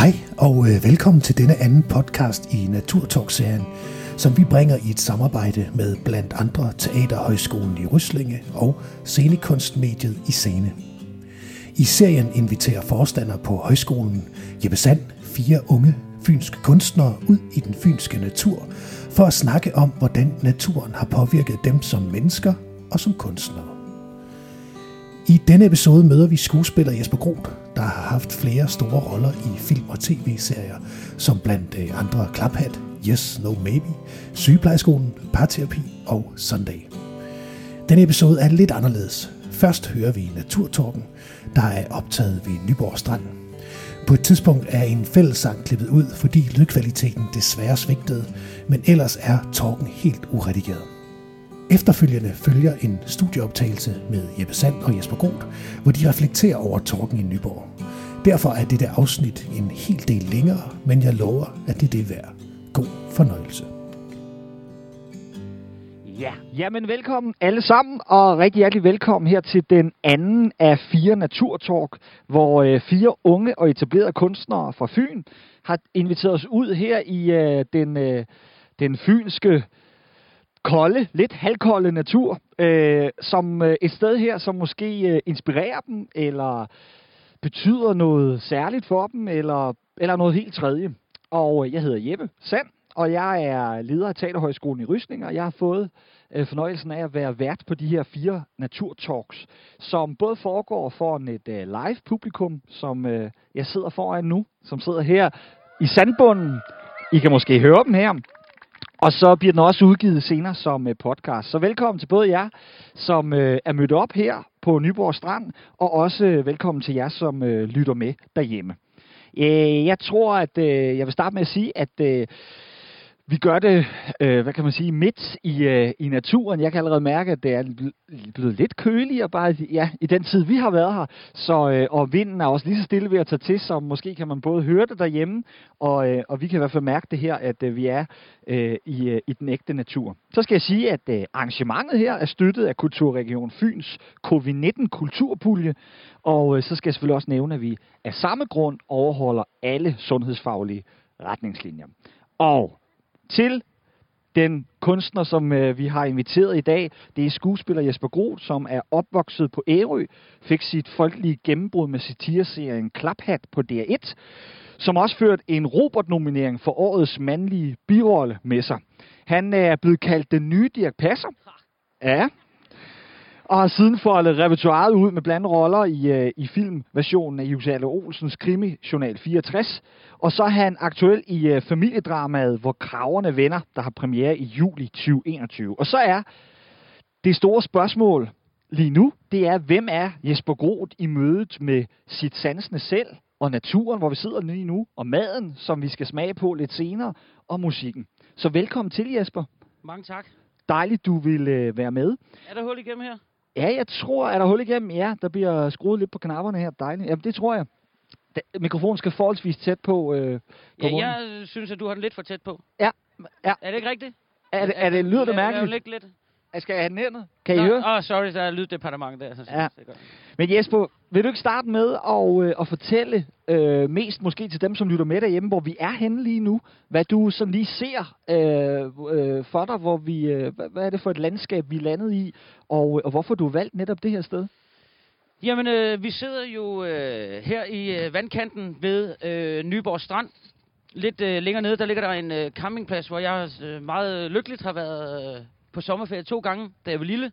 Hej og øh, velkommen til denne anden podcast i Naturtalk-serien, som vi bringer i et samarbejde med blandt andre Teaterhøjskolen i Ryslinge og Scenekunstmediet i Scene. I serien inviterer forstander på højskolen Jeppe Sand fire unge fynske kunstnere ud i den fynske natur for at snakke om, hvordan naturen har påvirket dem som mennesker og som kunstnere. I denne episode møder vi skuespiller Jesper Groth, der har haft flere store roller i film og tv-serier, som blandt øh, andre Klaphat, Yes, No Maybe, Sygeplejeskolen, Parterapi og Sunday. Denne episode er lidt anderledes. Først hører vi Naturtorken, der er optaget ved Nyborg Strand. På et tidspunkt er en fællessang klippet ud, fordi lydkvaliteten desværre svigtede, men ellers er torken helt uredigeret. Efterfølgende følger en studieoptagelse med Jeppe Sand og Jesper Groth, hvor de reflekterer over Torken i Nyborg. Derfor er dette afsnit en hel del længere, men jeg lover, at det er det værd. God fornøjelse. Ja, jamen velkommen alle sammen, og rigtig hjertelig velkommen her til den anden af fire Naturtalk, hvor øh, fire unge og etablerede kunstnere fra Fyn har inviteret os ud her i øh, den, øh, den fynske kolde, lidt halvkolde natur, øh, som øh, et sted her, som måske øh, inspirerer dem, eller betyder noget særligt for dem, eller, eller noget helt tredje. Og øh, jeg hedder Jeppe Sand, og jeg er leder af Teaterhøjskolen i Rysning, og jeg har fået øh, fornøjelsen af at være vært på de her fire naturtalks, som både foregår foran et øh, live publikum, som øh, jeg sidder foran nu, som sidder her i sandbunden. I kan måske høre dem her. Og så bliver den også udgivet senere som øh, podcast. Så velkommen til både jer, som øh, er mødt op her på Nyborg Strand, og også øh, velkommen til jer, som lytter med derhjemme. Jeg tror, at jeg vil starte med at sige, at vi gør det, øh, hvad kan man sige, midt i, øh, i naturen. Jeg kan allerede mærke, at det er blevet lidt køligere bare ja, i den tid, vi har været her. Så, øh, og vinden er også lige så stille ved at tage til, så måske kan man både høre det derhjemme, og, øh, og vi kan i hvert fald mærke det her, at øh, vi er øh, i, øh, i den ægte natur. Så skal jeg sige, at øh, arrangementet her er støttet af Kulturregion Fyns COVID-19 Kulturpulje, og øh, så skal jeg selvfølgelig også nævne, at vi af samme grund overholder alle sundhedsfaglige retningslinjer. Og til den kunstner, som øh, vi har inviteret i dag. Det er skuespiller Jesper Groth, som er opvokset på Ærø, fik sit folkelige gennembrud med satireserien Klaphat på DR1, som også førte en Robert-nominering for årets mandlige birolle med sig. Han er blevet kaldt den nye Dirk Passer. Ja, og har siden foldet repertoireet ud med blandt roller i, uh, i filmversionen af Jusale Olsens krimi Journal 64. Og så er han aktuel i uh, familiedramaet Hvor kraverne venner, der har premiere i juli 2021. Og så er det store spørgsmål lige nu, det er, hvem er Jesper Groth i mødet med sit sansende selv og naturen, hvor vi sidder lige nu, og maden, som vi skal smage på lidt senere, og musikken. Så velkommen til, Jesper. Mange tak. Dejligt, du vil uh, være med. Er der hul igennem her? Ja, jeg tror, er der hul igennem? Ja, der bliver skruet lidt på knapperne her. Dejligt. Jamen, det tror jeg. Mikrofonen skal forholdsvis tæt på. Øh, på ja, jeg synes, at du har den lidt for tæt på. Ja. ja. Er det ikke rigtigt? Er det, er det, lyder det mærkeligt? Jeg, jeg lidt. Skal jeg have den ned? Kan I Nå, høre? Åh, oh, sorry, der er lyddepartement der. Så ja. Men Jesper, vil du ikke starte med at, øh, at fortælle øh, mest måske til dem, som lytter med derhjemme, hvor vi er henne lige nu? Hvad du sådan lige ser øh, øh, for dig, hvor vi, øh, hvad, hvad er det for et landskab, vi er landet i, og, og hvorfor du har valgt netop det her sted? Jamen, øh, vi sidder jo øh, her i øh, vandkanten ved øh, Nyborg Strand. Lidt øh, længere nede, der ligger der en øh, campingplads, hvor jeg øh, meget lykkeligt har været øh, på sommerferie to gange, da jeg var lille.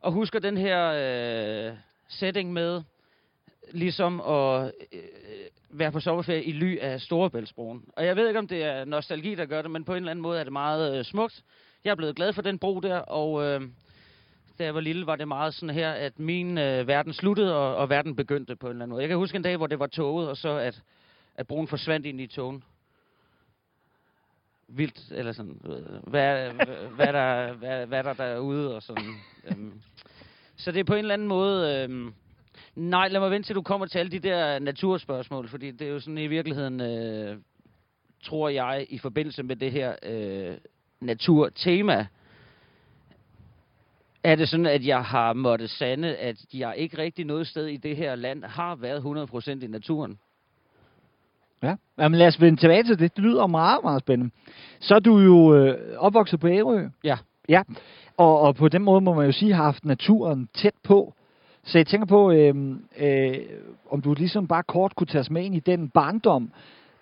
Og husker den her øh, setting med ligesom at øh, være på sommerferie i ly af Storebæltsbroen. Og jeg ved ikke, om det er nostalgi, der gør det, men på en eller anden måde er det meget øh, smukt. Jeg er blevet glad for den bro der, og øh, da jeg var lille, var det meget sådan her, at min øh, verden sluttede, og, og verden begyndte på en eller anden måde. Jeg kan huske en dag, hvor det var toget, og så at, at broen forsvandt ind i togen vildt, eller sådan, hvad, hvad, hvad, der, hvad, hvad der derude, og sådan. Øhm. Så det er på en eller anden måde, øhm, nej, lad mig vente til du kommer til alle de der naturspørgsmål, fordi det er jo sådan i virkeligheden, øh, tror jeg, i forbindelse med det her øh, naturtema, er det sådan, at jeg har måttet sande, at jeg ikke rigtig noget sted i det her land har været 100% i naturen. Ja, Jamen, lad os vende tilbage til det. Det lyder meget, meget spændende. Så er du jo øh, opvokset på Ærø. Ja. Ja, og, og på den måde må man jo sige, har haft naturen tæt på. Så jeg tænker på, øh, øh, om du ligesom bare kort kunne tage med ind i den barndom,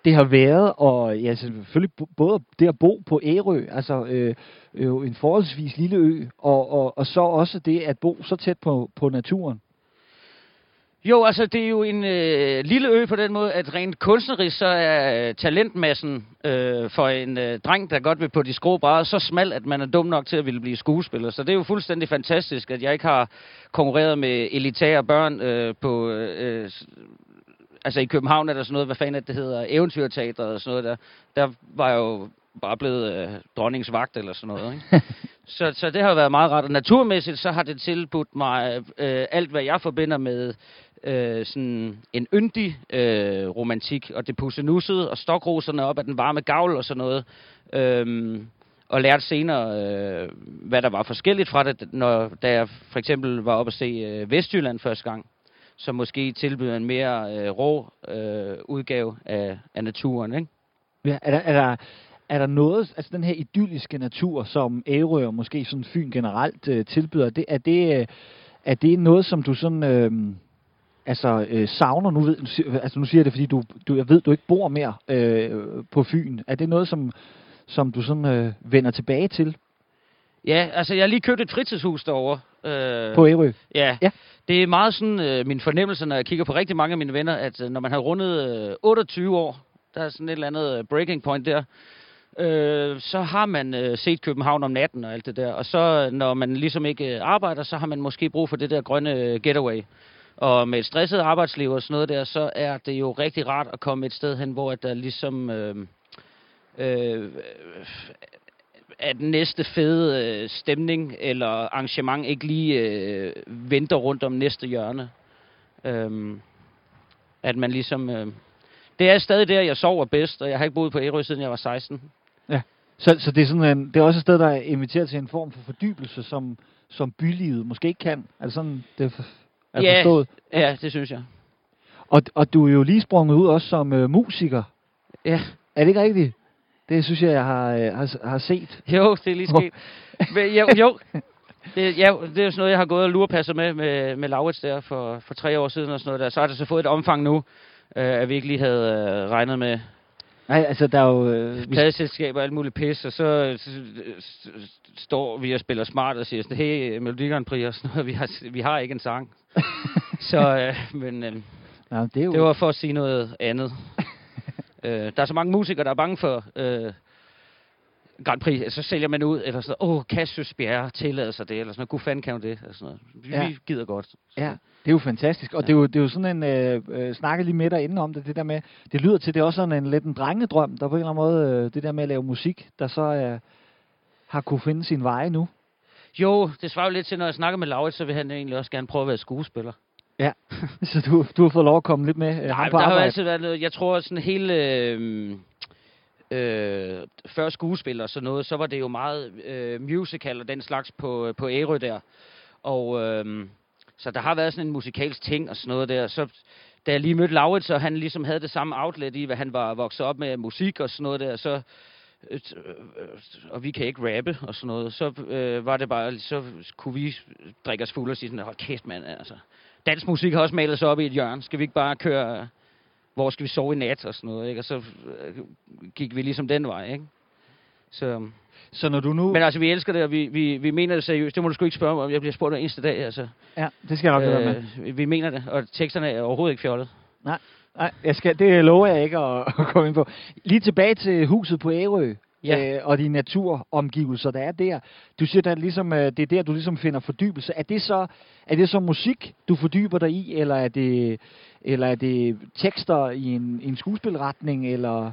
det har været, og ja, selvfølgelig både det at bo på Ærø, altså øh, jo en forholdsvis lille ø, og, og, og så også det at bo så tæt på, på naturen. Jo, altså det er jo en øh, lille ø på den måde, at rent kunstnerisk så er øh, talentmassen øh, for en øh, dreng, der godt vil på de skrå brædder, så smal, at man er dum nok til at ville blive skuespiller. Så det er jo fuldstændig fantastisk, at jeg ikke har konkurreret med elitære børn øh, på... Øh, altså i København er der sådan noget, hvad fanden er det, hedder, eventyrteateret og sådan noget der. Der var jeg jo bare blevet øh, dronningens vagt eller sådan noget, ikke? Så, så det har været meget rart. Og naturmæssigt, så har det tilbudt mig øh, alt, hvad jeg forbinder med øh, sådan en yndig øh, romantik. Og det pussenussede og stokroserne op af den varme gavl og sådan noget. Øhm, og lærte senere, øh, hvad der var forskelligt fra det, når, da jeg for eksempel var oppe at se øh, Vestjylland første gang. Som måske tilbyder en mere øh, rå øh, udgave af, af naturen, ikke? Ja, er der, er der, er der noget, altså den her idylliske natur, som Ærø og måske sådan Fyn generelt øh, tilbyder, det, er, det, øh, er det noget, som du sådan, øh, altså øh, savner? Nu, ved, altså nu siger jeg det, fordi du, du, jeg ved, du ikke bor mere øh, på Fyn. Er det noget, som, som du sådan øh, vender tilbage til Ja, altså jeg har lige købt et fritidshus derovre. Øh, på Ærø? Ja. Ja. Det er meget sådan øh, min fornemmelse, når jeg kigger på rigtig mange af mine venner, at øh, når man har rundet øh, 28 år, der er sådan et eller andet øh, breaking point der, øh, så har man øh, set København om natten og alt det der. Og så øh, når man ligesom ikke øh, arbejder, så har man måske brug for det der grønne øh, getaway. Og med et stresset arbejdsliv og sådan noget der, så er det jo rigtig rart at komme et sted hen, hvor at der ligesom... Øh, øh, at næste fede øh, stemning eller arrangement ikke lige øh, venter rundt om næste hjørne. Øhm, at man ligesom... Øh, det er stadig der, jeg sover bedst, og jeg har ikke boet på Ærø, siden jeg var 16. Ja, Så, så det, er sådan en, det er også et sted, der inviterer til en form for fordybelse, som, som bylivet måske ikke kan. Altså sådan, det er, Ja. forstået. Ja, det synes jeg. Og, og du er jo lige sprunget ud også som øh, musiker. Ja. Er det ikke rigtigt? Det synes jeg, jeg har, øh, har, har set. Jo, det er lige sket. Men, jo, jo. Det, ja, det er jo sådan noget, jeg har gået og lurepasset med, med, med Laurits der for, for tre år siden og sådan noget der. Så har det så fået et omfang nu, øh, at vi ikke lige havde øh, regnet med Nej, altså der er jo... Øh, vi, pladeselskaber og alt muligt pis, og så, så, så står vi og spiller smart og siger sådan, hey, Melodi Grand Prix og sådan noget, vi har, vi har ikke en sang. så, øh, men øh, ja, det er jo... det var for at sige noget andet. øh, der er så mange musikere, der er bange for øh, Grand Prix, så sælger man ud, eller sådan åh, oh, Cassius Bjerre tillader sig det, eller sådan noget, fanden kan jo det, eller sådan noget. Vi, Ja. ja. vi gider godt. Ja, det er jo fantastisk. Og det, er jo, det er jo sådan en... Øh, øh, snakkede lige med dig inden om det, det der med... Det lyder til, det er også sådan en lidt en drengedrøm, der på en eller anden måde... Øh, det der med at lave musik, der så øh, har kunne finde sin vej nu. Jo, det svarer jo lidt til, når jeg snakker med Laurits, så vil han egentlig også gerne prøve at være skuespiller. så du, du har fået lov at komme lidt med øh, Nej, ham på der har jo arbejde. altid været noget, jeg tror sådan hele, øh, øh, før skuespiller og sådan noget, så var det jo meget øh, musical og den slags på, på Ærø der. Og øh, så der har været sådan en musikalsk ting og sådan noget der. Så da jeg lige mødte Laurits, og han ligesom havde det samme outlet i, hvad han var vokset op med musik og sådan noget der, så øh, øh, og vi kan ikke rappe og sådan noget, så øh, var det bare, så kunne vi drikke os fulde og sige sådan, hold kæft mand, altså. Dansk musik har også malet sig op i et hjørne. Skal vi ikke bare køre, hvor skal vi sove i nat og sådan noget, ikke? Og så øh, gik vi ligesom den vej, ikke? Så, Så når du nu... men altså, vi elsker det, og vi, vi, vi mener det seriøst. Det må du sgu ikke spørge mig om. Jeg bliver spurgt hver eneste dag, altså. ja, det skal jeg nok øh, med. Øh, vi mener det, og teksterne er overhovedet ikke fjollet. Nej, jeg skal, det lover jeg ikke at, at komme ind på. Lige tilbage til huset på Ærø. Ja. Øh, og de naturomgivelser, der er der. Du siger, er ligesom, øh, det er der, du ligesom finder fordybelse. Er det så, er det så musik, du fordyber dig i, eller er det, eller er det tekster i en, en skuespilretning, eller...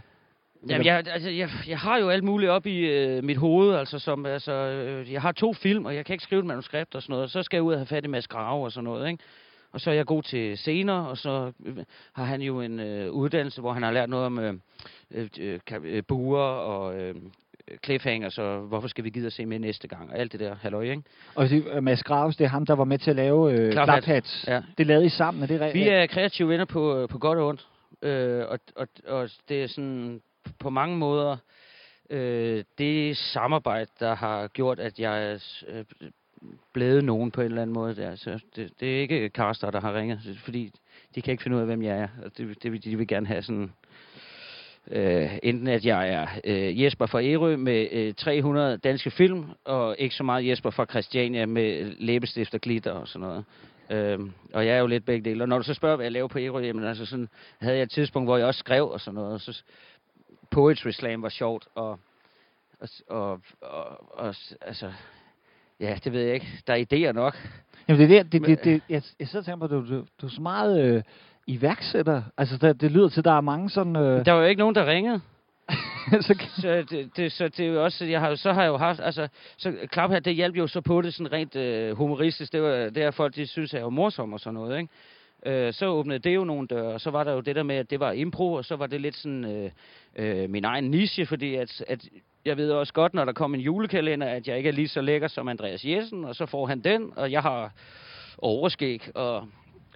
Jamen, jeg, altså, jeg, jeg har jo alt muligt op i øh, mit hoved, altså, som, altså, øh, jeg har to film, og jeg kan ikke skrive et manuskript og sådan noget, så skal jeg ud og have fat i Mads Grave og sådan noget, ikke? Og så er jeg god til scener, og så øh, har han jo en øh, uddannelse, hvor han har lært noget om øh, øh, øh, øh, buer og øh, cliffhanger, så hvorfor skal vi gide at se med næste gang, og alt det der halløj, ikke? Og det, Mads Graves, det er ham, der var med til at lave øh, Klaphat. Ja. Det lavede I sammen, er det rigtigt? Vi er kreative venner på, på godt og ondt. Øh, og, og, og det er sådan på mange måder øh, det samarbejde, der har gjort, at jeg øh, blevet nogen på en eller anden måde. Der. Så det, det er ikke Karster, der har ringet, fordi de kan ikke finde ud af, hvem jeg er. Og det, det de vil gerne have sådan... Øh, enten at jeg er øh, Jesper fra Ærø med øh, 300 danske film, og ikke så meget Jesper fra Christiania med læbestift og glitter og sådan noget. Øhm, og jeg er jo lidt begge dele. Og når du så spørger, hvad jeg laver på Ærø, jamen altså sådan, havde jeg et tidspunkt, hvor jeg også skrev og sådan noget. Og så Poetry Slam var sjovt, og, og, og, og, og altså, ja, det ved jeg ikke. Der er idéer nok. Jamen det er det, det, det, det jeg, jeg sidder og tænker på, du, du, du er så meget øh, iværksætter. Altså det, det lyder til, at der er mange sådan... Øh... Der var jo ikke nogen, der ringede. så, så, det, det, så det er jo også, jeg har, så har jeg jo haft, altså, så klap her, det hjalp jo så på det sådan rent øh, humoristisk, det var det er folk, de synes, jeg er morsom og sådan noget, ikke? Øh, så åbnede det jo nogle døre, og så var der jo det der med, at det var impro, og så var det lidt sådan øh, øh, min egen niche, fordi at, at jeg ved også godt, når der kom en julekalender, at jeg ikke er lige så lækker som Andreas Jessen, og så får han den, og jeg har overskæg, og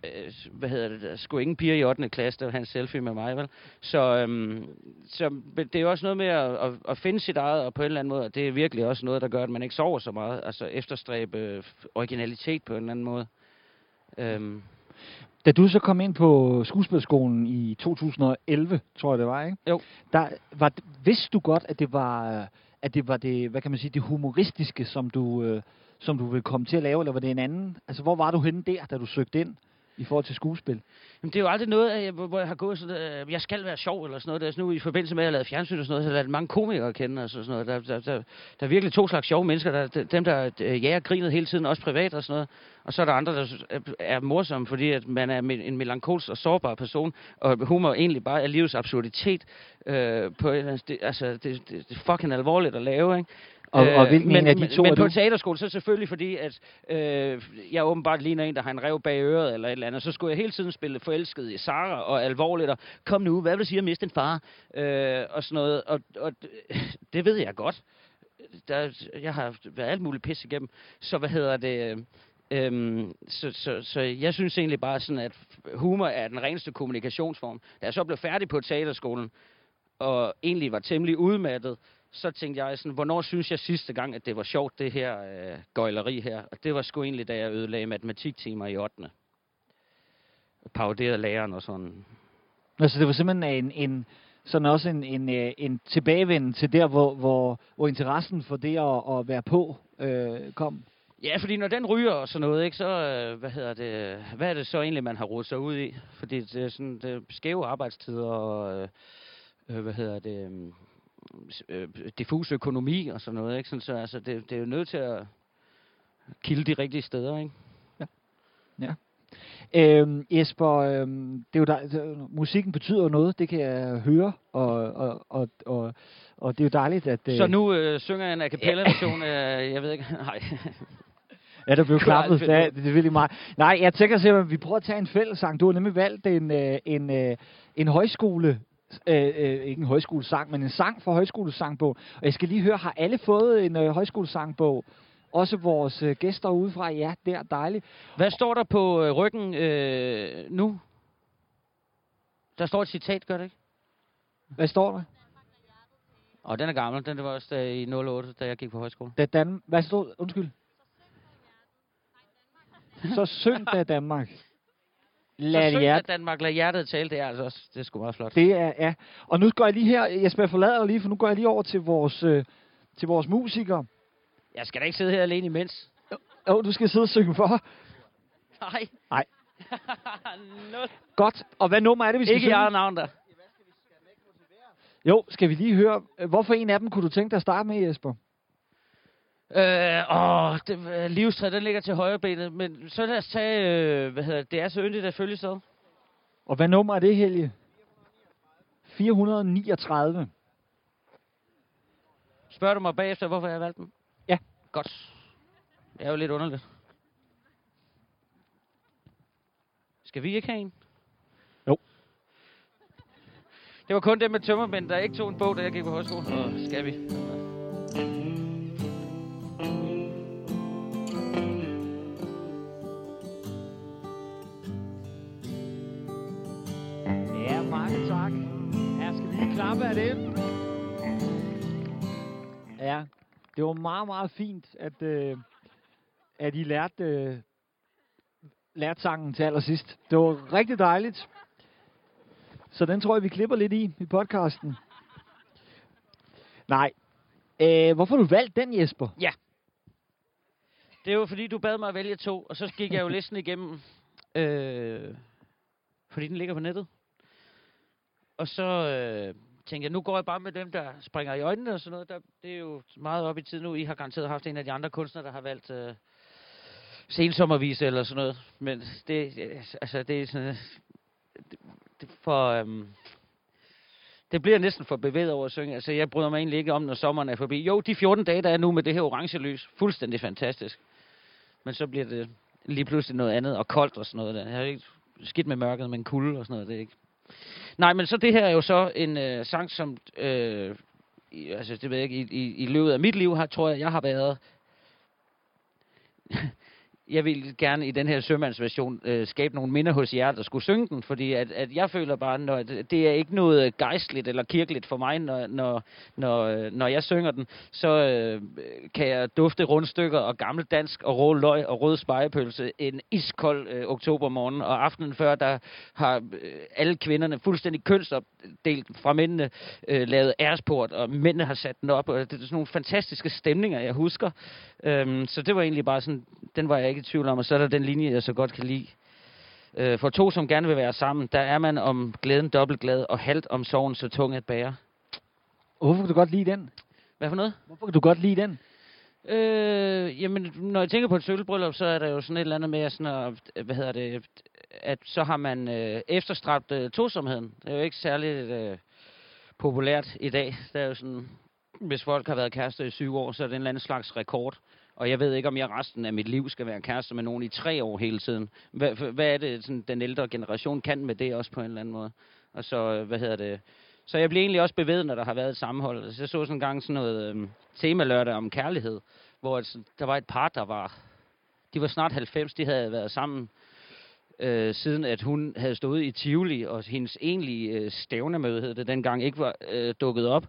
øh, hvad hedder det, der skulle ingen piger i 8. klasse, der var hans selfie med mig, vel? Så, øhm, så det er jo også noget med at, at, at finde sit eget, og på en eller anden måde, og det er virkelig også noget, der gør, at man ikke sover så meget, altså efterstræbe originalitet på en eller anden måde. Øhm. Da du så kom ind på skuespilskolen i 2011, tror jeg det var, ikke? Jo. Der var, vidste du godt, at det var, at det var det, hvad kan man sige, det humoristiske, som du, øh, som du ville komme til at lave, eller var det en anden? Altså, hvor var du henne der, da du søgte ind? I forhold til skuespil? Jamen, det er jo aldrig noget, hvor jeg har gået sådan, øh, jeg skal være sjov eller sådan noget. Det er sådan nu i forbindelse med, at jeg lavede fjernsyn og sådan noget, så der er mange komikere kende. og sådan noget. Der, der, der, der er virkelig to slags sjove mennesker. Der, der, dem, der øh, jager grinet hele tiden, også privat og sådan noget. Og så er der andre, der er morsomme, fordi at man er en melankolsk og sårbar person, og humor egentlig bare er livets absurditet. Øh, på, det, altså, det, det, det er fucking alvorligt at lave, ikke? Og, øh, og hvilken men, af de to men på du? teaterskole, så selvfølgelig fordi, at øh, jeg åbenbart ligner en, der har en rev bag øret eller et eller andet. Så skulle jeg hele tiden spille forelsket i Sara og alvorligt, og kom nu, hvad vil du sige at miste en far? Øh, og sådan noget. Og, og det ved jeg godt. Der, jeg har været alt muligt pis igennem. Så hvad hedder det... Øhm, så, så, så jeg synes egentlig bare sådan, at humor er den reneste kommunikationsform. Da jeg så blev færdig på teaterskolen, og egentlig var temmelig udmattet, så tænkte jeg sådan, hvornår synes jeg sidste gang, at det var sjovt, det her øh, gøjleri her? Og det var sgu egentlig, da jeg ødelagde matematiktimer i 8. Paroderede læreren og sådan. Altså det var simpelthen en, en sådan også en, en, øh, en tilbagevenden til der, hvor, hvor, hvor interessen for det at, at være på øh, kom? Ja, fordi når den ryger og sådan noget, ikke, så øh, hvad hedder det, hvad er det så egentlig, man har rodet sig ud i? Fordi det er sådan det er skæve arbejdstider og øh, øh hvad hedder det, øh, diffus økonomi og sådan noget. Ikke? Sådan, så altså, det, det er jo nødt til at kilde de rigtige steder. Ikke? Ja. ja. Øhm, Jesper, øhm, det er jo der, musikken betyder noget, det kan jeg høre, og, og, og, og, og det er jo dejligt, at... Øh... Så nu øh, synger jeg en a cappella-version af, jeg ved ikke, nej. Ja, der blev klappet. Det, det, det er virkelig meget. Nej, jeg tænker simpelthen, at vi prøver at tage en fællesang. Du har nemlig valgt en, øh, en, øh, en højskole øh, øh, ikke en højskolesang, men en sang for højskolesangbog. Og jeg skal lige høre, har alle fået en øh, højskolesangbog? Også vores øh, gæster udefra. Ja, det er dejligt. Hvad står der på øh, ryggen øh, nu? Der står et citat, gør det ikke? Hvad står der? Og den er gammel. Den var også der i 08, da jeg gik på højskole. Da Dan Hvad stod? Undskyld. Så syng da Danmark. Lad så hjert... Danmark, lad hjertet tale, det er altså også, det er sgu meget flot. Det er, ja. Og nu går jeg lige her, jeg skal forlade dig lige, for nu går jeg lige over til vores, øh, til vores musikere. Jeg skal da ikke sidde her alene imens. Jo, du skal sidde og synge for. Nej. Nej. Godt. Og hvad nummer er det, vi skal Ikke synge? jeg navn der. Jo, skal vi lige høre. Hvorfor en af dem kunne du tænke dig at starte med, Jesper? Øh, åh, det, øh, livstræet, den ligger til højre benet, men så lad os tage, øh, hvad hedder det, det er så yndigt at følge sted. Og hvad nummer er det, Helge? 439. Spørger du mig bagefter, hvorfor jeg har valgt den? Ja. Godt. Det er jo lidt underligt. Skal vi ikke have en? Jo. Det var kun det med tømmermænd, der ikke tog en bog, da jeg gik på højskole. Og skal vi? Er det. Ja, det var meget, meget fint, at, øh, at I lærte, øh, lærte sangen til allersidst. Det var rigtig dejligt. Så den tror jeg, vi klipper lidt i, i podcasten. Nej. Øh, hvorfor har du valgt den, Jesper? Ja. Det er jo fordi, du bad mig at vælge to, og så gik jeg jo listen igennem. Øh, fordi den ligger på nettet. Og så øh, tænkte jeg, nu går jeg bare med dem, der springer i øjnene og sådan noget. Der, det er jo meget op i tiden nu. I har garanteret haft en af de andre kunstnere, der har valgt øh, sensommervise eller sådan noget. Men det, øh, altså, det er sådan... Øh, det, det for... øhm, det bliver næsten for bevæget over at synge. Altså, jeg bryder mig egentlig ikke om, når sommeren er forbi. Jo, de 14 dage, der er nu med det her orange lys, fuldstændig fantastisk. Men så bliver det lige pludselig noget andet, og koldt og sådan noget. Der. Jeg har ikke skidt med mørket, men kulde og sådan noget. Det er ikke. Nej, men så det her er jo så en øh, sang, som... Øh, i, altså, det ved jeg ikke, i, i, i løbet af mit liv har, tror jeg, jeg har været jeg vil gerne i den her sømandsversion øh, skabe nogle minder hos jer, der skulle synge den, fordi at, at jeg føler bare, når det er ikke noget øh, gejstligt eller kirkeligt for mig, når, når, når, øh, når jeg synger den, så øh, kan jeg dufte rundstykker og gammel dansk og rå løg og rød spejepølse en iskold øh, oktobermorgen, og aftenen før, der har øh, alle kvinderne fuldstændig kønsopdelt fra mændene øh, lavet æresport, og mændene har sat den op, og det er sådan nogle fantastiske stemninger, jeg husker. Øhm, så det var egentlig bare sådan, den var jeg ikke i tvivl om, og så er der den linje, jeg så godt kan lide. Øh, for to, som gerne vil være sammen, der er man om glæden dobbelt glad, og halvt om sorgen så tung at bære. Hvorfor kan du godt lide den? Hvad for noget? Hvorfor kan du godt lide den? Øh, jamen, når jeg tænker på et sølvbryllup, så er der jo sådan et eller andet med, sådan at, hvad hedder det, at så har man øh, efterstræbt øh, tosomheden. Det er jo ikke særligt øh, populært i dag. Der er jo sådan, hvis folk har været kærester i syv år, så er det en eller anden slags rekord. Og jeg ved ikke, om jeg resten af mit liv skal være kæreste med nogen i tre år hele tiden. Hvad, hvad er det, sådan, den ældre generation kan med det også på en eller anden måde? Og så, øh, hvad hedder det... Så jeg bliver egentlig også bevæget, når der har været et sammenhold. Altså, jeg så sådan en gang sådan noget øhm, temalørdag om kærlighed, hvor altså, der var et par, der var... De var snart 90, de havde været sammen øh, siden at hun havde stået i Tivoli, og hendes egentlige øh, stævnemøde, hed det dengang, ikke var øh, dukket op.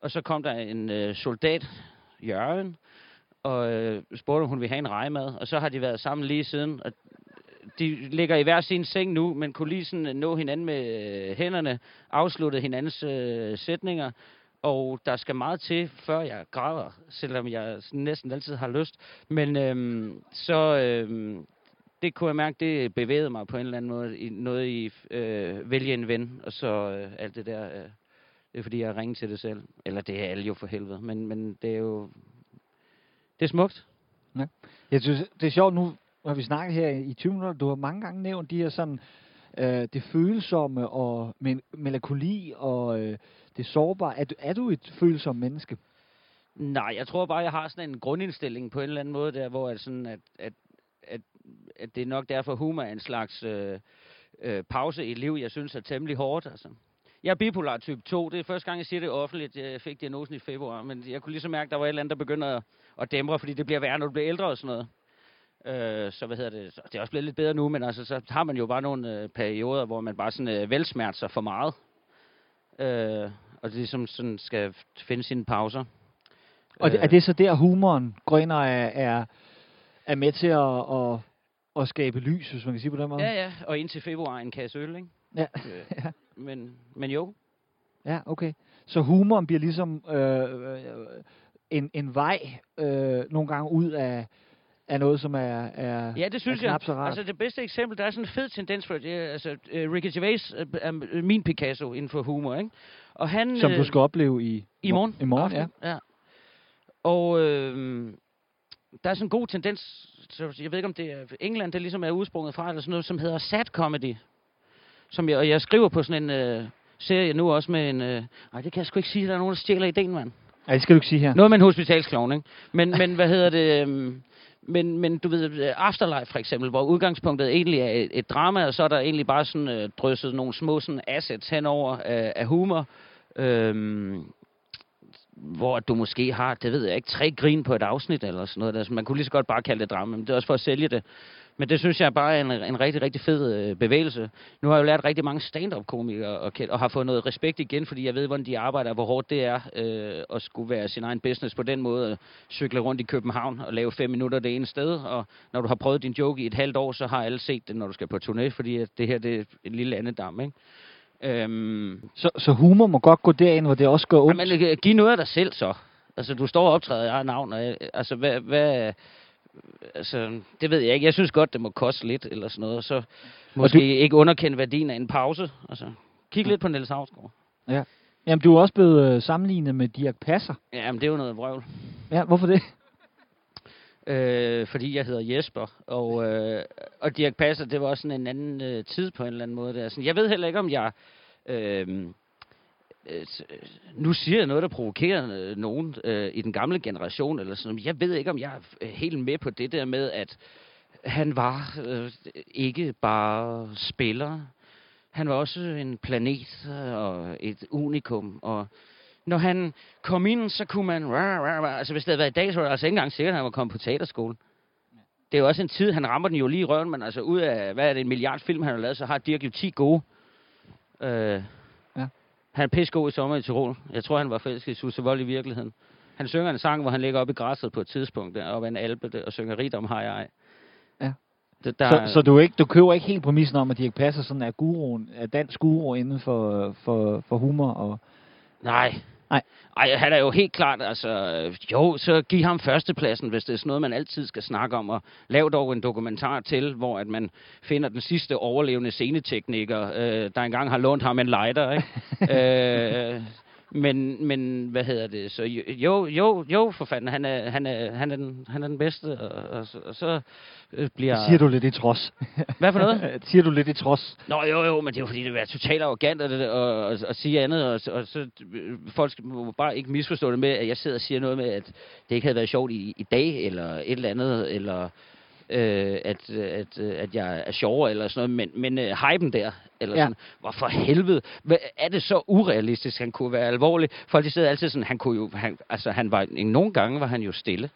Og så kom der en øh, soldat, Jørgen, og øh, spurgte, om hun ville have en rejemad. Og så har de været sammen lige siden. Og de ligger i hver sin seng nu, men kunne lige sådan øh, nå hinanden med øh, hænderne, afslutte hinandens øh, sætninger. Og der skal meget til, før jeg græder, selvom jeg næsten altid har lyst. Men øhm, så... øhm, det kunne jeg mærke, det bevægede mig på en eller anden måde. I, noget i øh, vælge en ven, og så øh, alt det der. Øh, det er fordi, jeg ringer til det selv. Eller det er alle jo for helvede. Men, men det er jo... Det er smukt. Ja. Jeg synes, det er sjovt, nu har vi snakket her i 20 minutter, du har mange gange nævnt de her sådan, øh, det følsomme og mel- melankoli og øh, det sårbare. Er du, er du et følsomt menneske? Nej, jeg tror bare, jeg har sådan en grundindstilling på en eller anden måde der, hvor at sådan, at, at, at, at det er nok derfor humor er en slags øh, øh, pause i et liv, jeg synes er temmelig hårdt. Altså. Jeg er bipolar type 2. Det er første gang, jeg siger det offentligt. Jeg fik diagnosen i februar, men jeg kunne ligesom mærke, at der var et eller andet, der begynder at, at dæmre, fordi det bliver værre, når du bliver ældre og sådan noget. Øh, så hvad hedder det? Så det er også blevet lidt bedre nu, men altså, så har man jo bare nogle øh, perioder, hvor man bare sådan øh, velsmærter for meget. Øh, og det ligesom sådan skal finde sine pauser. Og det, er det så der, humoren går ind og er, er, er med til at, at, at skabe lys, hvis man kan sige på den måde? Ja, ja. Og indtil februar en kasse øl, ikke? Ja. Øh, ja. men, men jo. Ja, okay. Så humoren bliver ligesom øh, øh, en, en vej øh, nogle gange ud af, af noget, som er, er Ja, det synes er jeg. så rart. Altså det bedste eksempel, der er sådan en fed tendens for det. er, Altså, uh, Ricky Gervais uh, er min Picasso inden for humor, ikke? Og han, som du øh, skal opleve i, I morgen. I morgen, ja. aften. ja. Og øh, der er sådan en god tendens, så jeg ved ikke om det er England, det ligesom er udsprunget fra, eller sådan noget, som hedder sad comedy. Som jeg, og jeg skriver på sådan en øh, serie nu også med en... Øh, nej, det kan jeg sgu ikke sige, der er nogen, der stjæler ideen, mand. Ja, det skal du ikke sige her. Noget med en hospitalsklovn, ikke? Men, men hvad hedder det... øhm, men, men du ved, øh, Afterlife for eksempel, hvor udgangspunktet egentlig er et, et drama, og så er der egentlig bare sådan øh, drysset nogle små sådan assets henover af, af humor. Øhm, hvor du måske har, det ved jeg ikke, tre grin på et afsnit eller sådan noget. Altså, man kunne lige så godt bare kalde det drama, men det er også for at sælge det. Men det synes jeg bare er en, en rigtig, rigtig fed øh, bevægelse. Nu har jeg jo lært rigtig mange stand-up-komikere og, og har fået noget respekt igen, fordi jeg ved, hvordan de arbejder, hvor hårdt det er øh, at skulle være sin egen business på den måde. Cykle rundt i København og lave fem minutter det ene sted, og når du har prøvet din joke i et halvt år, så har alle set det, når du skal på turné, fordi at det her det er en lille andedam, ikke? Øhm, Så, så humor må godt gå derind, hvor det også går ondt. men øh, giv noget af dig selv så. Altså, du står og optræder i eget navn, og, altså, hvad, hvad, altså, det ved jeg ikke. Jeg synes godt, det må koste lidt, eller sådan noget, og så måske du- ikke underkende værdien af en pause. Altså, kig lidt på Niels Havsgaard. Ja. Jamen, du er også blevet øh, sammenlignet med Dirk Passer. Jamen, det er jo noget vrøvl. Ja, hvorfor det? Øh, fordi jeg hedder Jesper, og, øh, og Dirk Passer, det var også sådan en anden øh, tid på en eller anden måde. Der. Sådan, jeg ved heller ikke, om jeg... Øh, Øh, øh, nu siger jeg noget, der provokerer øh, nogen øh, i den gamle generation, eller sådan noget. Jeg ved ikke, om jeg er øh, helt med på det der med, at han var øh, ikke bare spiller. Han var også en planet og et unikum, og når han kom ind, så kunne man... Rah, rah, rah. Altså, hvis det havde været i dag, så var det altså ikke engang sikkert, at han var kommet på teaterskole. Det er jo også en tid, han rammer den jo lige i røven, men altså ud af, hvad er det, en milliard film, han har lavet, så har Dirk jo 10 gode. Øh, han er pissegod i sommer i Tirol. Jeg tror, han var forelsket i Susse Vold i virkeligheden. Han synger en sang, hvor han ligger oppe i græsset på et tidspunkt, der, oppe ad en alpe, der, og synger rigdom har jeg. Ja. Det, der, Så, så du, ikke, du køber ikke helt præmissen om, at Dirk Passer sådan er guruen, er dansk guru inden for, for, for humor og... Nej. Nej. Ej, han er jo helt klart, altså, jo, så giv ham førstepladsen, hvis det er sådan noget, man altid skal snakke om, og lav dog en dokumentar til, hvor at man finder den sidste overlevende scenetekniker, øh, der engang har lånt ham en lighter, ikke? øh, men, men, hvad hedder det, så jo, jo, jo, for fanden, han er, han er, han er, den, han er den bedste, og, og, så- og så øh, bliver... Det siger du lidt i trods. Hvad for noget? siger du lidt i trods. Nå, jo, jo, men det er jo fordi, det være totalt arrogant at, at, at, at sige andet, og, og så øh, folk skal må bare ikke misforstå det med, at jeg sidder og siger noget med, at det ikke havde været sjovt i, i dag, eller et eller andet, eller øh, at, at, øh, at jeg er sjovere, eller sådan noget, men, men øh, hypen der, eller Ja. ja. sådan, hvorfor helvede, hvad, er det så urealistisk, han kunne være alvorlig? Folk de sidder altid sådan, han kunne jo, han, altså han var, nogle gange var han jo stille,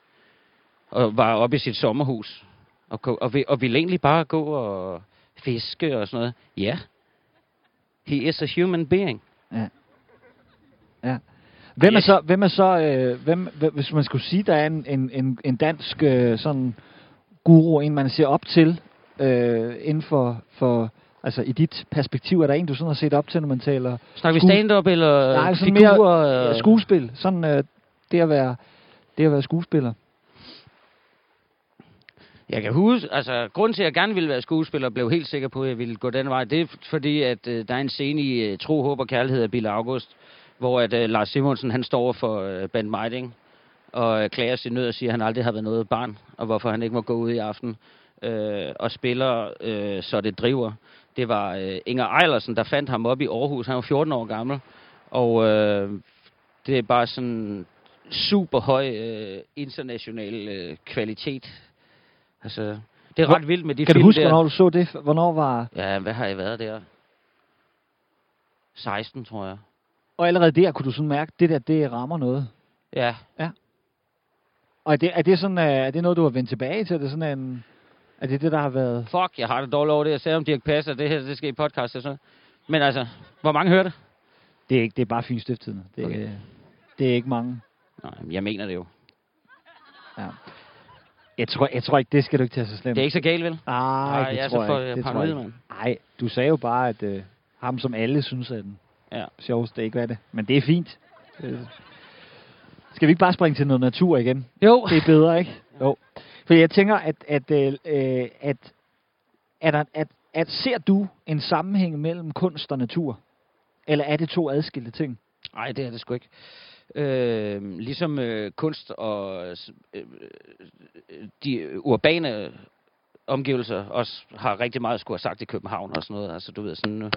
og var oppe i sit sommerhus, og, og, vil, og ville egentlig bare gå og fiske og sådan noget. Ja. He is a human being. Ja. Hvem er så, hvem er så øh, hvem, hvem, hvis man skulle sige, der er en, en, en, en dansk øh, sådan guru, en man ser op til, øh, inden for, for, altså i dit perspektiv, er der en, du sådan har set op til, når man taler Snakker vi stand-up eller Nej, sådan figurer? mere, øh? skuespil, sådan øh, det at være, det at være skuespiller. Jeg kan huske, altså, grunden til, at jeg gerne ville være skuespiller, blev helt sikker på, at jeg ville gå den vej, det er fordi, at øh, der er en scene i øh, Tro, Håb og Kærlighed af Bille August, hvor at, øh, Lars Simonsen, han står for øh, Band Meiding, og klager sin nød og siger, at han aldrig har været noget barn, og hvorfor han ikke må gå ud i aften øh, og spiller, øh, så det driver. Det var øh, Inger Ejlersen, der fandt ham op i Aarhus. Han var 14 år gammel, og øh, det er bare sådan super høj øh, international øh, kvalitet. Altså, det er Hvor- ret vildt med de Kan du film huske, der. hvornår du så det? Hvornår var... Ja, hvad har jeg været der? 16, tror jeg. Og allerede der kunne du sådan mærke, det der, det rammer noget. Ja, Og er det, er det, sådan, øh, er det noget, du har vendt tilbage til? Er det sådan en... Er det det, der har været... fuck, jeg har det dårligt over det. Jeg sagde om Dirk Passer, det her, det skal i podcast og sådan. Men altså, hvor mange hører det? Det er, ikke, det er bare Fyns Stiftstidende. Det, okay. Det er ikke mange. Nej, jeg mener det jo. Ja. Jeg tror, jeg tror ikke, det skal du ikke tage så slemt. Det er ikke så galt, vel? Nej, Nej, det jeg er tror så for jeg. Det tror paranoid, jeg ikke. mand. Nej, du sagde jo bare, at øh, ham som alle synes er den Ja. sjoveste, ikke hvad er det? Men det er fint. Øh. Skal vi ikke bare springe til noget natur igen? Jo. Det er bedre, ikke? Jo. For jeg tænker, at, at, øh, øh, at, at, at, at, at ser du en sammenhæng mellem kunst og natur? Eller er det to adskilte ting? Nej, det er det sgu ikke. Øh, ligesom øh, kunst og øh, øh, de urbane omgivelser også har rigtig meget at skulle have sagt i København og sådan noget. Altså, du ved, sådan, nu,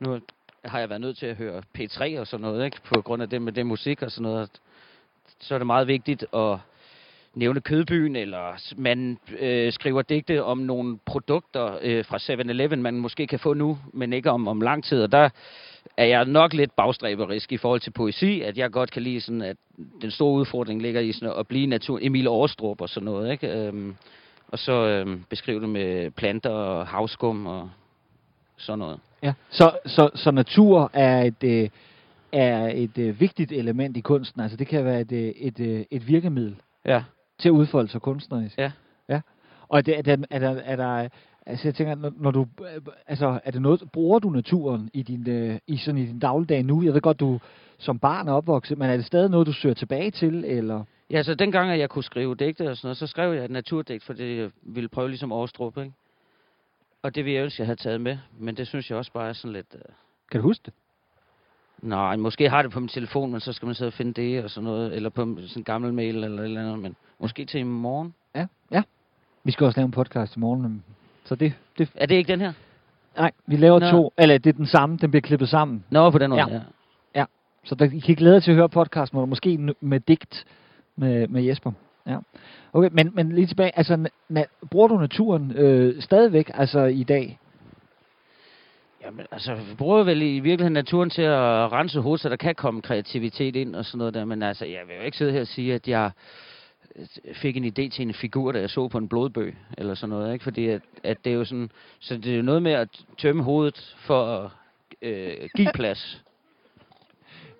nu har jeg været nødt til at høre P3 og sådan noget, ikke? På grund af det med det musik og sådan noget. Så er det meget vigtigt at nævne Kødbyen, eller man øh, skriver digte om nogle produkter øh, fra 7-Eleven, man måske kan få nu, men ikke om, om lang tid. Og der er jeg nok lidt bagstræberisk i forhold til poesi, at jeg godt kan lide sådan, at den store udfordring ligger i sådan at blive natur, Emil Aarstrup og sådan noget, ikke? Øhm, og så øhm, beskrive det med planter og havskum og sådan noget. Ja. Så, så, så natur er et, øh, er et øh, vigtigt element i kunsten. Altså det kan være et, øh, et, øh, et virkemiddel Ja. til at udfolde sig kunstnerisk. Ja. Ja. Og er, det, er, der, er, der, er der, altså jeg tænker, når, når du, altså er det noget, bruger du naturen i din, øh, i sådan i din dagligdag nu? Jeg ved godt, du som barn er opvokset, men er det stadig noget, du søger tilbage til, eller? Ja, så dengang, at jeg kunne skrive digte og sådan noget, så skrev jeg et naturdigt, fordi jeg ville prøve ligesom Aarstrup, ikke? Og det ville jeg ønske, jeg havde taget med, men det synes jeg også bare er sådan lidt... Øh, Kan du huske det? Nej, måske har det på min telefon, men så skal man sidde og finde det og sådan noget, eller på sådan en gammel mail eller et eller andet, men måske til i morgen. Ja. Ja. Vi skal også lave en podcast i morgen, så det, det Er det ikke den her? nej, vi laver Nå. to, eller det er den samme, den bliver klippet sammen. Nå, på den måde, Ja. ja. Ja, så der, I kan glæde jer til at høre podcasten, hvor måske med digt med, med Jesper. Ja. Okay, men, men lige tilbage, altså, na- bruger du naturen øh, stadigvæk, altså i dag? Jamen, altså, vi bruger vel i virkeligheden naturen til at rense hovedet, så der kan komme kreativitet ind og sådan noget der. Men altså, jeg vil jo ikke sidde her og sige, at jeg øh, fik en idé til en figur, da jeg så på en blodbøg, eller sådan noget, ikke? Fordi at, at det er jo sådan, så det er jo noget med at tømme hovedet for at øh, give plads.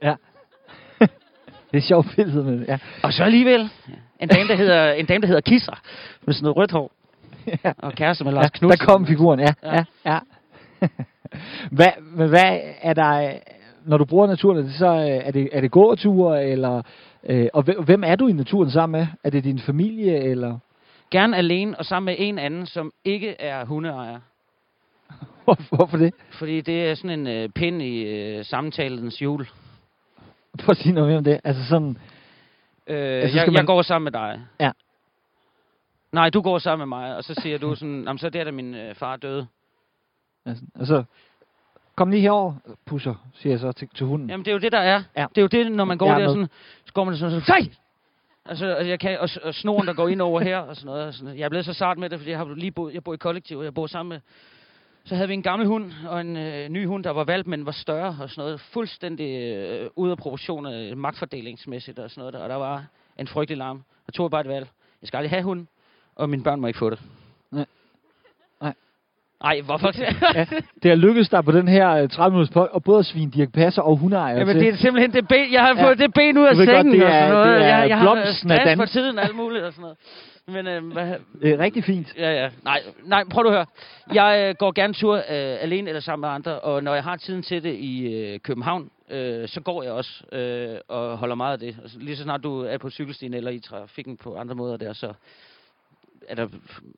Ja. det er sjovt billede, men ja. Og så alligevel, en dame, der hedder, en dame, der hedder Kisser, med sådan noget rødt hår, ja. og kæreste med ja Lars der Knudsen. kom figuren, ja. ja. Ja. ja. hvad, hvad er der, når du bruger naturen, er det så øh, er det, er det gåture, eller, øh, og hvem- er du i naturen sammen med? Er det din familie, eller Gerne alene og sammen med en anden, som ikke er hundeejer. Hvor- hvorfor det? Fordi det er sådan en øh, pind i øh, samtalens hjul. Prøv at sige noget mere om det. Altså sådan, Øh, Altså, jeg, skal jeg man- går sammen med dig. Ja. Nej, du går sammen med mig, og så siger du sådan, jamen så er det, da min øh, far døde. Altså, altså kom lige herover, pusser, siger jeg så til, til hunden. Jamen det er jo det, der er. Ja. Det er jo det, når man går Jeg er der med. sådan, så går man sådan, sådan, Fej! Altså, altså, jeg kan, og, og snoren, der går ind over her, og sådan noget. og Sådan noget. Jeg er blevet så sart med det, fordi jeg har lige boet, jeg bor i kollektiv, og jeg bor sammen med, så havde vi en gammel hund, og en øh, ny hund, der var valgt, men var større, og sådan noget. Fuldstændig øh, ude af proportioner, øh, magtfordelingsmæssigt, og sådan noget. Der. Og der var en frygtelig larm. Jeg tog bare et valg. Jeg skal aldrig have hund, og mine børn må ikke få det. Nej. Nej. Ej, hvorfor? Ja, det har lykkedes dig på den her øh, 30 minutters pod, og både at svine Dirk Passer og hundeejer Jamen, til. det er simpelthen det ben, jeg har Ja. fået det ben ud af ved godt, sengen det og sådan er- noget. det er jeg, jeg har blomsten af stress Dan- for tiden og alt muligt og sådan noget. Men øh, hvad, det er rigtig fint. ja, ja. Nej, nej, prøv du at høre. Jeg øh, går gerne tur øh, alene eller sammen med andre, og når jeg har tiden til det i øh, København, øh, så går jeg også øh, og holder meget af det. Altså, lige så snart du er på cykelstien eller i trafikken på andre måder der, så er der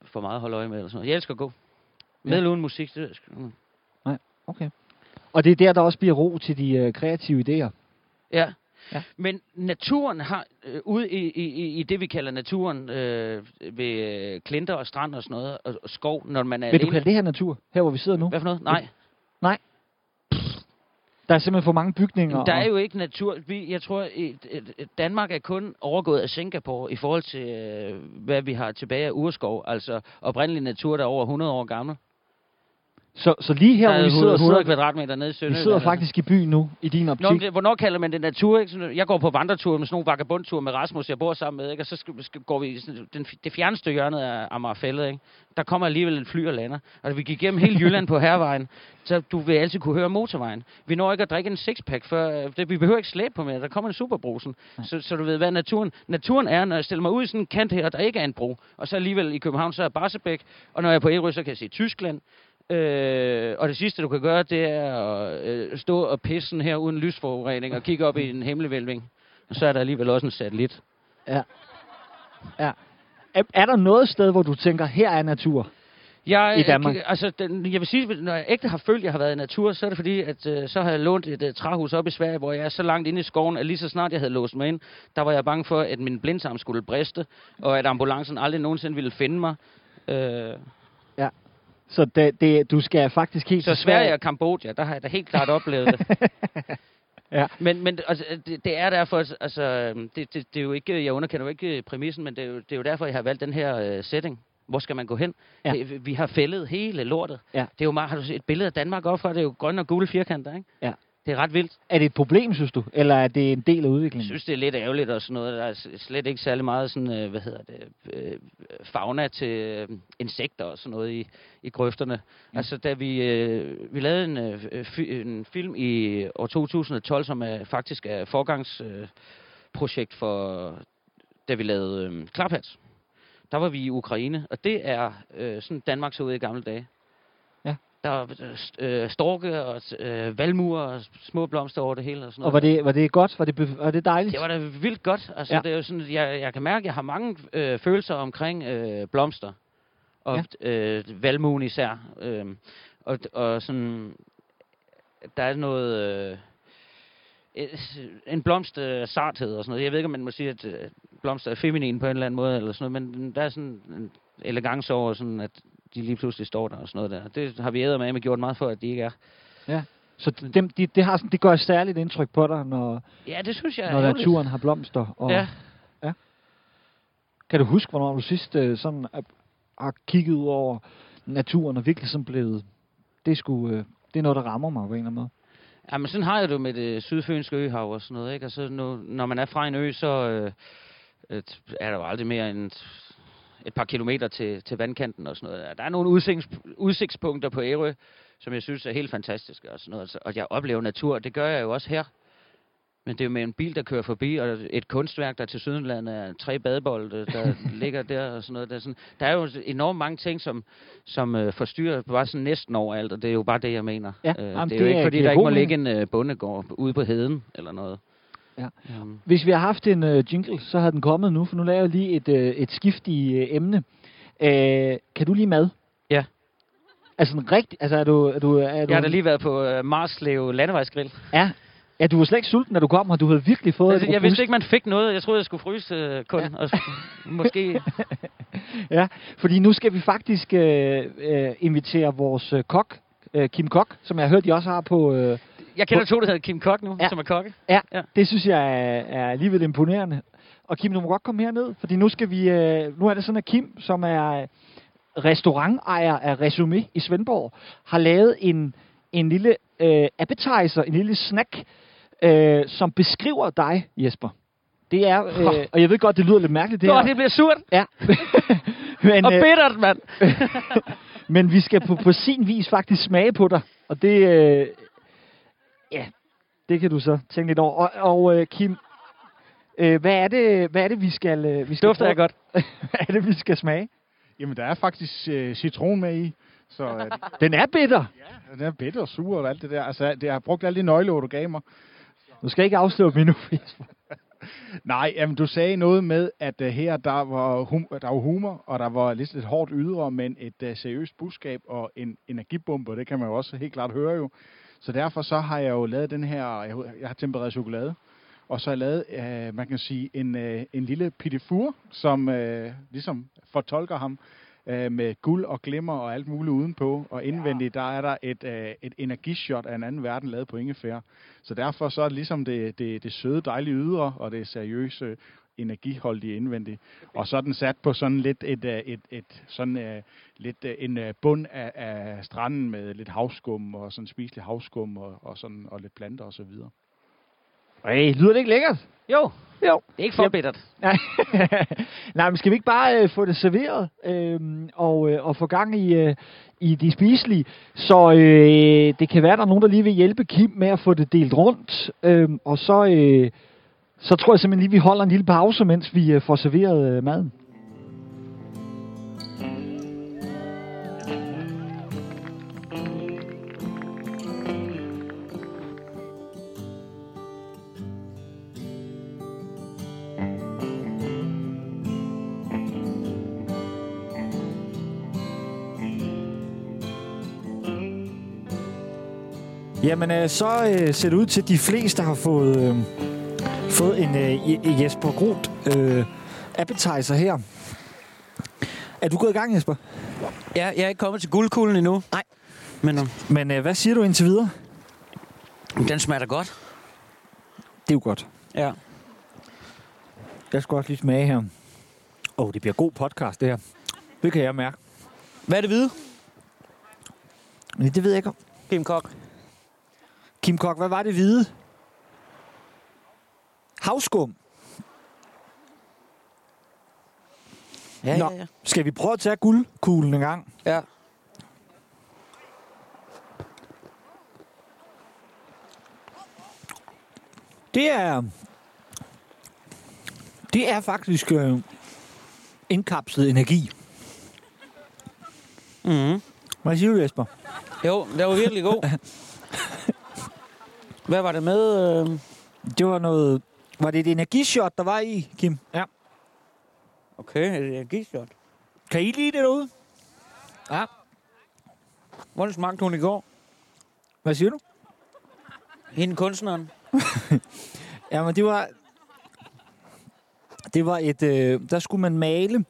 for meget at holde øje med. Eller sådan noget. Jeg elsker at gå. Med Ja. uden musik. Det, er sgu- mm. Okay. Og det er der, der også bliver ro til de øh, kreative idéer. Ja. Ja. Men naturen har, øh, ude i, i, i- det, vi kalder naturen, øh, ved øh, klinter og strand og sådan noget, og, og skov, når man er Vil du alene. kalde det her natur, her hvor vi sidder nu? Hvad for noget? Nej. Der er simpelthen for mange bygninger. Jamen, der er jo ikke natur. Vi, jeg tror, et, et, et Danmark er kun overgået af Singapore i forhold til, øh, hvad vi har tilbage af urskov. Altså oprindelig natur, der er over 100 år gammel. Så, så lige her, der hvor vi sidder, 100 sidder, kvadratmeter nede i vi Sønderjylland. sidder faktisk i byen nu, i din optik. Nå, det, hvornår kalder man det natur? Ikke? Jeg går på vandretur med sådan nogle vagabundture med Rasmus, jeg bor sammen med, ikke? og så skal, skal, går vi sådan, den, det fjerneste hjørne af Amagerfællet. Ikke? Der kommer alligevel et fly og lander. Og vi gik igennem hele Jylland på hervejen, så du vil altid kunne høre motorvejen. Vi når ikke at drikke en sixpack, før øh, det, vi behøver ikke slæbe på mere. Der kommer en superbrusen. Så, så du ved, hvad naturen... Naturen er, når jeg stiller mig ud i sådan en kant her, der ikke er en bro, og så alligevel i København, så er Barsebæk, og når jeg er på Ærø, så kan jeg se Tyskland, Øh, og det sidste, du kan gøre, det er at øh, stå og pisse her uden lysforurening og kigge op i en himmelvælving. Og så er der alligevel også en satellit. Ja. ja. Er, er der noget sted, hvor du tænker, her er natur? Jeg, I Danmark? øh, Altså, den, jeg vil sige, når jeg ægte har følt, at jeg har været i natur, så er det fordi, at øh, så har jeg lånt et øh, træhus op i Sverige, hvor jeg er så langt inde i skoven, at lige så snart jeg havde låst mig ind, der var jeg bange for, at min blindtarm skulle briste, og at ambulancen aldrig nogensinde ville finde mig. Øh, Så det, det, du skal faktisk helt så Sverige og Kambodja, der har jeg da helt klart oplevet det. Ja. Men, men altså, det, det er derfor, altså, det, det, det er jo ikke, jeg underkender jo ikke præmissen, men det er jo, det er jo derfor, jeg har valgt den her øh, setting. Hvor skal man gå hen? Ja. Det, vi har fældet hele lortet. Ja. Det er jo meget, har du set et billede af Danmark op fra, det er jo grønne og gule firkanter, ikke? Ja. Det er ret vildt. Er det et problem, synes du? Eller er det en del af Jeg udviklingen? synes, det er lidt ærgerligt og sådan noget. Der er slet ikke særlig meget sådan, øh, hvad hedder det, øh, fauna til øh, insekter og sådan noget i, i grøfterne. Mm. Altså, da vi, vi lavede en, en film i år 2012, som er faktisk er forgangsprojekt projekt for, da vi lavede Klarpats. Der var vi i Ukraine, og det er øh, sådan Danmark så ud i gamle dage. Der øh, st- storke og øh, valmuer og små blomster over det hele. Og sådan Og noget. var det, var det godt? Var det, var det dejligt? Det var da vildt godt. Altså, Ja. det er jo sådan, jeg, jeg kan mærke, at jeg har mange øh, følelser omkring øh, blomster. Og ja. øh, valmuen især. Øh, og, og sådan, der er noget... Øh, en blomst øh, sarthed og sådan noget. Jeg ved ikke, om man må sige, at øh, blomster er feminin på en eller anden måde, eller sådan noget, men der er sådan en elegance over, sådan at de lige pludselig står der og sådan noget der. Det har vi æder med gjort meget for, at de ikke er. Så dem, de, det, har sådan, det gør et særligt indtryk på dig, når, Ja, det synes jeg når ærgerligt. naturen har blomster. Og, Ja. Kan du huske, hvornår du sidst øh, sådan, er, har kigget ud over naturen og virkelig sådan blevet... Det, skulle, øh, det er noget, der rammer mig på en eller anden måde. Jamen, sådan har jeg det jo med det sydfynske øhav og sådan noget, ikke? Altså, nu, når man er fra en ø, så øh, er der jo aldrig mere end et par kilometer til, til vandkanten og sådan noget. Der er nogle udsigts, udsigtspunkter på Ærø, som jeg synes er helt fantastiske og sådan noget. Altså, Og jeg oplever natur, det gør jeg jo også her. Men det er jo med en bil, der kører forbi, og et kunstværk, der til sydenlandet er tre badebolde, der ligger der og sådan noget. Der er, sådan, der er jo enormt mange ting, som, som øh, forstyrrer bare sådan næsten overalt, og det er jo bare det, jeg mener. Ja, øh, jamen, det er det jo ikke, er- fordi der ikke må ligge en øh, bondegård ude på heden eller noget. Ja. Um, Hvis vi har haft en øh, jingle, så havde den kommet nu, for nu laver jeg lige et, øh, et skift i øh, emne. Øh, kan du lige mad? Ja. Altså en rigtig... Altså er du... Er du, er du jeg har da lige været på øh, Marslev Landevejsgrill. Ja. Ja, du var slet ikke sulten, da du kom, og du havde virkelig fået Altså, jeg vidste ikke, man fik noget. Jeg troede, jeg skulle fryse øh, kun. Ja. Og måske... Ja, fordi nu skal vi faktisk øh, øh, invitere vores øh, kok, øh, Kim Kok, som jeg har hørt, de også har på... Øh, Jeg kender to, der hedder Kim Kok nu, Ja. som er kokke. ja, Ja. det synes jeg er, er alligevel imponerende. Og Kim, du må godt komme herned, fordi nu skal vi... Øh, nu er det sådan, at Kim, som er restaurantejer af Resumé i Svendborg, har lavet en, en lille øh, appetizer, en lille snack, øh, som beskriver dig, Jesper. Det er, øh, og jeg ved godt, det lyder lidt mærkeligt, det Det, her. Nå, det bliver surt Ja. Men, og øh, bittert, mand. Men vi skal på, på sin vis faktisk smage på dig. Og det, øh, det kan du så tænke lidt over. Og, og øh, Kim, øh, hvad, er det, hvad er det, vi skal, øh, vi skal Dufter jeg godt. hvad er det, vi skal smage? Jamen, der er faktisk øh, citron med i. Så øh, Den er bitter. ja, den er bitter og sur og alt det der. Altså, det har brugt alle de nøgleord, du gav mig. Du skal ikke afsløre endnu. Jesper. Nej, jamen, du sagde noget med, at uh, her der var, hum- der var humor, og der var lidt et hårdt ydre, men et uh, seriøst budskab og en energibombe, det kan man jo også helt klart høre jo. Så derfor så har jeg jo lavet den her, jeg, jeg har tempereret chokolade, og så har jeg lavet, uh, man kan sige, en, uh, en lille pittifur, som uh, ligesom fortolker ham uh, med guld og glimmer og alt muligt udenpå. Og indvendigt, der er der et, uh, et energishot af en anden verden lavet på ingefær. Så derfor så er det ligesom det, det, det søde, dejlige ydre, og det seriøse, energiholdige indvendigt. Og så er den sat på sådan lidt et, øh, et, et sådan uh, lidt uh, en bund af, af stranden med lidt havskum og sådan spiselig havskum og, og sådan og lidt planter og så videre. Hey, lyder det ikke lækkert? Jo, Jo. det er ikke for Yep. bittert. Nej, Nej men skal vi ikke bare øh, få det serveret øh, og, øh, og få gang i, øh, i de spiselige? Så øh, det kan være, der er nogen, der lige vil hjælpe Kim med at få det delt rundt. Øh, og så, øh, så tror jeg simpelthen lige, vi holder en lille pause, mens vi øh, får serveret øh, maden. Jamen, øh, så øh, ser det ud til, at de fleste har fået, øh, fået en øh, Je- Jesper Groth øh, appetizer her. Er du gået i gang, Jesper? Ja, jeg er ikke kommet til guldkuglen endnu. Nej. Men um, Men øh, hvad siger du indtil videre? den smager da godt. Det er jo godt. Ja. Jeg skal også lige smage her. Åh, oh, det bliver god podcast, det her. Det kan jeg mærke. Hvad er det hvide? Det ved jeg ikke om. Kim Kok. Kim Kok, hvad var det hvide? Havskum. Ja, Nå. ja, ja. Skal vi prøve at tage guldkuglen en gang? ja. Det er... Det er faktisk øh, indkapslet energi. Mm-hmm. Hvad siger du, Jesper? Jo, det var virkelig god. Hvad var det med? Øh? Det var noget... Var det et energishot, der var i, Kim? Ja. Okay, det er gishot. Kan I lide det derude? Ja. Hvordan smagte hun i går? Hvad siger du? Hende kunstneren. Jamen, det var... Det var et... Øh, der skulle man male...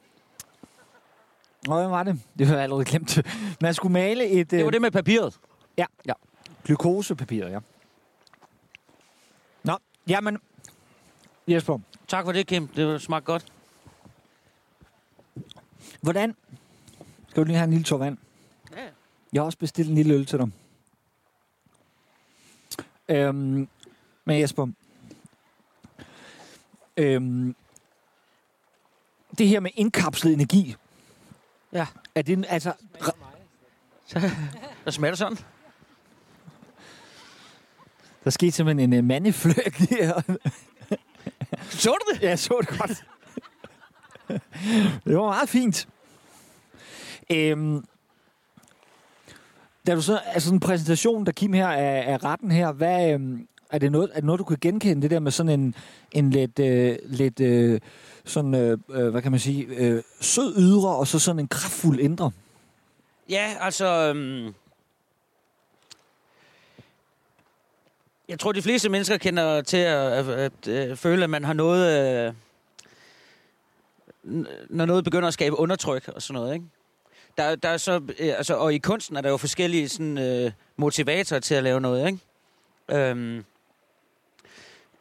Nå, hvad var det? Det har jeg allerede glemt. Man skulle male et... Det var det med papiret. Glukosepapir, ja. Nå, jamen... Jesper, Tak for det, Kim. Det smagte godt. hvordan... Skal du lige have en lille tår vand? Ja. Jeg har også bestilt en lille øl til dig. Øhm, men Jesper... Øhm, det her med indkapslet energi. Ja. Er det altså... Der smager sådan. Der skete simpelthen en uh, mandefløg her. Så du det? Ja, jeg så det godt. det var meget fint. Øhm, da du så, altså sådan en præsentation, der Kim her af, af retten her, hvad, øhm, er, det noget, er det noget, du kan genkende, det der med sådan en, en lidt, øh, lidt øh, sådan, øh, øh, hvad kan man sige, øh, sød ydre, og så sådan en kraftfuld indre? Ja, altså... Øhm, jeg tror, de fleste mennesker kender til at, at, at, øh, føle, at man har noget... Øh, når noget begynder at skabe undertryk og sådan noget, ikke? Der, der er så, øh, altså, og i kunsten er der jo forskellige sådan, øh, motivatorer til at lave noget, ikke? Øhm,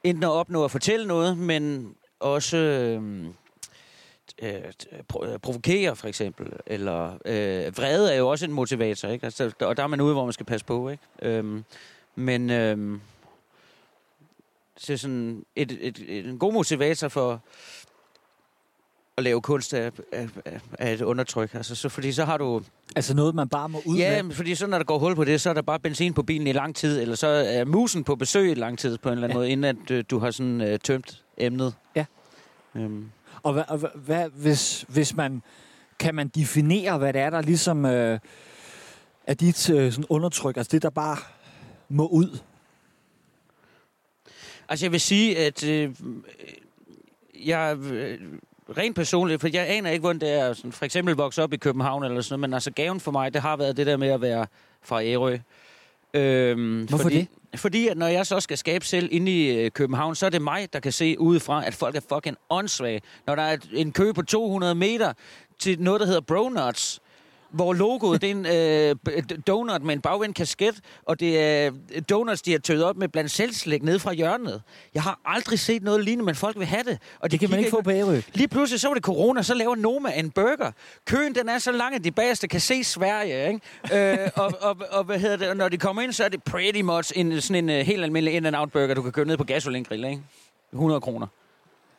enten at opnå at fortælle noget, men også øhm, øh, øh, øh, provokere, for eksempel. Eller øh, vrede er jo også en motivator, ikke? Altså, og der er man ude, hvor man skal passe på, ikke? Øhm, men øh, det er sådan et, et, et, en god motivator for at lave kunst af, af, af, et undertryk. Altså, så, fordi så har du... Altså noget, man bare må ud Ja, med? fordi så når der går hul på det, så er der bare benzin på bilen i lang tid, eller så er musen på besøg i lang tid på en eller anden Ja. måde, inden at øh, du har sådan øh, tømt emnet. Ja. Øhm. Og, hvad, og hvad hvis, hvis man... Kan man definere, hvad det er, der ligesom øh, er dit øh, sådan undertryk? Altså det, der bare må ud? Altså jeg vil sige, at øh, jeg øh, rent personligt, for jeg aner ikke, hvordan det er sådan, for eksempel vokse op i København eller sådan noget, men altså gaven for mig, det har været det der med at være fra Ærø. Øhm, Hvorfor fordi, det? Fordi at når jeg så skal skabe selv inde i øh, København, så er det mig, der kan se udefra, at folk er fucking åndssvage. Når der er en kø på 200 meter til noget, der hedder Bronuts, hvor logoet det er en øh, donut med en bagvendt kasket, og det er donuts, de har tøet op med blandt selvslæg nede fra hjørnet. Jeg har aldrig set noget lignende, men folk vil have det. Og de Det kan man ikke få på Ærø. Lige pludselig så var det corona, så laver Noma en burger. Køen den er så lang, at de bagerste kan se Sverige. Ikke? øh, og, og, og, hvad hedder det? Og når de kommer ind, så er det pretty much en, sådan en uh, helt almindelig in-and-out burger, du kan købe ned på gasolin grill. Ikke? 100 kroner.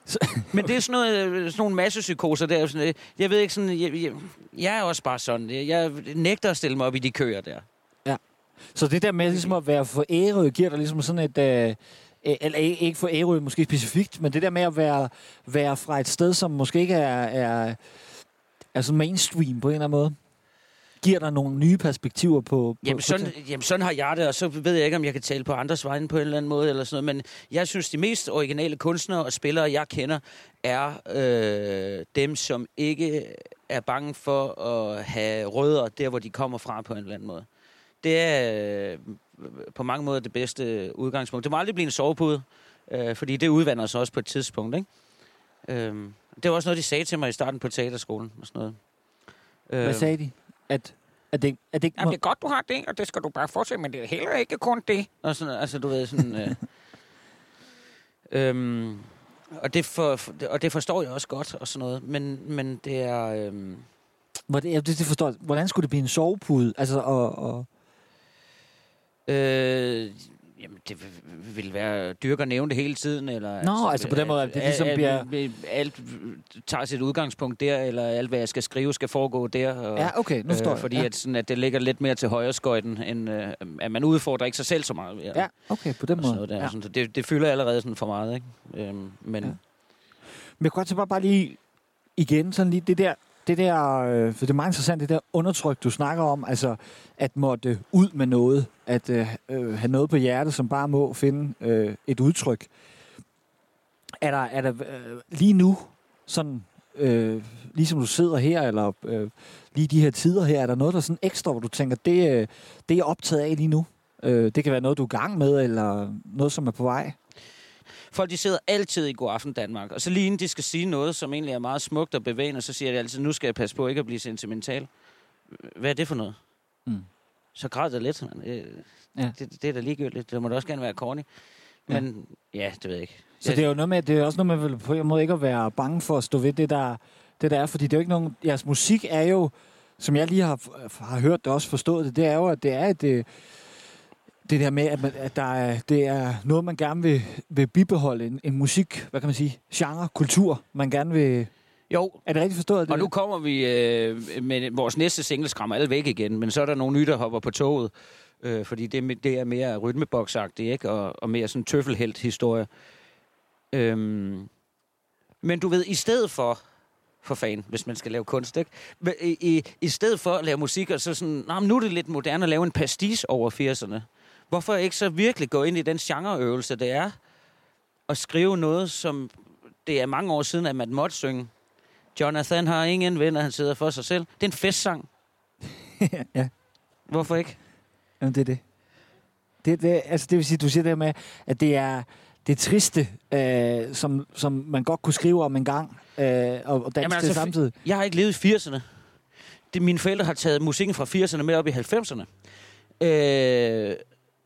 Men det er sådan, noget, øh, sådan nogle massepsykoser der. Sådan, øh, jeg ved ikke sådan... Jeg, jeg, jeg er også bare sådan. Jeg, jeg nægter at stille mig op i de køer der. Så det der med ligesom at være for Ærø, giver dig ligesom sådan et... Øh, øh, eller ikke ikke for Ærø måske specifikt, men det der med at være, være fra et sted, som måske ikke er, er, er sådan mainstream på en eller anden måde, giver dig nogle nye perspektiver på... på Jamen på sådan, ting. jamen, sådan har jeg det, og så ved jeg ikke, om jeg kan tale på andres vegne på en eller anden måde, eller sådan noget, men jeg synes, de mest originale kunstnere og spillere, jeg kender, er øh, dem, som ikke er bange for at have rødder der, hvor de kommer fra på en eller anden måde. Det er øh, på mange måder det bedste udgangspunkt. Det må aldrig blive en sovepude, øh, fordi det udvander sig også på et tidspunkt, ikke? Øh, det var også noget, de sagde til mig i starten på teaterskolen og sådan noget. Hvad Øh, sagde de? At, at det, at det ikke Jamen, må, det er godt, du har det, og det skal du bare fortsætte, men det er heller ikke kun det. Og sådan, altså, du ved, sådan... Øh, øhm, og, det for, for- og det forstår jeg også godt, og sådan noget, men, men det er... Øhm, Hvor det, ja, det, det forstår jeg. Hvordan skulle det blive en sovepude? Altså, og, og, øh, Jamen, det vil- være dyrker nævne det hele tiden, eller... Nå, altså på den måde, at det ligesom alt, bliver- Alt, tager sit udgangspunkt der, eller alt, hvad jeg skal skrive, skal foregå der. Og, Ja, okay, nu forstår jeg. Fordi ja. at, sådan, at det ligger lidt mere til højre skøjten, end øh, at man udfordrer ikke sig selv så meget. Ja, okay, på den måde. noget der. Ja. Ja. Sådan, så det, det fylder allerede sådan for meget, ikke? Øhm, men Ja. ja. Men jeg kunne godt tænke mig bare lige igen, sådan lige det der, det der, øh, for det er meget interessant, det der undertryk, du snakker om, altså at måtte ud med noget, at øh, øh, have noget på hjertet, som bare må finde øh, et udtryk. Er der, er der øh, lige nu, sådan, øh, ligesom du sidder her, eller øh, lige de her tider her, er der noget, der er sådan ekstra, hvor du tænker, det, øh, det er jeg optaget af lige nu? Øh, det kan være noget, du er i gang med, eller noget, som er på vej folk de sidder altid i God Aften Danmark, og så lige inden de skal sige noget, som egentlig er meget smukt og bevægende, så siger de altid, nu skal jeg passe på ikke at blive sentimental. Hvad er det for noget? Mm. Så græd det lidt. Man. Øh, Ja. det, det er da ligegyldigt. Det må da også gerne være corny. Men ja, ja det ved jeg ikke. Så det er jo noget med, det er også noget med på en måde ikke at være bange for at stå ved det der, det der er, fordi det er jo ikke nogen, jeres musik er jo, som jeg lige har, har hørt det også forstået det, det er jo, at det er et, øh, det der med, at, man, at der er, det er noget, man gerne vil, vil bibeholde, en, en musik, hvad kan man sige, genre, kultur, man gerne vil, Jo, er det rigtigt forstået? Det og nu kommer vi øh, med vores næste single, skræmmer alle væk igen, men så er der nogle nye, der hopper på toget, øh, fordi det, er det er mere rytmeboksagtigt, ikke? Og, og mere sådan tøffelhelt historie. Øhm, men du ved, i stedet for, for fan, hvis man skal lave kunst, ikke? I, i, I stedet for at lave musik, og så sådan, nah, nu er det lidt moderne at lave en pastis over 80'erne. Hvorfor ikke så virkelig gå ind i den genreøvelse, det er at skrive noget, som det er mange år siden, at man måtte synge. Jonathan har ingen venner, han sidder for sig selv. Det er en festsang. ja, Hvorfor ikke? jamen, det er det. Det, det, altså, det vil sige, du siger det med, at det er det triste, øh, som, som man godt kunne skrive om en gang, øh, og, og danse Jamen, altså, det samtidig. Jeg har ikke levet i 80'erne. Det, mine forældre har taget musikken fra 80'erne med op i 90'erne. Øh,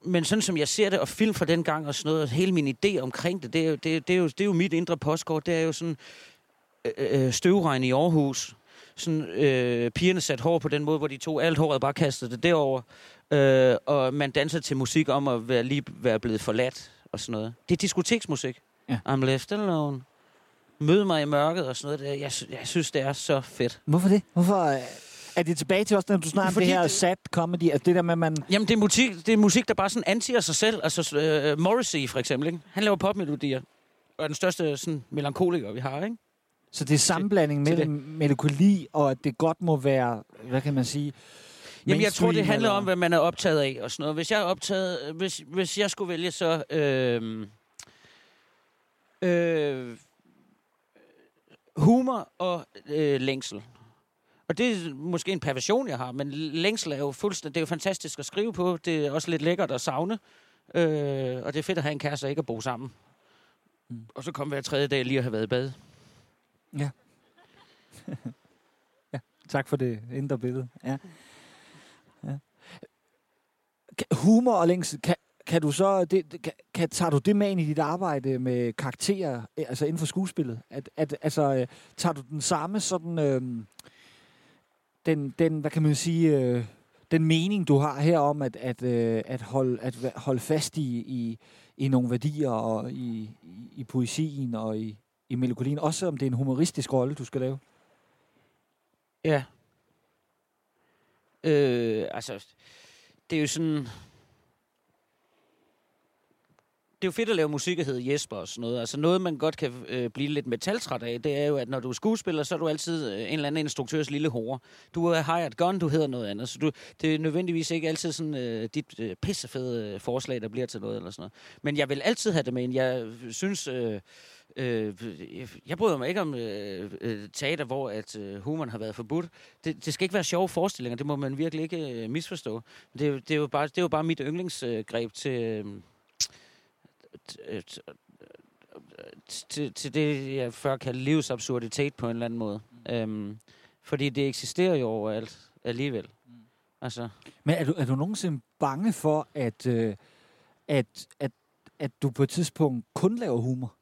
men sådan som jeg ser det, og film fra den gang og sådan noget, og hele min idé omkring det, det er jo, det, det er jo, det er jo mit indre postkort. Det er jo sådan øh, øh, støvregn i Aarhus. Sådan, øh, pigerne satte hår på den måde, hvor de tog alt håret og bare kastede det derover. Øh, og man danser til musik om at være, lige være blevet forladt og sådan noget. Det er diskoteksmusik. Ja. I'm left alone. Mød mig i mørket og sådan noget. Jeg, jeg synes, det er så fedt. Hvorfor det? Hvorfor øh, er det tilbage til også, når du snakker om det her det- sad comedy, altså det der med, man... Jamen, det er musik, det er musik der bare sådan antiger sig selv. Altså, øh, Morrissey for eksempel, ikke? han laver popmelodier. Og er den største sådan, melankoliker, vi har, ikke? Så det er sammenblanding mellem melodi, og at det godt må være, hvad kan man sige, Jamen, jeg tror, det handler eller- om, hvad man er optaget af og sådan noget. Hvis jeg er optaget... Hvis, hvis jeg skulle vælge, så... Øh, øh, humor og øh, længsel. Og det er måske en perversion, jeg har, men længsel er jo fuldstændig... Det er jo fantastisk at skrive på. Det er også lidt lækkert at savne. Øh, og det er fedt at have en kæreste og ikke at bo sammen. Mm. Og så kom hver tredje dag lige at have været i bad. Tak for det indre billede. Ja. ja. Humor og længsel, kan, kan du så, det, kan, kan, tager du det med ind i dit arbejde med karakterer, altså inden for skuespillet? At, at, altså, øh, tager du den samme sådan, øh, den, den, hvad kan man sige, øh, den mening, du har her om at, at, øh, at, holde, at holde fast i, i, i nogle værdier og i, i, i poesien og i, i melankolien, også om det er en humoristisk rolle, du skal lave? Ja. Øh, altså, det er jo sådan... Det er jo fedt at lave musik, der hedder Jesper og sådan noget. Altså noget, man godt kan øh, blive lidt metaltræt af, det er jo, at når du er skuespiller, så er du altid øh, en eller anden instruktørs lille hore. Du øh, er hired gun, du hedder noget andet. Så du, det er nødvendigvis ikke altid sådan øh, dit øh, pissefede øh, forslag, der bliver til noget eller sådan noget. Men jeg vil altid have det med en. Jeg synes... Øh, Øh, jeg- bryder mig ikke om øh, øh, teater, hvor at øh, humoren har været forbudt. Det, det skal ikke være sjove forestillinger, det må man virkelig ikke øh, misforstå. Det, det, er jo bare, det er jo bare mit yndlingsgreb til, øh, til... øh, til, til det, jeg før kaldte livs absurditet på en eller anden måde. Mm. Øhm, fordi det eksisterer jo overalt alligevel. Mm. Altså, Men er du, er du nogensinde bange for, at, øh, at, at, at du på et tidspunkt kun laver humor?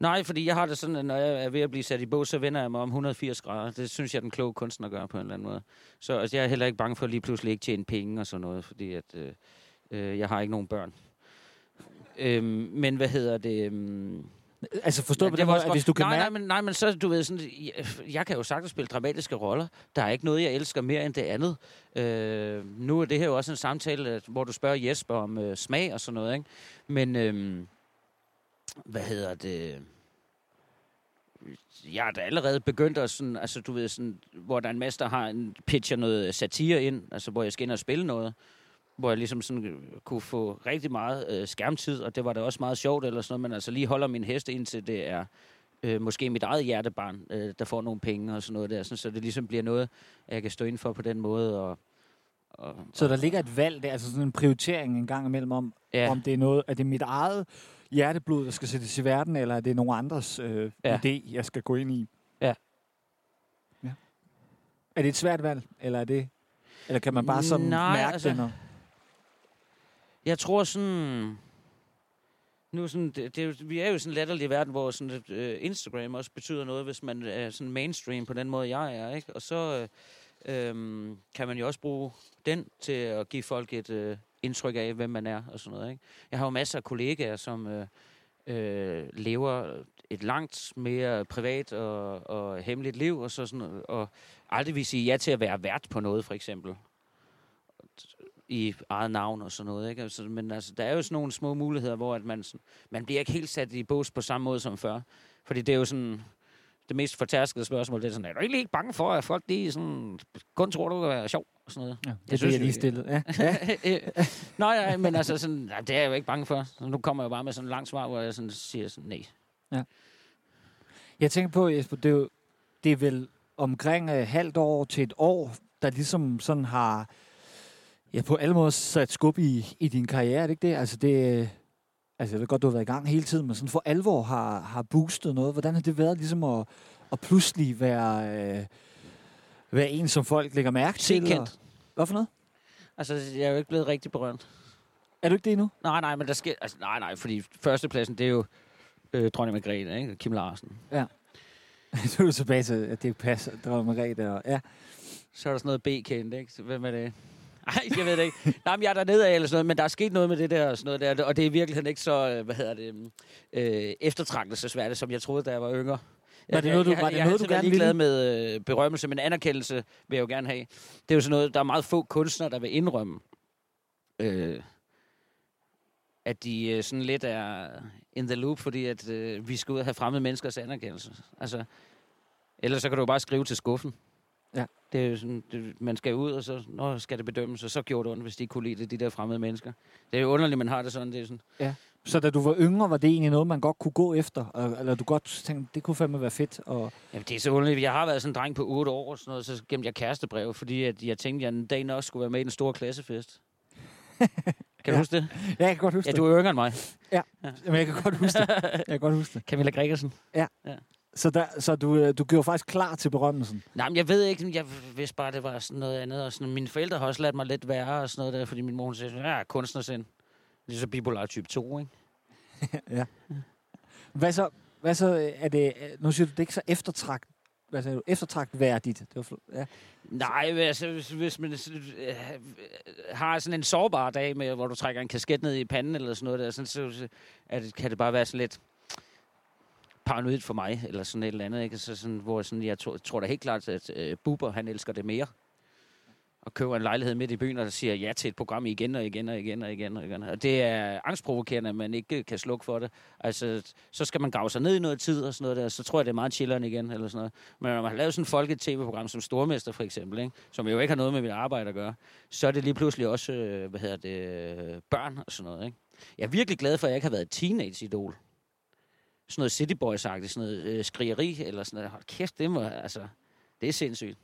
Nej, fordi jeg har det sådan, at når jeg er ved at blive sat i bog, så vender jeg mig om 180 grader. Det synes jeg, den kloge kunstner gør på en eller anden måde. Så altså, jeg er heller ikke bange for at lige pludselig ikke tjene penge og sådan noget, fordi at, øh, øh, jeg har ikke nogen børn. Øhm, men hvad hedder det? Øhm, Altså forstå Ja, på det den måde, at hvis du kan nej, mærke... nej, men, nej, men så, du ved, sådan, jeg, jeg kan jo sagtens spille dramatiske roller. Der er ikke noget, jeg elsker mere end det andet. Øh, nu er det her jo også en samtale, hvor du spørger Jesper om øh, smag og sådan noget, ikke? Men, øh, hvad hedder det? Jeg er da allerede begyndt at sådan, altså du ved sådan, hvor der er en masse, der har en pitcher noget satire ind, altså hvor jeg skal ind og spille noget, hvor jeg ligesom sådan øh, kunne få rigtig meget øh, skærmtid, og det var da også meget sjovt eller sådan noget, men altså lige holder min heste indtil det er øh, måske mit eget hjertebarn, øh, der får nogle penge og sådan noget der, sådan, så det ligesom bliver noget, jeg kan stå ind for på den måde. Og, og, Så der ligger et valg der, altså sådan en prioritering en gang imellem om, ja, om det er noget, er det mit eget hjerteblod, der skal sættes i verden, eller er det nogen andres øh, Ja. idé, jeg skal gå ind i? Ja. ja. Er det et svært valg, eller er det... Eller kan man bare sådan Nej, mærke altså- det, når... Jeg tror sådan... Nu sådan, det, det, vi er jo i sådan en latterlig verden, hvor sådan, et, øh, Instagram også betyder noget, hvis man er sådan mainstream på den måde, jeg er. Ikke? Og så øh, øh, kan man jo også bruge den til at give folk et øh, indtryk af, hvem man er og sådan noget. Ikke? Jeg har jo masser af kollegaer, som øh, øh, lever et langt mere privat og, og hemmeligt liv, og, så sådan, og aldrig vil sige ja til at være vært på noget, for eksempel i eget navn og sådan noget. Ikke? Altså, men altså, der er jo sådan nogle små muligheder, hvor at man, sådan, man bliver ikke helt sat i bås på samme måde som før. Fordi det er jo sådan, det mest fortærskede spørgsmål, det er sådan, er du egentlig ikke bange for, at folk de sådan, kun tror, du være sjov? Og sådan noget. Ja, det er Jeg det, jeg synes lige jo- stillede. Ja. ja. Øh, nej, nej, men altså sådan, nej, det er jeg jo ikke bange for. Så nu kommer jeg bare med sådan en lang svar, hvor jeg sådan siger sådan, nej. Jeg tænker på, Jesper, det er, jo, det er vel omkring et halvt år til et år, der ligesom sådan har ja, på alle måder sat skub i, i din karriere, er det ikke det? Altså, det, altså jeg ved godt, du har været i gang hele tiden, men sådan for alvor har, har boostet noget. Hvordan har det været ligesom at, at pludselig være, øh, være en, som folk lægger mærke til? og- kendt. Hvad for noget? Altså, jeg er jo ikke blevet rigtig berømt. Er du ikke det endnu? Nej, nej, men der sker... Altså, nej, nej, fordi førstepladsen, det er jo øh, dronning Margrethe, ikke? Kim Larsen. Så er du tilbage til, at det passer, Drømme Margrethe. Og, ja. Så er der sådan noget B-kendt, ikke? Hvem er det? Nej, jeg ved det ikke. Nej, men jeg er dernede af eller sådan noget, men der er sket noget med det der og sådan noget der, og det er i virkeligheden ikke så, øh, hvad hedder det, øh, eftertragtelsesværdigt, som jeg troede, da jeg var yngre. Var det noget, du- jeg, var jeg, det jeg, noget, jeg du gerne altid været ligeglad med øh, berømmelse, men anerkendelse vil jeg jo gerne have. Det er jo sådan noget, der er meget få kunstnere, der vil indrømme, øh, at de øh, sådan lidt er in the loop, fordi at øh, vi skal ud og have fremmede menneskers anerkendelse. Altså, ellers så kan du jo bare skrive til skuffen. Ja. Det er jo sådan, det, man skal ud, og så når skal det bedømmes, og så gjorde det ondt, hvis de ikke kunne lide det, de der fremmede mennesker. Det er jo underligt, man har det sådan. Det er sådan Så da du var yngre, var det egentlig noget, man godt kunne gå efter? Eller du godt tænkte, det kunne fandme være fedt? Og, Jamen, det er så underligt. Jeg har været sådan en dreng på 8 år, og sådan noget, så gemte jeg kærestebrev, fordi at jeg tænkte, at jeg en dag nok skulle være med i den store klassefest. kan du Ja. huske det? ja, jeg kan godt huske Ja, det. du er yngre end mig. Jamen, jeg kan godt huske det. Jeg kan godt huske det. Camilla Gregersen. Så, der, så du, øh, du gjorde faktisk klar til berømmelsen? Nej, men jeg ved ikke, jeg vidste bare, det var sådan noget andet. Og sådan, mine forældre har også lært mig lidt værre og sådan noget der, fordi min mor hun siger, sådan, ja, kunstnersind. Det er så bipolar type 2, ikke? ja. Hvad så, hvad så øh, er det, øh, nu siger du, det er ikke så eftertragt, hvad siger du, eftertragtværdigt. Det var, ja. Nej, altså, hvis, man øh, har sådan en sårbar dag, med, hvor du trækker en kasket ned i panden eller sådan noget der, sådan, så så det, kan det bare være sådan lidt paranoid for mig, eller sådan et eller andet, ikke? Så sådan, hvor sådan, jeg tror, tror da helt klart, at øh, Buber, han elsker det mere. Og køber en lejlighed midt i byen, og siger ja til et program igen og igen og igen og igen og igen. Og det er angstprovokerende, at man ikke kan slukke for det. Altså, så skal man grave sig ned i noget tid og sådan noget der, så tror jeg, det er meget chilleren igen, eller sådan noget. Men når man har lavet sådan et folket-tv-program som Stormester for eksempel, ikke? som jo ikke har noget med mit arbejde at gøre, så er det lige pludselig også, øh, hvad hedder det, øh, børn og sådan noget. Ikke? Jeg er virkelig glad for, at jeg ikke har været teenage-idol. Sådan noget City Boys-agtigt, sådan noget øh, skrigeri, eller sådan noget. Hold kæft, det må, altså, det er sindssygt.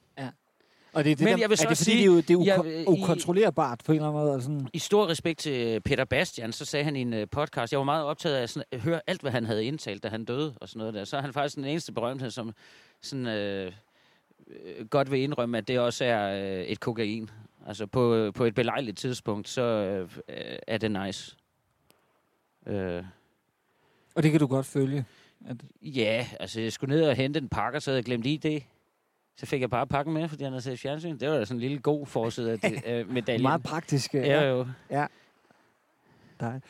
Og det er det, Men der, jeg vil så er det fordi, sige- det er, jo, det er jeg- uko- i- ukontrollerbart på en eller anden måde? Sådan. I stor respekt til Peter Bastian, så sagde han i en uh, podcast, jeg var meget optaget af sådan, at høre alt, hvad han havde indtalt, da han døde og sådan noget der. Så er han faktisk den eneste berømthed, som sådan, øh, øh, godt vil indrømme, at det også er øh, et kokain. Altså på, på et belejligt tidspunkt, så øh, er det nice. Øh, Og det kan du godt følge. At, ja, altså jeg skulle ned og hente en pakke, så havde jeg glemt ID. Så fik jeg bare pakken med, fordi han havde set fjernsyn. Det var da sådan en lille god forside af det, øh, medaljen. meget praktisk. øh, Ja, jo. Dejligt.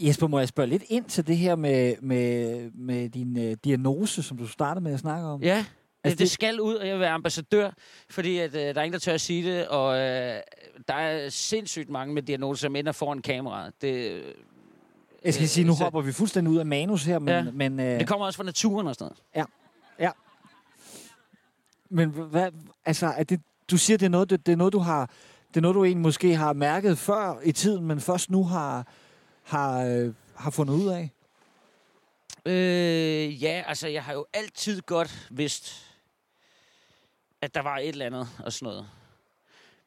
Jesper, må jeg spørge lidt ind til det her med, med, med din øh, diagnose, som du startede med at snakke om? Ja, Altså, det, det- det skal ud, og jeg vil være ambassadør, fordi at, øh, der er ingen, der tør at sige det, og øh, der er sindssygt mange med diagnoser, som ender foran kameraet. Det, Jeg skal Øh, sige, nu så- hopper vi fuldstændig ud af manus her, men, Ja. men, øh, det kommer også fra naturen og sådan noget. men hvad, altså, er det, du siger, det er noget, det, det er noget, du har, det er noget, du egentlig måske har mærket før i tiden, men først nu har, har, øh, har fundet ud af? Øh, ja, altså, jeg har jo altid godt vidst, at der var et eller andet og sådan noget.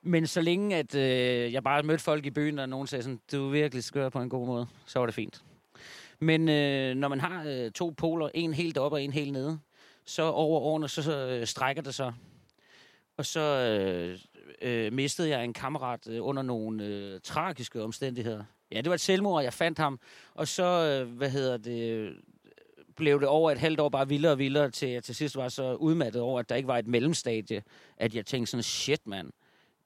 Men så længe, at øh, jeg bare mødte folk i byen, og nogen sagde sådan, du er virkelig skør på en god måde, så var det fint. Men øh, når man har øh, to poler, en helt op og en helt nede, så over årene, så, så øh, strækker det sig. Og så øh, øh, mistede jeg en kammerat øh, under nogle øh, tragiske omstændigheder. Ja, det var et selvmord, og jeg fandt ham. Og så, øh, hvad hedder det, øh, blev det over et halvt år bare vildere og vildere, til jeg til sidst var så udmattet over, at der ikke var et mellemstadie, at jeg tænkte sådan, shit mand,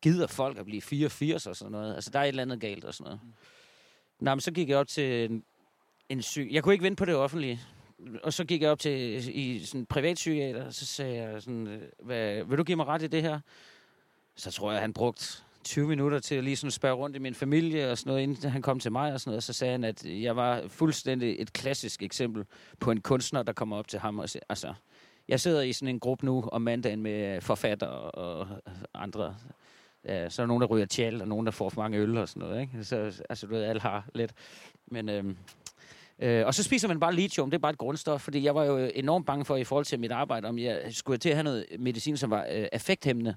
gider folk at blive 84 og sådan noget? Altså, der er et eller andet galt og sådan noget. Mm. Nå, men så gik jeg op til en, en syg... Jeg kunne ikke vente på det offentlige. Og så gik jeg op til i sådan en privatpsykiater, og så sagde jeg sådan, øh, hvad, vil du give mig ret i det her? Så tror jeg, han brugte 20 minutter til at lige sådan spørge rundt i min familie og sådan noget, inden han kom til mig og sådan noget. Og så sagde han, at jeg var fuldstændig et klassisk eksempel på en kunstner, der kommer op til ham og siger, altså, jeg sidder i sådan en gruppe nu om mandagen med forfatter og andre. Så er der nogen, der ryger tjal, og nogen, der får for mange øl og sådan noget. Ikke? Så, altså, du ved, alle har lidt. Men, øhm, øh, og så spiser man bare lithium, det er bare et grundstof, fordi jeg var jo enormt bange for i forhold til mit arbejde, om jeg skulle til at have noget medicin, som var øh, affekthæmmende.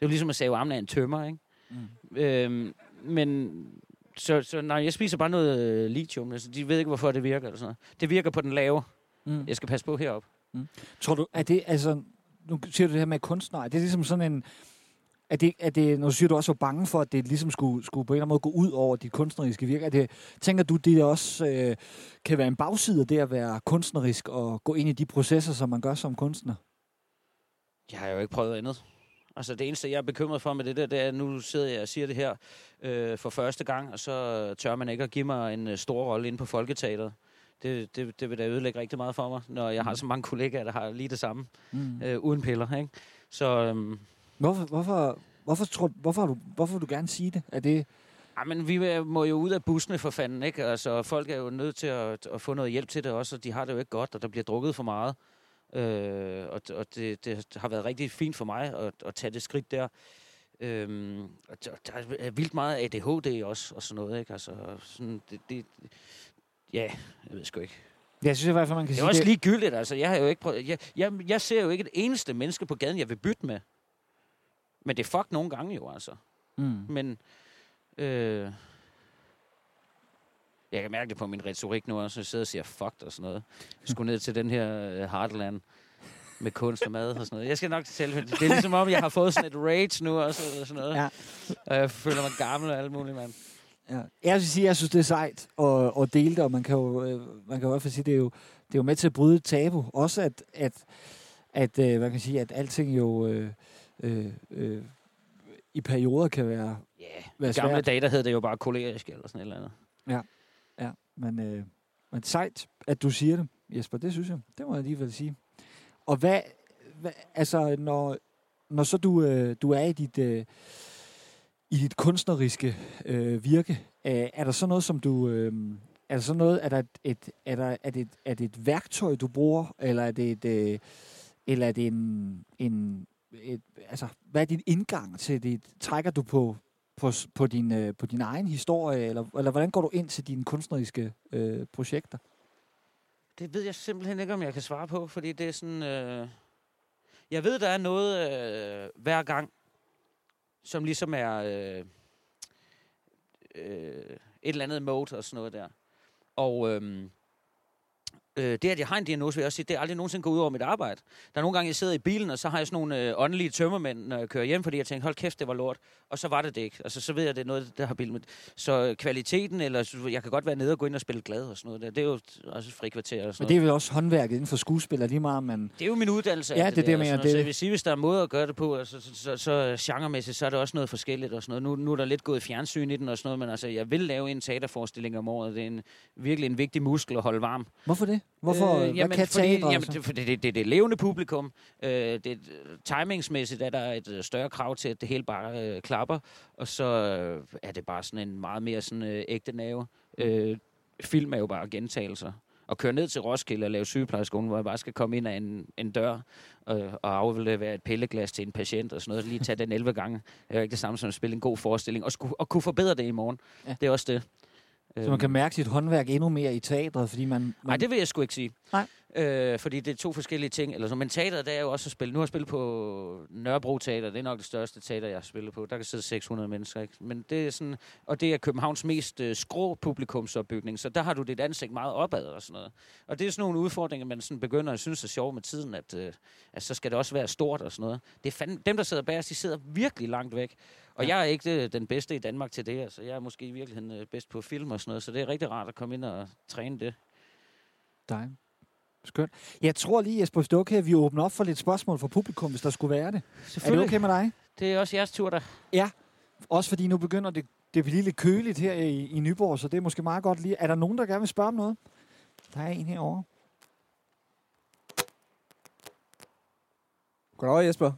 Det var ligesom at save armen af en tømmer, ikke? Mm. Øhm, men så, så nej, jeg spiser bare noget øh, lithium. Altså, de ved ikke, hvorfor det virker. Eller sådan noget. Det virker på den lave. Mm. Jeg skal passe på herop. Tror du, er det, altså, nu siger du det her med kunstnere, er det ligesom sådan en, er det, er det, når du siger, du også var bange for, at det ligesom skulle, skulle på en eller anden måde gå ud over dit kunstneriske virke, er det, tænker du, det også øh, kan være en bagside af det at være kunstnerisk og gå ind i de processer, som man gør som kunstner? Jeg har jo ikke prøvet andet. Altså det eneste, jeg er bekymret for med det der, det er, at nu sidder jeg og siger det her øh, for første gang, og så tør man ikke at give mig en øh, stor rolle inde på Folketeateret. Det, det, det vil da ødelægge rigtig meget for mig, når jeg har så mange kollegaer, der har lige det samme, Mm. øh, uden piller. Ikke? Så øhm, Hvorfor, hvorfor, hvorfor, tror, hvorfor, du, hvorfor vil du gerne sige det? Er det ej, men vi må jo ud af bussene for fanden, ikke? Altså, folk er jo nødt til at, at få noget hjælp til det også, og de har det jo ikke godt, og der bliver drukket for meget. Øh, og og det, det har været rigtig fint for mig at, at tage det skridt der. Øhm, og der, er vildt meget ADHD også, og sådan noget, ikke? Altså, sådan, det, det, ja, jeg ved sgu ikke. Jeg synes i hvert fald, man kan Det er sige også det. ligegyldigt, altså. Jeg, har jo ikke prøvet, jeg, jeg, jeg ser jo ikke et eneste menneske på gaden, jeg vil bytte med. Men det er fuck nogle gange jo, altså. Mm. Men øh, jeg kan mærke det på min retorik nu også, jeg sidder og siger fucked og sådan noget. Jeg skulle ned til den her øh, Heartland med kunst og mad og sådan noget. Jeg skal nok til selv. Det er ligesom om, jeg har fået sådan et rage nu også, eller sådan noget. Ja. Og jeg føler mig gammel og alt muligt, mand. Ja. Jeg vil sige, jeg synes, det er sejt at, at dele det, og man kan jo, øh, man kan jo i hvert fald sige, det er jo, det er jo med til at bryde tabu. Også at, at, at øh, hvad kan man sige, at alting jo øh, øh, øh, i perioder kan være, Ja, Hvad i gamle svært? dage, der hed det jo bare kolerisk eller sådan et eller andet. ja, men, øh, men sejt, at du siger det, Jesper, det synes jeg. Det må jeg alligevel sige. Og hvad, hvad altså, når, når så du, øh, du er i dit, øh, i dit kunstneriske øh, virke, øh, er der så noget, som du... Øh, er der så noget, er der et, et, er der, er det, et, er det et værktøj, du bruger, eller er det et, øh, eller er det en, en et, altså, hvad er din indgang til det? Trækker du på, på, på, din, øh, på din egen historie, eller, eller hvordan går du ind til dine kunstneriske øh, projekter? Det ved jeg simpelthen ikke, om jeg kan svare på, fordi det er sådan... Øh... Jeg ved, der er noget øh, hver gang, som ligesom er øh, øh, et eller andet mode og sådan noget der. Og, øh, Øh, det, at jeg har en diagnose, vil jeg også sige, det er aldrig nogensinde gået ud over mit arbejde. Der er nogle gange, jeg sidder i bilen, og så har jeg sådan nogle øh, åndelige tømmermænd, når jeg kører hjem, fordi jeg tænker, hold kæft, det var lort. Og så var det det ikke. Altså, så ved jeg, det er noget, der har bilen med. Så øh, kvaliteten, eller jeg kan godt være nede og gå ind og spille glad og sådan noget. der. Det er jo også frikvarter og sådan Men det er vel også håndværket inden for skuespiller, lige meget, man... det er jo min uddannelse. Ja, det det, der, mener, det- Så jeg vil sige, hvis der er måder at gøre det på, altså, så, så, så, så genremæssigt, så er det også noget forskelligt og sådan noget. Nu, nu er der lidt gået fjernsyn i den og sådan noget, men altså, jeg vil lave en teaterforestilling om året. Det er en, virkelig en vigtig muskel at holde varm. Hvorfor det? Hvorfor? Øh, hvad kan fordi, teatret jamen, så? det, fordi det, det, det er levende publikum. Øh, det, øh, timingsmæssigt er der et øh, større krav til, at det hele bare øh, klapper. Og så øh, er det bare sådan en meget mere sådan, øh, ægte nerve. Øh, film er jo bare gentagelser. At køre ned til Roskilde og lave sygeplejerskolen, hvor jeg bare skal komme ind af en, en dør øh, og aflevere et pilleglas til en patient og sådan noget. Lige tage den 11 gange. Det er jo ikke det samme som at spille en god forestilling. Og, skulle, og kunne forbedre det i morgen. Ja. Det er også det. Så man kan mærke sit håndværk endnu mere i teatret, fordi man... man Nej, det vil jeg sgu ikke sige. Nej. Øh, fordi det er to forskellige ting. Eller så. Men teater, det er jo også at spille. Nu har jeg spillet på Nørrebro Teater. Det er nok det største teater, jeg har spillet på. Der kan sidde 600 mennesker. Ikke? Men det er sådan, og det er Københavns mest øh, skrå publikumsopbygning. Så der har du dit ansigt meget opad og sådan noget. Og det er sådan nogle udfordringer, man sådan begynder at synes er sjov med tiden, at, øh, at så skal det også være stort og sådan noget. Det er fandme, dem, der sidder bag os, de sidder virkelig langt væk. Og ja. jeg er ikke øh, den bedste i Danmark til det. Altså, jeg er måske i virkeligheden øh, bedst på film og sådan noget. Så det er rigtig rart at komme ind og træne det. Dig. Skønt. Jeg tror lige, Jesper, er okay, at vi åbner op for lidt spørgsmål fra publikum, hvis der skulle være det. Er det okay med dig? Det er også jeres tur, der. Også fordi nu begynder det, det at blive lidt køligt her i, i Nyborg, så det er måske meget godt lige. Er der nogen, der gerne vil spørge om noget? Der er en herovre. Goddag Jesper.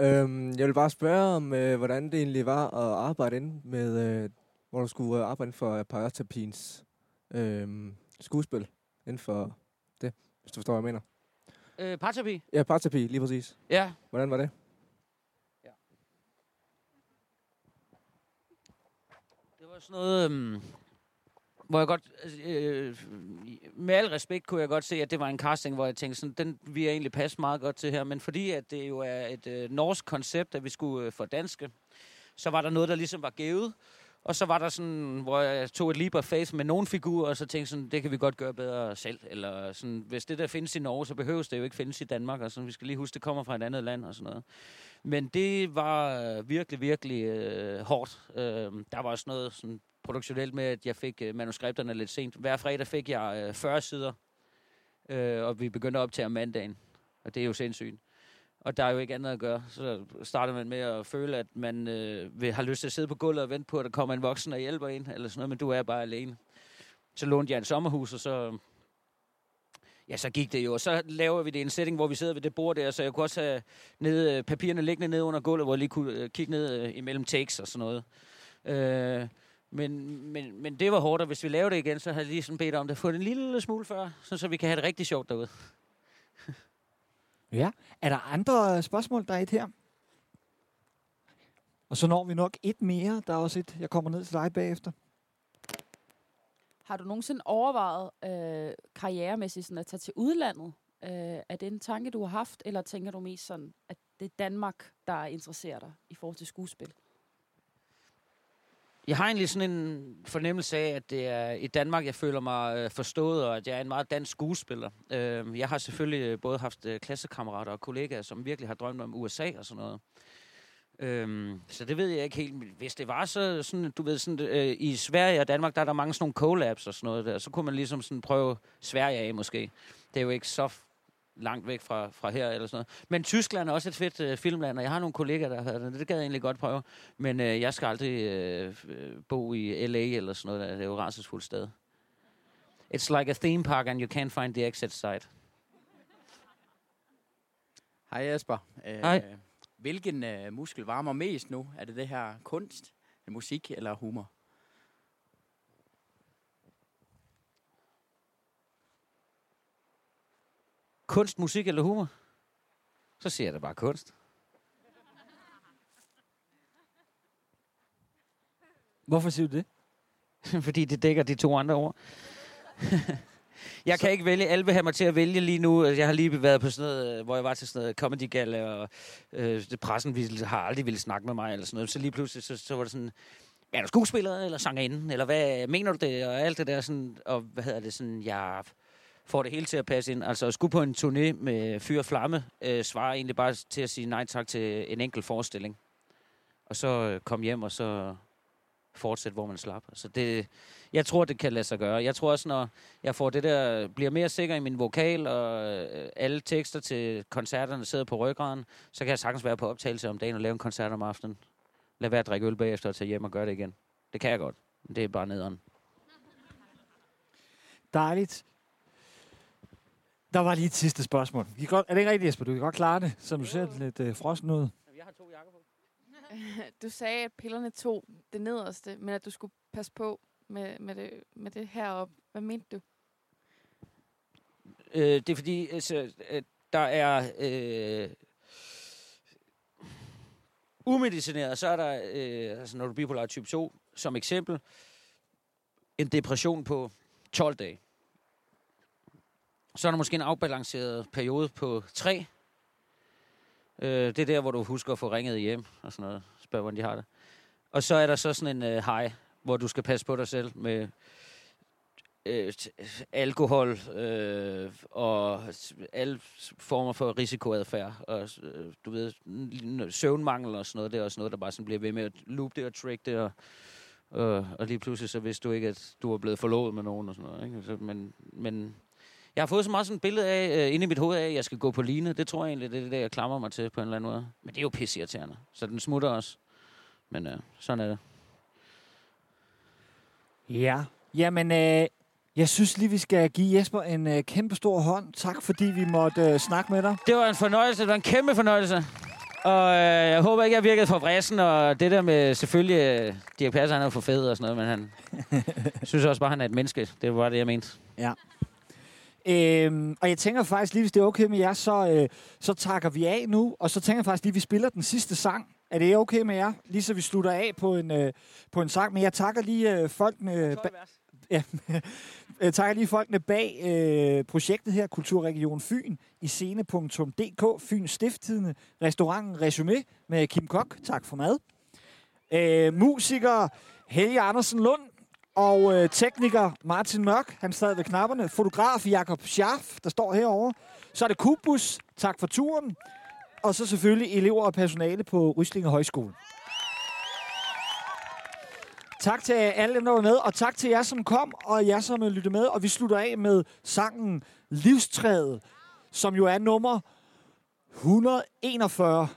Øhm, jeg vil bare spørge om, øh, hvordan det egentlig var at arbejde inde med, øh, hvor du skulle øh, arbejde for Paratapins øh, skuespil. Inden for det, hvis du forstår, hvad jeg mener. Øh, parterapi? Ja, Paratapi, lige præcis. Ja. Hvordan var det? Det var sådan noget, øhm, hvor jeg godt, øh, med al respekt kunne jeg godt se, at det var en casting, hvor jeg tænkte sådan, den vi jeg egentlig passe meget godt til her, men fordi at det jo er et øh, norsk koncept, at vi skulle øh, få danske, så var der noget, der ligesom var givet, og så var der sådan, hvor jeg tog et leap of faith med nogle figurer, og så tænkte sådan, det kan vi godt gøre bedre selv. Eller sådan, hvis det der findes i Norge, så behøves det jo ikke findes i Danmark. Og sådan, vi skal lige huske, det kommer fra et andet land og sådan noget. Men det var øh, virkelig, virkelig øh, hårdt. Øh, der var også noget sådan produktionelt med, at jeg fik øh, manuskripterne lidt sent. Hver fredag fik jeg øh, 40 sider, øh, og vi begyndte at optage om mandagen. Og det er jo sindssygt. Og der er jo ikke andet at gøre. Så starter man med at føle, at man øh, vil, har lyst til at sidde på gulvet og vente på, at der kommer en voksen og hjælper en, eller sådan noget, men du er bare alene. Så lånte jeg et sommerhus, og så... Ja, så gik det jo. Og så laver vi det i en setting, hvor vi sidder ved det bord der, så jeg kunne også have ned, øh, papirerne liggende nede under gulvet, hvor jeg lige kunne øh, kigge ned øh, imellem takes og sådan noget. Øh, men, men, men det var hårdt, og hvis vi laver det igen, så har jeg lige sådan bedt om det. Få det en lille smule før, så, så vi kan have det rigtig sjovt derude. Ja. Er der andre øh, spørgsmål? Der er et her. Og så når vi nok et mere. Der er også et, jeg kommer ned til dig bagefter. Har du nogensinde overvejet øh, karrieremæssigt sådan at tage til udlandet? Øh, er det en tanke, du har haft, eller tænker du mest sådan, at det er Danmark, der interesserer dig i forhold til skuespil? Jeg har egentlig sådan en fornemmelse af, at det er i Danmark, jeg føler mig øh, forstået, og at jeg er en meget dansk skuespiller. Øh, jeg har selvfølgelig øh, både haft øh, klassekammerater og kollegaer, som virkelig har drømt om USA og sådan noget. Øhm, så det ved jeg ikke helt. Hvis det var så sådan, du ved, sådan, øh, i Sverige og Danmark, der er der mange sådan nogle collabs og sådan noget der. Så kunne man ligesom sådan prøve Sverige af måske. Det er jo ikke så langt væk fra, fra her eller sådan noget. Men Tyskland er også et fedt øh, filmland, og jeg har nogle kollegaer, der har været der. Det gad jeg egentlig godt prøve. Men øh, jeg skal aldrig øh, bo i LA eller sådan noget. Der. Det er jo rædselsfuldt sted. It's like a theme park, and you can't find the exit site. Hej Jesper. Øh, Hej. Hvilken øh, muskel varmer mest nu? Er det det her kunst, musik eller humor? Kunst, musik eller humor? Så siger jeg da bare kunst. Hvorfor siger du det? fordi det dækker de to andre ord. jeg kan ikke vælge. Alle vil have mig til at vælge lige nu. Jeg har lige været på sådan noget, øh, hvor jeg var til sådan noget comedy gala, og øh, pressen ville, har aldrig ville snakke med mig, eller sådan noget. Så lige pludselig, så, så var det sådan, er du skuespiller eller sangerinde, eller hvad mener du det, og alt det der sådan, og hvad hedder det sådan, jeg får det hele til at passe ind. Altså at skulle på en turné med Fyr og Flamme, øh, svarer egentlig bare til at sige nej tak til en enkelt forestilling. Og så øh, komme hjem og så fortsætte, hvor man slap. Så det, jeg tror, det kan lade sig gøre. Jeg tror også, når jeg får det der, bliver mere sikker i min vokal, og øh, alle tekster til koncerterne sidder på ryggraden, så kan jeg sagtens være på optagelse om dagen og lave en koncert om aftenen. Lad være at drikke øl bagefter og tage hjem og gøre det igen. Det kan jeg godt. Det er bare nederen. Dejligt. Der var lige et sidste spørgsmål. I kan godt, er det ikke rigtigt, Jesper? Du kan godt klare det, så du ser lidt øh, frossen ud. Jeg har to jakker på. Du sagde, at pillerne tog det nederste, men at du skulle passe på med, med, det, med det heroppe. Hvad mente du? Øh, det er fordi, altså, der er... Øh, umedicineret, så er der, øh, altså når du er bipolar type 2, som eksempel, en depression på 12 dage. Så er der måske en afbalanceret periode på 3. Øh, det er der, hvor du husker at få ringet hjem og sådan noget. Spørg, hvordan de har det. Og så er der så sådan en øh, high, hvor du skal passe på dig selv med øh, alkohol øh, og alle former for risikoadfærd. Og øh, du ved, søvnmangel og sådan noget, det er også noget, der bare sådan bliver ved med at loop det og trick det. Og, og, og lige pludselig så vidste du ikke, at du var blevet forlovet med nogen og sådan noget. Ikke? Så, men, men jeg har fået så meget sådan et billede af, øh, inde i mit hoved af, at jeg skal gå på line. Det tror jeg egentlig, det er det, der, jeg klamrer mig til på en eller anden måde. Men det er jo pisseirriterende. Så den smutter også. Men øh, sådan er det. Ja. Jamen, øh, jeg synes lige, vi skal give Jesper en øh, kæmpe stor hånd. Tak, fordi vi måtte øh, snakke med dig. Det var en fornøjelse. Det var en kæmpe fornøjelse. Og øh, jeg håber ikke, jeg virkede for vristen, og det der med selvfølgelig, øh, Dirk Passer, han er jo for fed og sådan noget, men han synes også bare, han er et menneske. Det var det, jeg mente. Ja. Øhm, og jeg tænker faktisk lige, hvis det er okay med jer, så, øh, så takker vi af nu. Og så tænker jeg faktisk lige, at vi spiller den sidste sang. Er det okay med jer? Lige så vi slutter af på en, øh, på en sang. Men jeg takker lige øh, folkene... Ja, jeg takker lige folkene bag øh, projektet her, Kulturregion Fyn, i scene.dk, Fyns Stifttidende, restauranten Resumé med Kim Kok. Tak for mad. Øh, musiker Helge Andersen Lund, og øh, tekniker Martin Mørk, han sad ved knapperne. Fotograf Jakob Schaff, der står herovre. Så er det Kubus, tak for turen. Og så selvfølgelig elever og personale på Ryslinge Højskole. Tak til alle dem, der var med, og tak til jer, som kom, og jer, som lyttede med. Og vi slutter af med sangen Livstræet, som jo er nummer 141.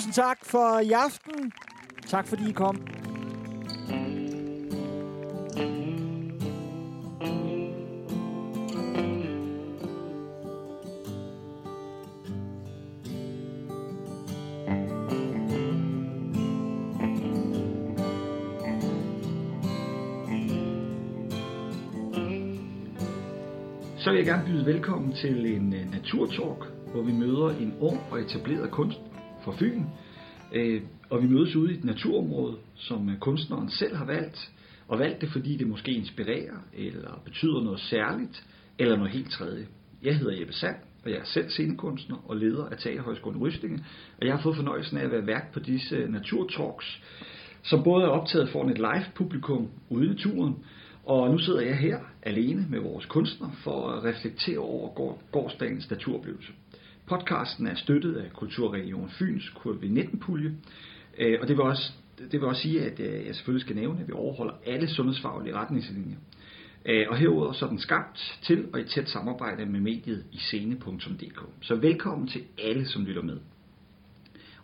Tusind tak for i aften. Tak fordi I kom. Så vil jeg gerne byde velkommen til en uh, naturtalk, hvor vi møder en ung og etableret kunstner fra Fyn. Uh, og vi mødes ude i et naturområde, som øh, kunstneren selv har valgt. Og valgt det, fordi det måske inspirerer, eller betyder noget særligt, eller noget helt tredje. Jeg hedder Jeppe Sand, og jeg er selv scenekunstner og leder af Teaterhøjskolen Rystinge, Og jeg har fået fornøjelsen af at være vært på disse øh, naturtalks, som både er optaget foran et live publikum ude i naturen, og nu sidder jeg her alene med vores kunstner for at reflektere over gårdsdagens naturoplevelse. Podcasten er støttet af Kulturregion Fyns COVID-19-pulje, øh, og det vil, også, det vil også sige, at øh, jeg selvfølgelig skal nævne, at vi overholder alle sundhedsfaglige retningslinjer. Øh, og herudover så er den skabt til og i tæt samarbejde med mediet i scene.dk. Så velkommen til alle, som lytter med.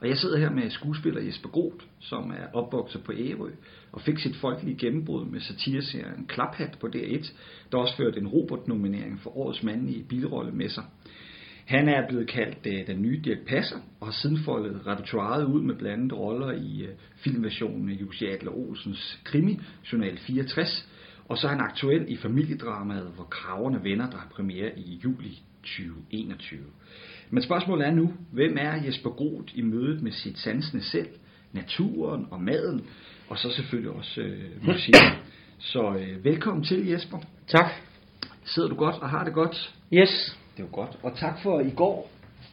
Og jeg sidder her med skuespiller Jesper Groth, som er opvokset på Ærø, og fik sit folkelige gennembrud med satireserien Klaphat på DR1, der også førte en Robert-nominering for årets mandlige bilrolle med sig. Han er blevet kaldt øh, den nye Dirk Passer, og har siden foldet repertoireet ud med blandede roller i øh, filmversionen af Jussi Adler Olsens krimi, Journal 64, og så er han aktuel i familiedramaet, hvor Kraverne Venner, der har premiere i juli 2021. Men spørgsmålet er nu, hvem er Jesper Groth i mødet med sit sansende selv, naturen og maden, og så selvfølgelig også øh, musik. Så øh, velkommen til Jesper. Tak. Sidder du godt og har det godt? Yes. Det jo godt. Og tak for i går,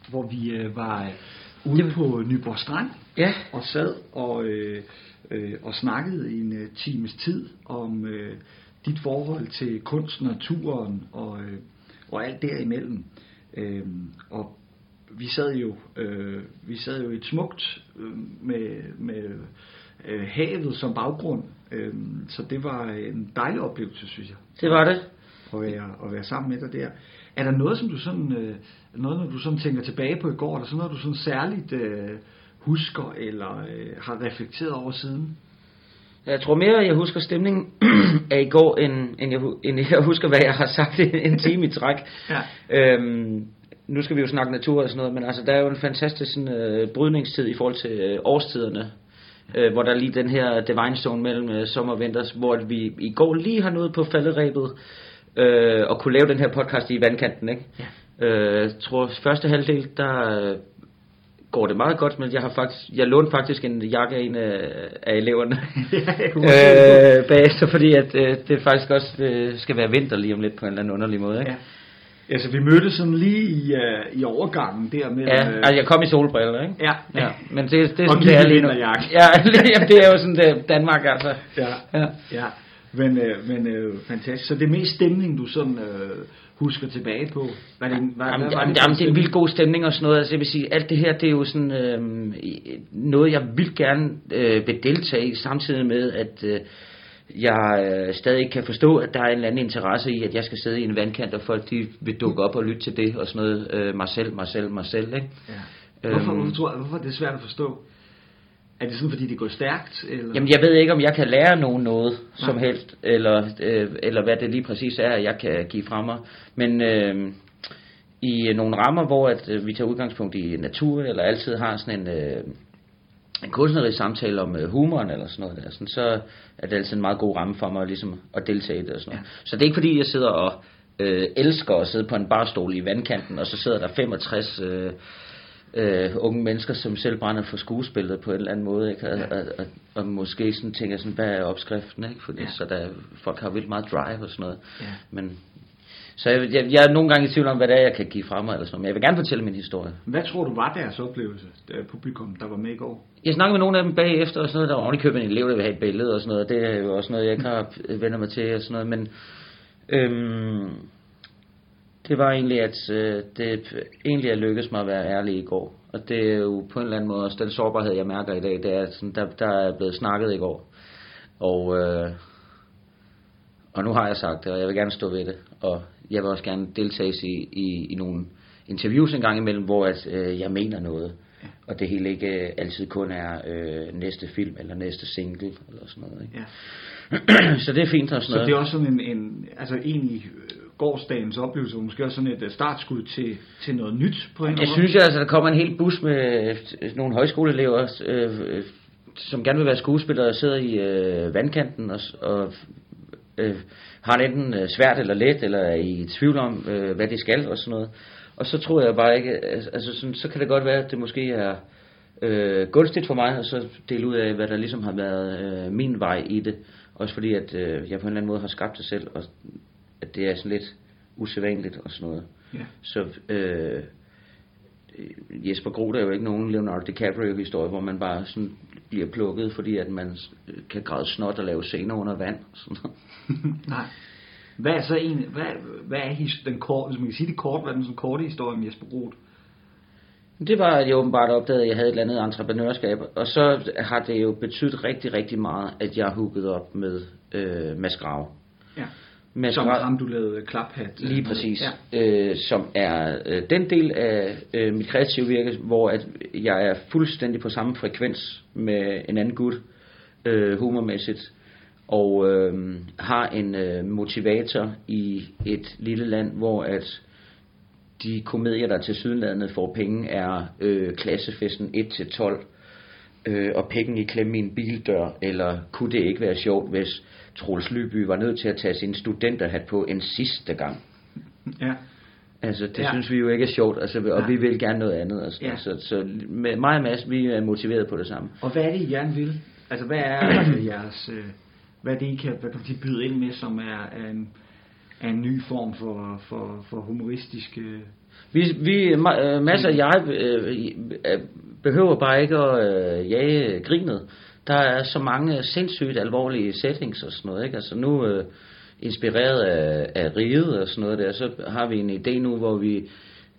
hvor vi øh, var øh, ude på Nyborg Strand Ja. og sad og, øh, øh, og snakkede i en øh, times tid om øh, dit forhold til kunst, naturen og, øh, og alt derimellem. Øh, og vi sad jo, øh, vi sad jo i et smukt øh, med, med øh, havet som baggrund, øh, så det var en dejlig oplevelse, synes jeg. Det var det. At være, at være sammen med dig der. Er der noget, som du sådan, øh, noget, når du sådan tænker tilbage på i går, er der sådan noget, du sådan særligt øh, husker eller øh, har reflekteret over siden? Jeg tror mere, jeg husker stemningen af i går, end, end, jeg, end jeg husker, hvad jeg har sagt i en time i træk. Ja. Øhm, nu skal vi jo snakke natur og sådan noget, men altså, der er jo en fantastisk sådan, øh, brydningstid i forhold til øh, årstiderne. Øh, hvor der er lige den her divine zone mellem øh, sommer og vinter, hvor vi i går lige har nået på falderæbet øh, og kunne lave den her podcast i vandkanten. Ikke? Ja. Øh, tror første halvdel, der øh, går det meget godt, men jeg har faktisk, jeg lånte faktisk en jakke af en af, af eleverne øh, bagefter, fordi at øh, det faktisk også øh, skal være vinter lige om lidt på en eller anden underlig måde. Ikke? Ja. Altså, vi mødtes sådan lige i, uh, i overgangen der med... Ja, øh, altså jeg kom i solbriller, ikke? Ja. ja. Men det, det er Og sådan, gik det er lige nu. Ja, det er jo sådan, det Danmark, altså. Ja, Ja. ja. Men, øh, men øh, fantastisk. Så det er mest stemning, du sådan øh, husker tilbage på? Hvad det, hvad, Jamen, var jamen, for jamen, det er en vildt god stemning og sådan noget. Altså, jeg vil sige, alt det her, det er jo sådan øh, noget, jeg vildt gerne øh, vil deltage i, samtidig med, at øh, jeg øh, stadig ikke kan forstå, at der er en eller anden interesse i, at jeg skal sidde i en vandkant, og folk de vil dukke op og lytte til det og sådan noget. Øh, mig selv, mig selv, mig selv, ikke? Ja. Hvorfor, Øhm. hvorfor, tror hvorfor er det svært at forstå? Er det sådan, fordi det går stærkt? Eller? Jamen, jeg ved ikke, om jeg kan lære nogen noget som Nej. helst, eller, øh, eller hvad det lige præcis er, jeg kan give fra mig. Men øh, i nogle rammer, hvor at, øh, vi tager udgangspunkt i natur, eller altid har sådan en, øh, en kunstnerisk samtale om øh, humoren, eller sådan noget der, sådan, så er det altid en meget god ramme for mig ligesom, at deltage i det. Og sådan noget. Så det er ikke fordi, jeg sidder og øh, elsker at sidde på en barstol i vandkanten, og så sidder der 65... Øh, øh, unge mennesker, som selv brænder for skuespillet på en eller anden måde, ikke? Og, ja. og, og, og måske sådan tænker sådan, hvad er opskriften, ikke? Fordi, ja. Så der, folk har vildt meget drive og sådan noget. Ja. Men, så jeg, jeg, jeg er nogle gange i tvivl om, hvad det er, jeg kan give fra mig, eller sådan noget. Men jeg vil gerne fortælle min historie. Hvad tror du var deres oplevelse, der publikum, der var med i går? Jeg snakkede med nogle af dem bagefter, og sådan noget, der var ovenikøbet en elev, der vil have et billede og sådan noget, det er jo også noget, jeg ikke har vendt mig til og sådan noget, men øhm, det var egentlig, at øh, det egentlig er lykkedes mig at være ærlig i går, og det er jo på en eller anden måde også den sårbarhed, jeg mærker i dag, det er, at sådan, der, der er blevet snakket i går, og, øh, og nu har jeg sagt det, og jeg vil gerne stå ved det, og jeg vil også gerne deltage i, i, i nogle interviews en gang imellem, hvor at, øh, jeg mener noget. Og det hele ikke øh, altid kun er øh, næste film eller næste single eller sådan noget. Ikke? Ja. så det er fint og sådan Så noget. det er også sådan en, en altså egentlig gårdsdagens oplevelse, og måske også sådan et øh, startskud til, til noget nyt på en anden synes jeg, altså, der kommer en hel bus med øh, nogle højskoleelever, øh, som gerne vil være skuespillere og sidder i øh, vandkanten og, og øh, har det enten øh, svært eller let, eller er i tvivl om, øh, hvad de skal og sådan noget. Og så tror jeg bare ikke, altså altså sådan, så kan det godt være, at det måske er øh, gunstigt for mig, at så dele ud af, hvad der ligesom har været øh, min vej i det. Også fordi, at øh, jeg på en eller anden måde har skabt det selv, og at det er sådan lidt usædvanligt og sådan noget. Ja. Så øh, Jesper Groth er jo ikke nogen Leonardo DiCaprio-historie, hvor man bare sådan bliver plukket, fordi at man øh, kan græde snot og lave scener under vand. Sådan noget. Nej. Hvad er så en, hvad, hvad er his, den kort, hvis man kan sige det kort, hvad er den sådan korte historie om Jesper Groth? Det var, at jeg åbenbart opdagede, at jeg havde et eller andet entreprenørskab, og så har det jo betydet rigtig, rigtig meget, at jeg har hooket op med øh, Mads Grave. Ja. Mads Som Grave- ham, du lavede klaphat. Lige præcis. Ja. Øh, som er øh, den del af øh, mit kreative virke, hvor at jeg er fuldstændig på samme frekvens med en anden gut, øh, humormæssigt, og øh, har en øh, motivator i et lille land, hvor at de komedier, der til sydenlandet får penge, er øh, klassefesten 1-12, øh, og penge i klemme i en bildør, eller kunne det ikke være sjovt, hvis Troels Lyby var nødt til at tage sin studenterhat på en sidste gang. Ja. Altså, det Ja. ja. synes vi jo ikke er sjovt, altså, og Nej. vi vil gerne noget andet. Altså, Ja. ja. så, med mig og Mads, vi er motiveret på det samme. Og hvad er det, I gerne vil? Altså, hvad er altså, jeres, øh, hvad er det, I kan, hvad kan man sige, byde ind med, som er, er, en, er en ny form for, for, for humoristisk... Øh, Vi, vi ma- øh, Mads og jeg øh, øh, behøver bare ikke at øh, jage grinet. Der er så mange sindssygt alvorlige settings og sådan noget. Ikke? Altså nu øh, inspireret af, af riget og sådan noget der, så har vi en idé nu, hvor vi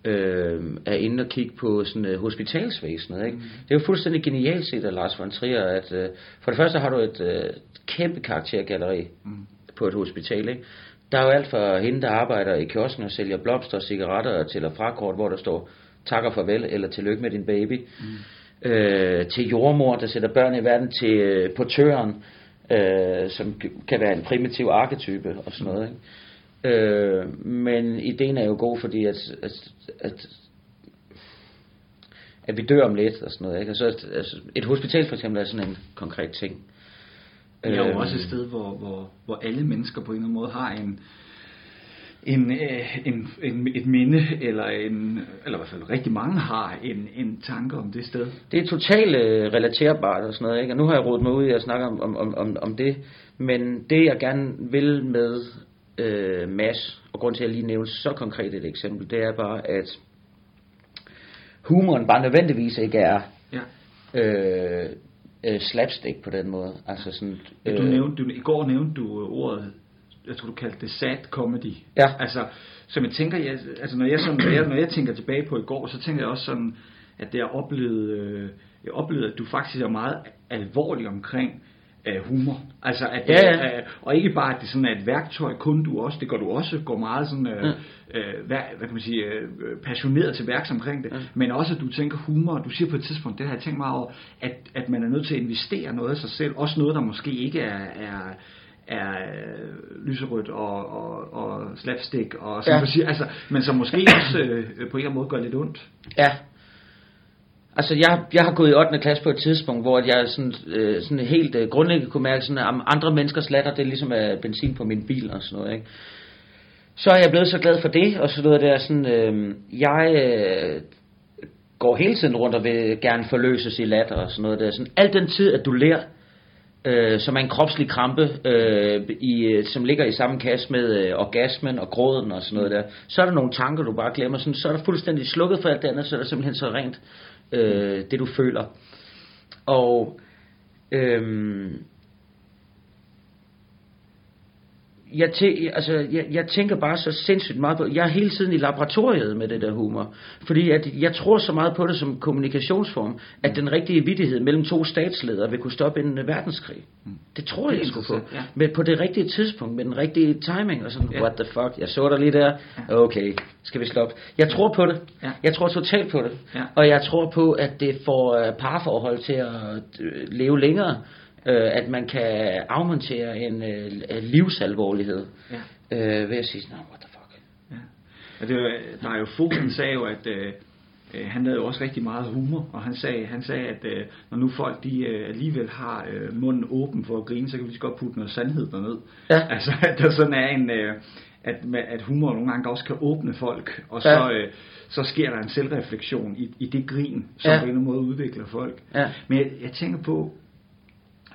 øh, er inde og kigge på sådan øh, hospitalsvæsenet. Ikke? Det er jo fuldstændig genialt set af Lars von Trier, at øh, for det første har du et øh, kæmpe karaktergalleri Mm. på et hospital. Ikke? Der er jo alt fra hende, der arbejder i kiosken og sælger blomster og cigaretter og frakort, hvor der står tak og farvel, eller tillykke med din baby. Mm. Øh, til jordmor, der sætter børn i verden, til øh, portøren, øh, som kan være en primitiv arketype og sådan noget. Ikke? Øh, men ideen er jo god, fordi at, at, at, at vi dør om lidt og sådan noget. Ikke? Og så, altså, et hospital for eksempel er sådan en konkret ting. det er jo Øh, også et sted, hvor, hvor, hvor alle mennesker på en eller anden måde har en, en, øh, en, en, et minde, eller, en, eller i hvert fald rigtig mange har en, en tanke om det sted. Det er totalt øh, relaterbart og sådan noget, ikke? Og nu har jeg rodet mig ud i at snakke om, om, om, om, det. Men det jeg gerne vil med øh, Mads, og grund til at jeg lige nævner så konkret et eksempel, det er bare, at humoren bare nødvendigvis ikke er Ja. øh, øh, slapstick på den måde. Altså sådan, Ja, du nævnte, du, I går nævnte du ordet, jeg tror du kaldte det sad comedy. Ja. Altså, som jeg tænker, jeg, altså når jeg, sådan, når, jeg, når jeg tænker tilbage på i går, så tænker jeg også sådan, at jeg oplevede, øh, jeg oplevede, at du faktisk er meget alvorlig omkring øh, humor. Altså, at det, Ja, ja. er- og ikke bare, at det sådan er et værktøj, kun du også, det går du også, går meget sådan, øh, øh, hvad, hvad kan man sige, øh, øh, passioneret til værks omkring det, Ja. men også, at du tænker humor, du siger på et tidspunkt, det har jeg tænkt meget over, at, at man er nødt til at investere noget af sig selv, også noget, der måske ikke er, er er øh, lyserødt og, og, og slapstick og sådan Ja. siger, altså, men som måske også øh, på en eller anden måde gør lidt ondt. Ja. Altså, jeg, jeg har gået i 8. klasse på et tidspunkt, hvor jeg sådan, øh, sådan helt øh, grundlæggende kunne mærke, sådan, at andre menneskers latter, det er ligesom øh, benzin på min bil og sådan noget, ikke? Så er jeg blevet så glad for det, og så noget der sådan, øh, jeg øh, går hele tiden rundt og vil gerne forløses i latter og sådan noget der. Sådan, al den tid, at du lærer, øh, som er en kropslig krampe, øh, i, som ligger i samme kasse med øh, orgasmen og gråden og sådan noget der, så er der nogle tanker, du bare glemmer. Sådan, så er der fuldstændig slukket for alt det andet, så er der simpelthen så rent, øh, det du føler. Og øhm, jeg, tæ, altså, jeg, jeg tænker bare så sindssygt meget på, jeg er hele tiden i laboratoriet med det der humor, fordi at jeg tror så meget på det som kommunikationsform, at den rigtige vittighed mellem to statsledere vil kunne stoppe en øh, verdenskrig. Det tror jeg, jeg skulle få. Ja. Men på det rigtige tidspunkt, med den rigtige timing og sådan, what the fuck, jeg så dig lige der, okay, skal vi stoppe. Jeg tror på det. Ja. Jeg tror totalt på det. Ja. Og jeg tror på, at det får øh, parforhold til at øh, leve længere. Øh, at man kan afmontere en øh, livsalvorlighed. Ja. Øh, ved at sige, no, what the fuck. Og det, er der er jo Fogh, han sagde jo, at øh, øh, han havde jo også rigtig meget humor, og han sagde, han sagde at øh, når nu folk de øh, alligevel har øh, munden åben for at grine, så kan vi lige så godt putte noget sandhed derned. Ja. Altså, at der sådan er en... Øh, at, at humor nogle gange også kan åbne folk, og så, Ja. øh, så sker der en selvreflektion i, i det grin, som Ja. på en eller anden måde udvikler folk. Ja. Men jeg, jeg tænker på,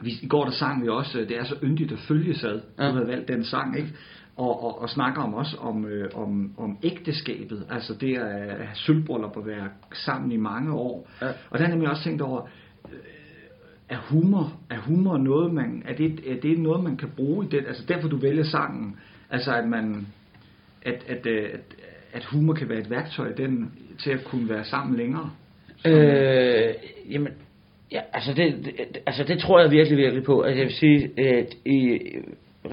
vi, i går der sang vi også, øh, det er så yndigt at følge sad. Ja. Du havde valgt den sang, ikke? Og, og, og snakker om også om, øh, om, om ægteskabet, altså det at have sølvbryllup og være sammen i mange år. Ja. Og der har jeg også tænkt over, øh, er humor, er humor noget, man, er det, er det noget, man kan bruge i det? Altså derfor du vælger sangen, altså at man, at, at, øh, at, at humor kan være et værktøj i den, til at kunne være sammen længere. Øh, jamen, ja, altså det, det, altså det tror jeg virkelig, virkelig på. Altså jeg vil sige, at i,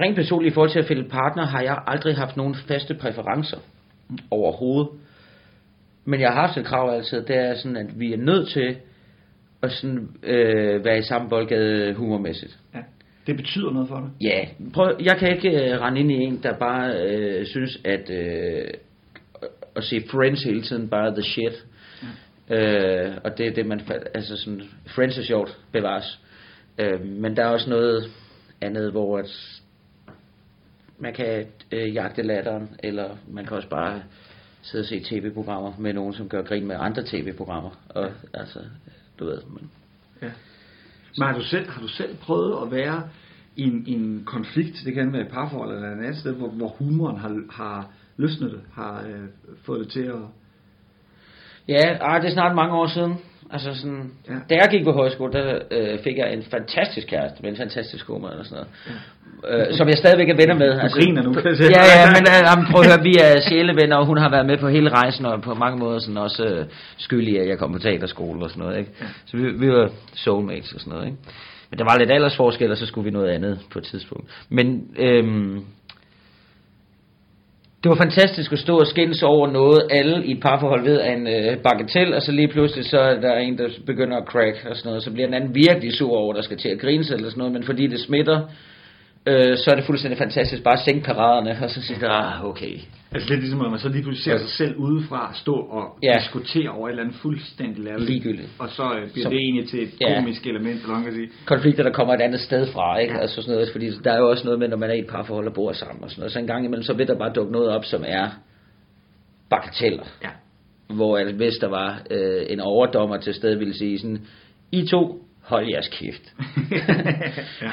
rent personligt i forhold til at finde partner, har jeg aldrig haft nogen faste præferencer overhovedet. Men jeg har haft et krav altid, det er sådan, at vi er nødt til at sådan, øh, være i samme boldgade humormæssigt. Ja. Det betyder noget for dig? Ja, prøv, jeg kan ikke øh, rende ind i en, der bare øh, synes, at øh, at se Friends hele tiden bare the shit. Øh, og det er det, man... Altså sådan, Friends er sjovt, bevares. Øh, men der er også noget andet, hvor at man kan øh, jagte latteren, eller man kan også bare sidde og se tv-programmer med nogen, som gør grin med andre tv-programmer. Og altså, du ved, men, Ja. Men har du selv, har du selv prøvet at være i en, i en konflikt, det kan være et parforhold eller et andet sted, hvor, hvor humoren har, har løsnet det, har øh, fået det til at... Ja, ej, det er snart mange år siden. Altså sådan, Ja. Da jeg gik på højskole, der øh, fik jeg en fantastisk kæreste med en fantastisk humor eller sådan noget. Ja. Øh, som jeg stadigvæk er venner med. Du griner nu, kan jeg se. Ja, ja, men øh, prøv at høre, vi er sjælevenner, og hun har været med på hele rejsen, og på mange måder sådan også øh, skyld i, at jeg kom på teaterskole og sådan noget. Ikke? Ja. Så vi, vi var soulmates og sådan noget. Ikke? Men der var lidt aldersforskel, og så skulle vi noget andet på et tidspunkt. Men øhm, det var fantastisk at stå og skændes over noget, alle i et parforhold ved af en øh, bagatell, og så lige pludselig så er der en, der begynder at crack og sådan noget, så bliver den anden virkelig sur over, der skal til at grine sig eller sådan noget, men fordi det smitter, øh, så er det fuldstændig fantastisk bare at sænke paraderne, og så sige, ah, okay. Altså lidt ligesom, at man så lige pludselig ser sig selv udefra stå og Ja. diskutere over et eller andet fuldstændig latterligt. Ligegyldigt. Og så øh, bliver Som- det egentlig til et Ja. komisk element, eller man kan sige. konflikter, der kommer et andet sted fra, ikke? Ja. Altså sådan noget, fordi der er jo også noget med, når man er i et parforhold og bor sammen og sådan noget, så en gang imellem, så vil der bare dukke noget op, som er bagateller. Ja. Hvor at hvis der var øh, en overdommer til stede, ville sige sådan, I to, hold jeres kæft. ja.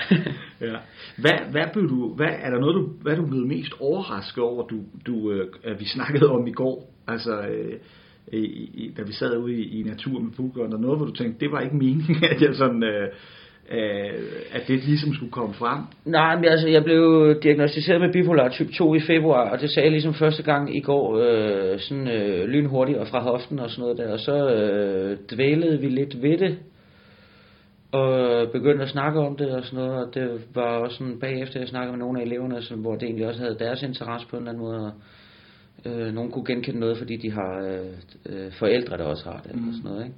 ja. Hvad, hvad, blev du, hvad, er der noget, du, hvad er du blevet mest overrasket over, du, du, øh, vi snakkede om i går? Altså, øh, i, i, da vi sad ude i, i naturen med Bugger, der noget, hvor du tænkte, det var ikke meningen, at jeg sådan... Øh, øh, at det ligesom skulle komme frem. Nej, men altså, jeg blev diagnostiseret med bipolar type 2 i februar, og det sagde jeg ligesom første gang i går, øh, sådan øh, lynhurtigt og fra hoften og sådan noget der, og så øh, dvælede vi lidt ved det, og begyndte at snakke om det og sådan noget, og det var også sådan bagefter, jeg snakkede med nogle af eleverne, som, hvor det egentlig også havde deres interesse på en eller anden måde, og øh, nogen kunne genkende noget, fordi de har øh, øh, forældre, der også har det, mm. og sådan noget, ikke?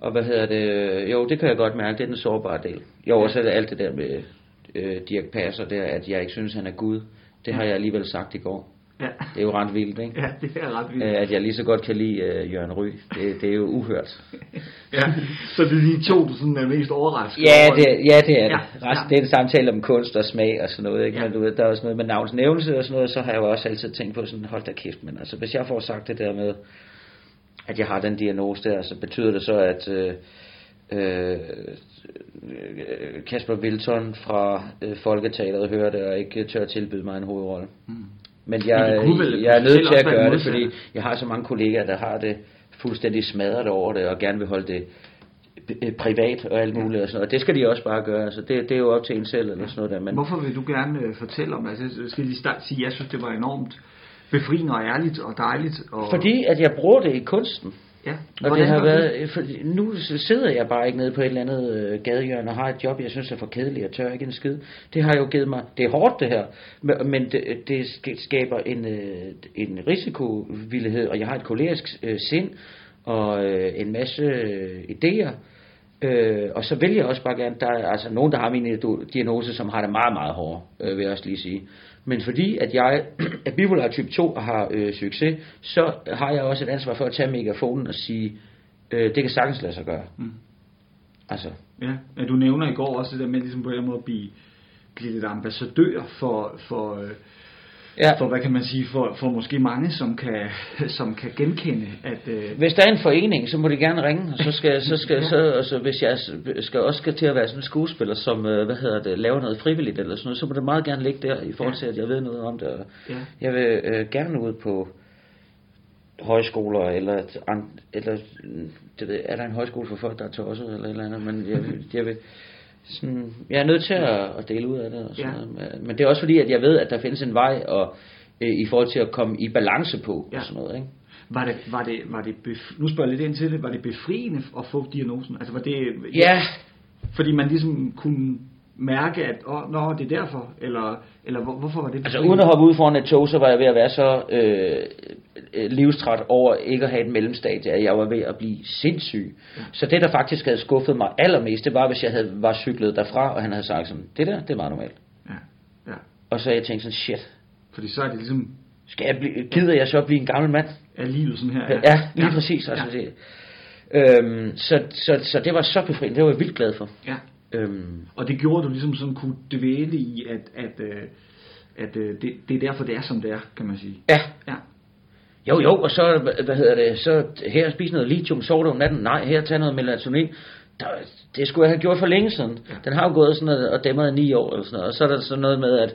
Og hvad hedder det? Jo, det kan jeg godt mærke, det er den sårbare del. Jo, og så er det alt det der med øh, Dirk Passer, der, at jeg ikke synes, han er Gud. Det har jeg alligevel sagt i går. Ja. Det er jo ret vildt, ikke? Ja, det er ret vildt. Øh, At jeg lige så godt kan lide øh, Jørgen Ry. Det, det er jo uhørt. Ja, så det er de to, du sådan er mest overrasket Ja, over. det, ja, det er det. Ja, Resten, ja. det er en samtale om kunst og smag og sådan noget. Ikke? Ja. Men du ved, der er også noget med navns nævnelse og sådan noget, så har jeg jo også altid tænkt på sådan, hold da kæft, men altså, hvis jeg får sagt det der med, at jeg har den diagnose der, så betyder det så, at øh, øh, Kasper Wilton fra øh, Folketeateret hører det, og ikke tør tilbyde mig en hovedrolle. Mm. Men jeg, Men vel jeg er nødt til at gøre det, fordi jeg har så mange kollegaer, der har det fuldstændig smadret over det, og gerne vil holde det øh, privat og alt muligt og sådan noget. Og det skal de også bare gøre. Altså, det, det er jo op til en selv eller sådan noget der. Men, Hvorfor vil du gerne øh, fortælle om, altså jeg skal lige start sige, jeg synes, det var enormt befriende og ærligt og dejligt. Og, Fordi at jeg bruger det i kunsten. Ja, Og hvordan det har været, for nu sidder jeg bare ikke nede på et eller andet øh, gadehjørne og har et job, jeg synes er for kedeligt, jeg tør ikke en skid. Det har jo givet mig, det er hårdt det her, men- det, det sk- skaber en, øh, en risikovillighed, og jeg har et kolerisk øh, sind og øh, en masse øh, idéer. Øh, og så vil jeg også bare gerne, der er altså nogen, der har min diagnose, som har det meget, meget hårdt, øh, vil jeg også lige sige. Men fordi at jeg er bipolar type 2 og har øh, succes, så har jeg også et ansvar for at tage megafonen og sige, øh, det kan sagtens lade sig gøre. Mm. Altså, Ja, men du nævner i går også det der med ligesom på en måde at blive, blive lidt ambassadør for, for, øh, ja. for, hvad kan man sige, for, for måske mange, som kan, som kan genkende, at... Øh, Hvis der er en forening, så må de gerne ringe, og så skal, så skal så, altså, hvis jeg skal også skal til at være sådan en skuespiller, som, øh, hvad hedder det, laver noget frivilligt eller sådan noget, så må det meget gerne ligge der, i forhold til, at jeg ved noget om det. Og Ja. Jeg vil øh, gerne ud på højskoler, eller, eller mm, det ved, er der en højskole for folk, der er tosset, eller et eller andet, men jeg, vil- jeg vil, sådan, jeg er nødt til at, at dele ud af det. Og sådan Ja. noget. Men- det er også fordi, at jeg ved, at der findes en vej, og, øh, i forhold til at komme i balance på, Ja. og sådan noget, ikke? Var det, var det, var det bef- nu spørger jeg lidt ind til det, var det befriende at få diagnosen? Altså var det... Ja. Fordi man ligesom kunne mærke, at åh, nå, det er derfor, eller, eller hvor, hvorfor var det Altså uden at hoppe ud foran et tog, så var jeg ved at være så øh, livstræt over ikke at have et mellemstadie, at jeg var ved at blive sindssyg. Så det, der faktisk havde skuffet mig allermest, det var, hvis jeg havde, var cyklet derfra, og han havde sagt sådan, det der, det er meget normalt. Ja, ja. Og så jeg tænkte sådan, shit, Fordi så er det ligesom... skal jeg blive, gider jeg så blive en gammel mand? Er livet sådan her? Ja, ja lige ja. præcis. Altså, ja. det, øhm, så, så, så det var så befriende, det var jeg vildt glad for. Ja. Øhm, Og det gjorde du ligesom sådan kunne dvæle i, at, at, øh, at øh, det, det er derfor, det er, som det er, kan man sige. Ja. Ja. Jo, jo, og så, hvad- hedder det, så her spise noget lithium, sove om natten, nej, her tage noget melatonin. Der, det skulle jeg have gjort for længe siden. Den har jo gået sådan noget, og dæmret i ni år, eller sådan noget. og så er der sådan noget med, at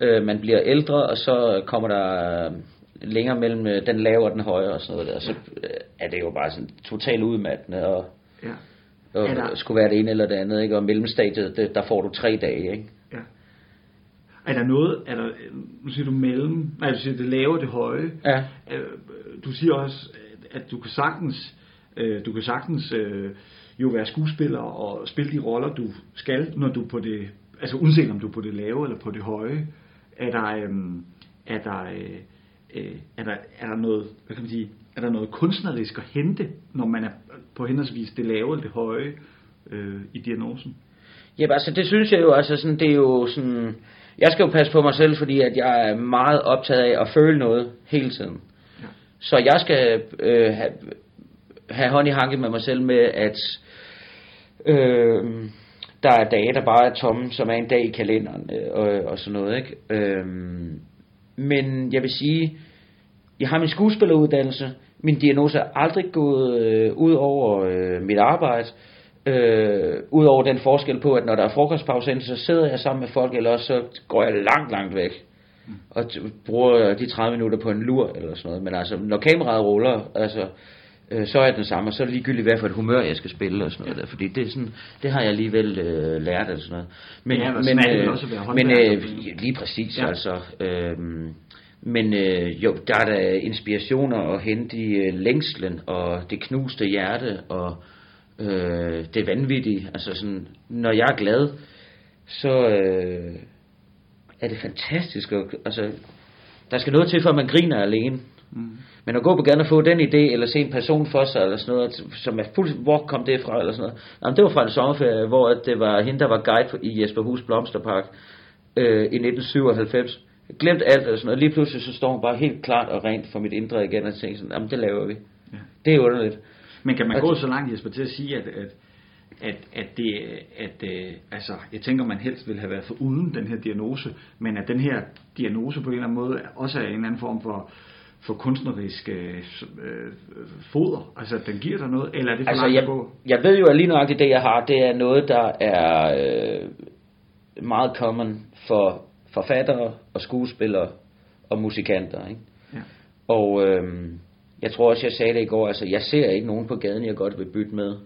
øh, man bliver ældre, og så kommer der øh, længere mellem øh, den lave og den høje, og sådan noget der. Og så øh, er det jo bare sådan totalt udmattende, og, Ja. og der- skulle være det ene eller det andet, ikke? Og mellemstadiet, det, der får du tre dage, ikke? Ja. Er der noget, er der, nu siger du mellem, nej, du siger det lave og det høje. Ja. Øh, Du siger også, at- du kan sagtens, øh, du kan sagtens øh, jo være skuespiller og spille de roller, du skal, når du er på det, altså uanset om du er på det lave eller på det høje. Er der, er der, er der, er der noget, hvad kan man sige, er der noget kunstnerisk at hente, når man er på henholdsvis det lave eller det høje øh, i diagnosen? Jamen altså, det synes jeg jo, altså sådan, det er jo sådan, jeg skal jo passe på mig selv, fordi at jeg er meget optaget af at føle noget hele tiden. Ja. Så jeg skal øh, have, have hånd i hanke med mig selv med, at øh, der er dage, der bare er tomme, som er en dag i kalenderen øh, og, og sådan noget, ikke? Øh, men jeg vil sige, jeg har min skuespilleruddannelse. Min diagnose er aldrig gået øh, ud over øh, mit arbejde. Øh, Udover den forskel på, at når der er frokostpause, enten så sidder jeg sammen med folk, eller også så går jeg langt, langt væk. Og bruger de 30 minutter på en lur, eller sådan noget. Men altså, når kameraet ruller, altså, øh, så er den samme, og så er det ligegyldigt, hvad for et humør jeg skal spille, og sådan noget der. Fordi det, er sådan, det har jeg alligevel øh, lært, eller sådan noget. Men, Ja, men, øh, også men øh, lige præcis, ja. altså. Øh, men øh, jo, der er der inspirationer at hente i øh, længslen og det knuste hjerte og øh, det vanvittige. Altså sådan, når jeg er glad, så øh, er det fantastisk. Og, altså, der skal noget til, for at man griner alene. Mm. Men at gå på gaden og få den idé, eller se en person for sig, eller sådan noget, som er fuldstændig, hvor kom det fra, eller sådan noget. Jamen, det var fra en sommerferie, hvor det var hende, der var guide i Jesperhus Blomsterpark øh, i 1997. Jeg glemte alt, eller sådan noget. Lige pludselig så står hun bare helt klart og rent for mit indre igen, og tænker sådan, jamen det laver vi. Ja. Det er underligt. Men kan man Og- gå så langt, Jesper, til at sige, at, at, at, at det, at, øh, altså, jeg tænker, man helst ville have været for uden den her diagnose, men at den her diagnose på en eller anden måde også er en eller anden form for, for kunstnerisk øh, øh, foder, altså den giver dig noget, eller er det for Altså, langt jeg, at gå? jeg ved jo, at lige nøjagtigt det, jeg har, det er noget, der er øh, meget common for forfattere og skuespillere og musikanter. Ikke? Ja. Og øh, jeg tror også, jeg sagde det i går, altså jeg ser ikke nogen på gaden, jeg godt vil bytte med.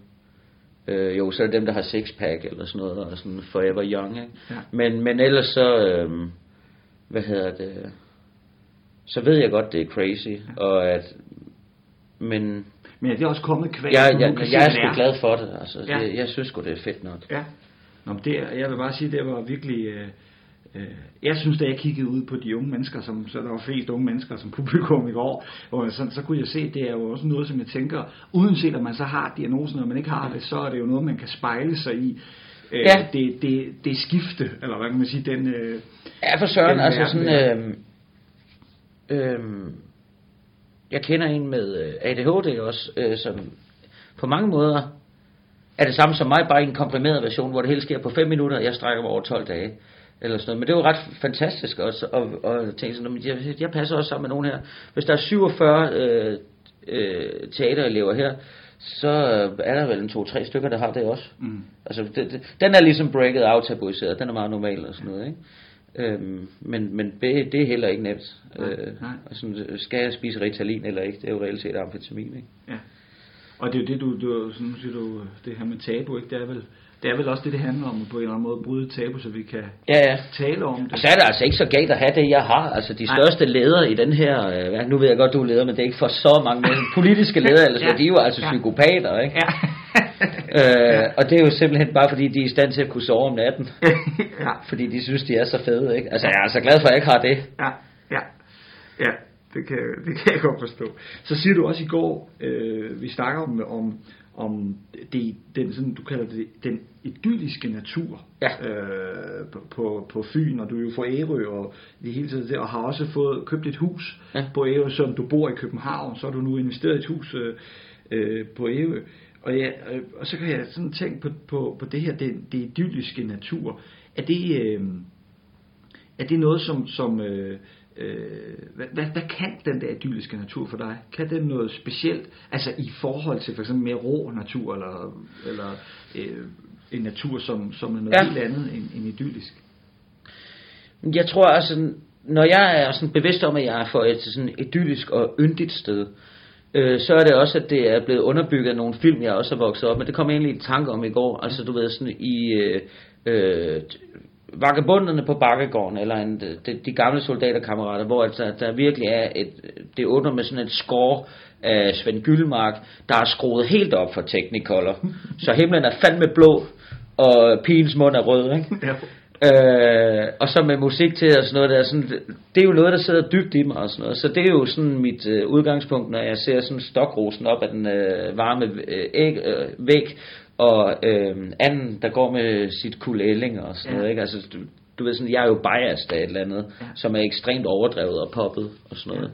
Øh, jo, så er det dem, der har sixpack eller sådan noget, og sådan forever young, ikke? Ja. Men, men ellers så, øh, hvad hedder det, så ved jeg godt, det er crazy, og at, men Men er det også kommet kvæg? jeg, jeg, se, jeg er sgu glad for det, altså, Ja. ja. jeg, jeg synes sgu, det er fedt nok. Ja. Nå, men det, jeg vil bare sige, det var virkelig... Øh, øh, jeg synes, da jeg kiggede ud på de unge mennesker, som, så der var flest unge mennesker som publikum i går, og så, så kunne jeg se, det er jo også noget, som jeg tænker, uanset om man så har diagnosen, og man ikke har det, så er det jo noget, man kan spejle sig i. Øh, Ja. det, det, det skifte, eller hvad kan man sige, den... Øh, Ja, for søren, den altså verden sådan, øh, øh, jeg kender en med øh, ADHD også, øh, som på mange måder er det samme som mig, bare i en komprimeret version, hvor det hele sker på 5 minutter, og jeg strækker mig over 12 dage. Eller sådan noget. Men det er jo ret fantastisk også, og, og tænke sådan, "Nå, men jeg, jeg passer også sammen med nogen her. Hvis der er 47 øh, øh, teaterelever her, så er der vel en to-tre stykker, der har det også. Mm. Altså, det, det, den er ligesom breaket out tabuiseret, den er meget normal og sådan noget, ikke? Øhm, men, men det, det er heller ikke nemt. Nej, øh, nej. sådan, skal jeg spise Ritalin eller ikke? Det er jo reelt set amfetamin, ikke? Ja. Og det er jo det, du, du sådan siger du, det her med tabu, ikke? Det er vel, det er vel også det, det handler om, på en eller anden måde at bryde tabu, så vi kan Ja, ja. tale om det. Og så er det altså ikke så galt at have det, jeg har. Altså de største ledere i den her, øh, nu ved jeg godt, du er leder, men det er ikke for så mange men politiske ledere, ellers, Ja. ja. de er jo altså Ja. psykopater, ikke? Ja. Øh, og det er jo simpelthen bare fordi, de er i stand til at kunne sove om natten. ja. Fordi de synes, de er så fede, ikke? Altså jeg er altså glad for, at jeg ikke har det. Ja, ja, ja, det kan, det kan jeg godt forstå. Så siger du også i går, øh, vi snakker om, om, om det, den, sådan, du kalder det, den idylliske natur Ja. øh, på, på, på Fyn, og du er jo fra Ærø, og det hele tiden, og har også fået købt et hus Ja. på Ærø, som du bor i København, så har du nu investeret i et hus øh, øh, på Ærø. Og, ja, øh, og så kan jeg sådan tænke på, på, på det her, det, det idylliske natur. Er det, øh, er det noget, som, som øh, øh, hvad, hvad, hvad kan den der idylliske natur for dig? Kan den noget specielt, altså i forhold til for eksempel mere rå natur, eller, eller øh, en natur, som, som er noget Ja. helt andet end, end idyllisk? Jeg tror altså, når jeg er sådan bevidst om, at jeg er for et sådan idyllisk og yndigt sted, øh, så er det også, at det er blevet underbygget af nogle film, jeg også har vokset op med. Det kom jeg egentlig i tanke om i går. Altså du ved, sådan i øh, øh, Vagabunderne på Bakkegården, eller en, de, de gamle soldaterkammerater, hvor altså, der virkelig er et, det åbner med sådan et score af Svend Gyldmark, der er skruet helt op for Technicolor. Så himlen er fandme blå, og pigens mund er rød, ikke? Ja. Øh, og så med musik til og sådan noget der, sådan, det er jo noget, der sidder dybt i mig og sådan noget. Så det er jo sådan mit øh, udgangspunkt, når jeg ser sådan stokrosen op af den øh, varme øh, æg, øh, væg, og øh, anden, der går med sit kulælling og sådan Ja. noget. Ikke? Altså, du, du ved sådan, jeg er jo biased af et eller andet, Ja. som er ekstremt overdrevet og poppet og sådan noget.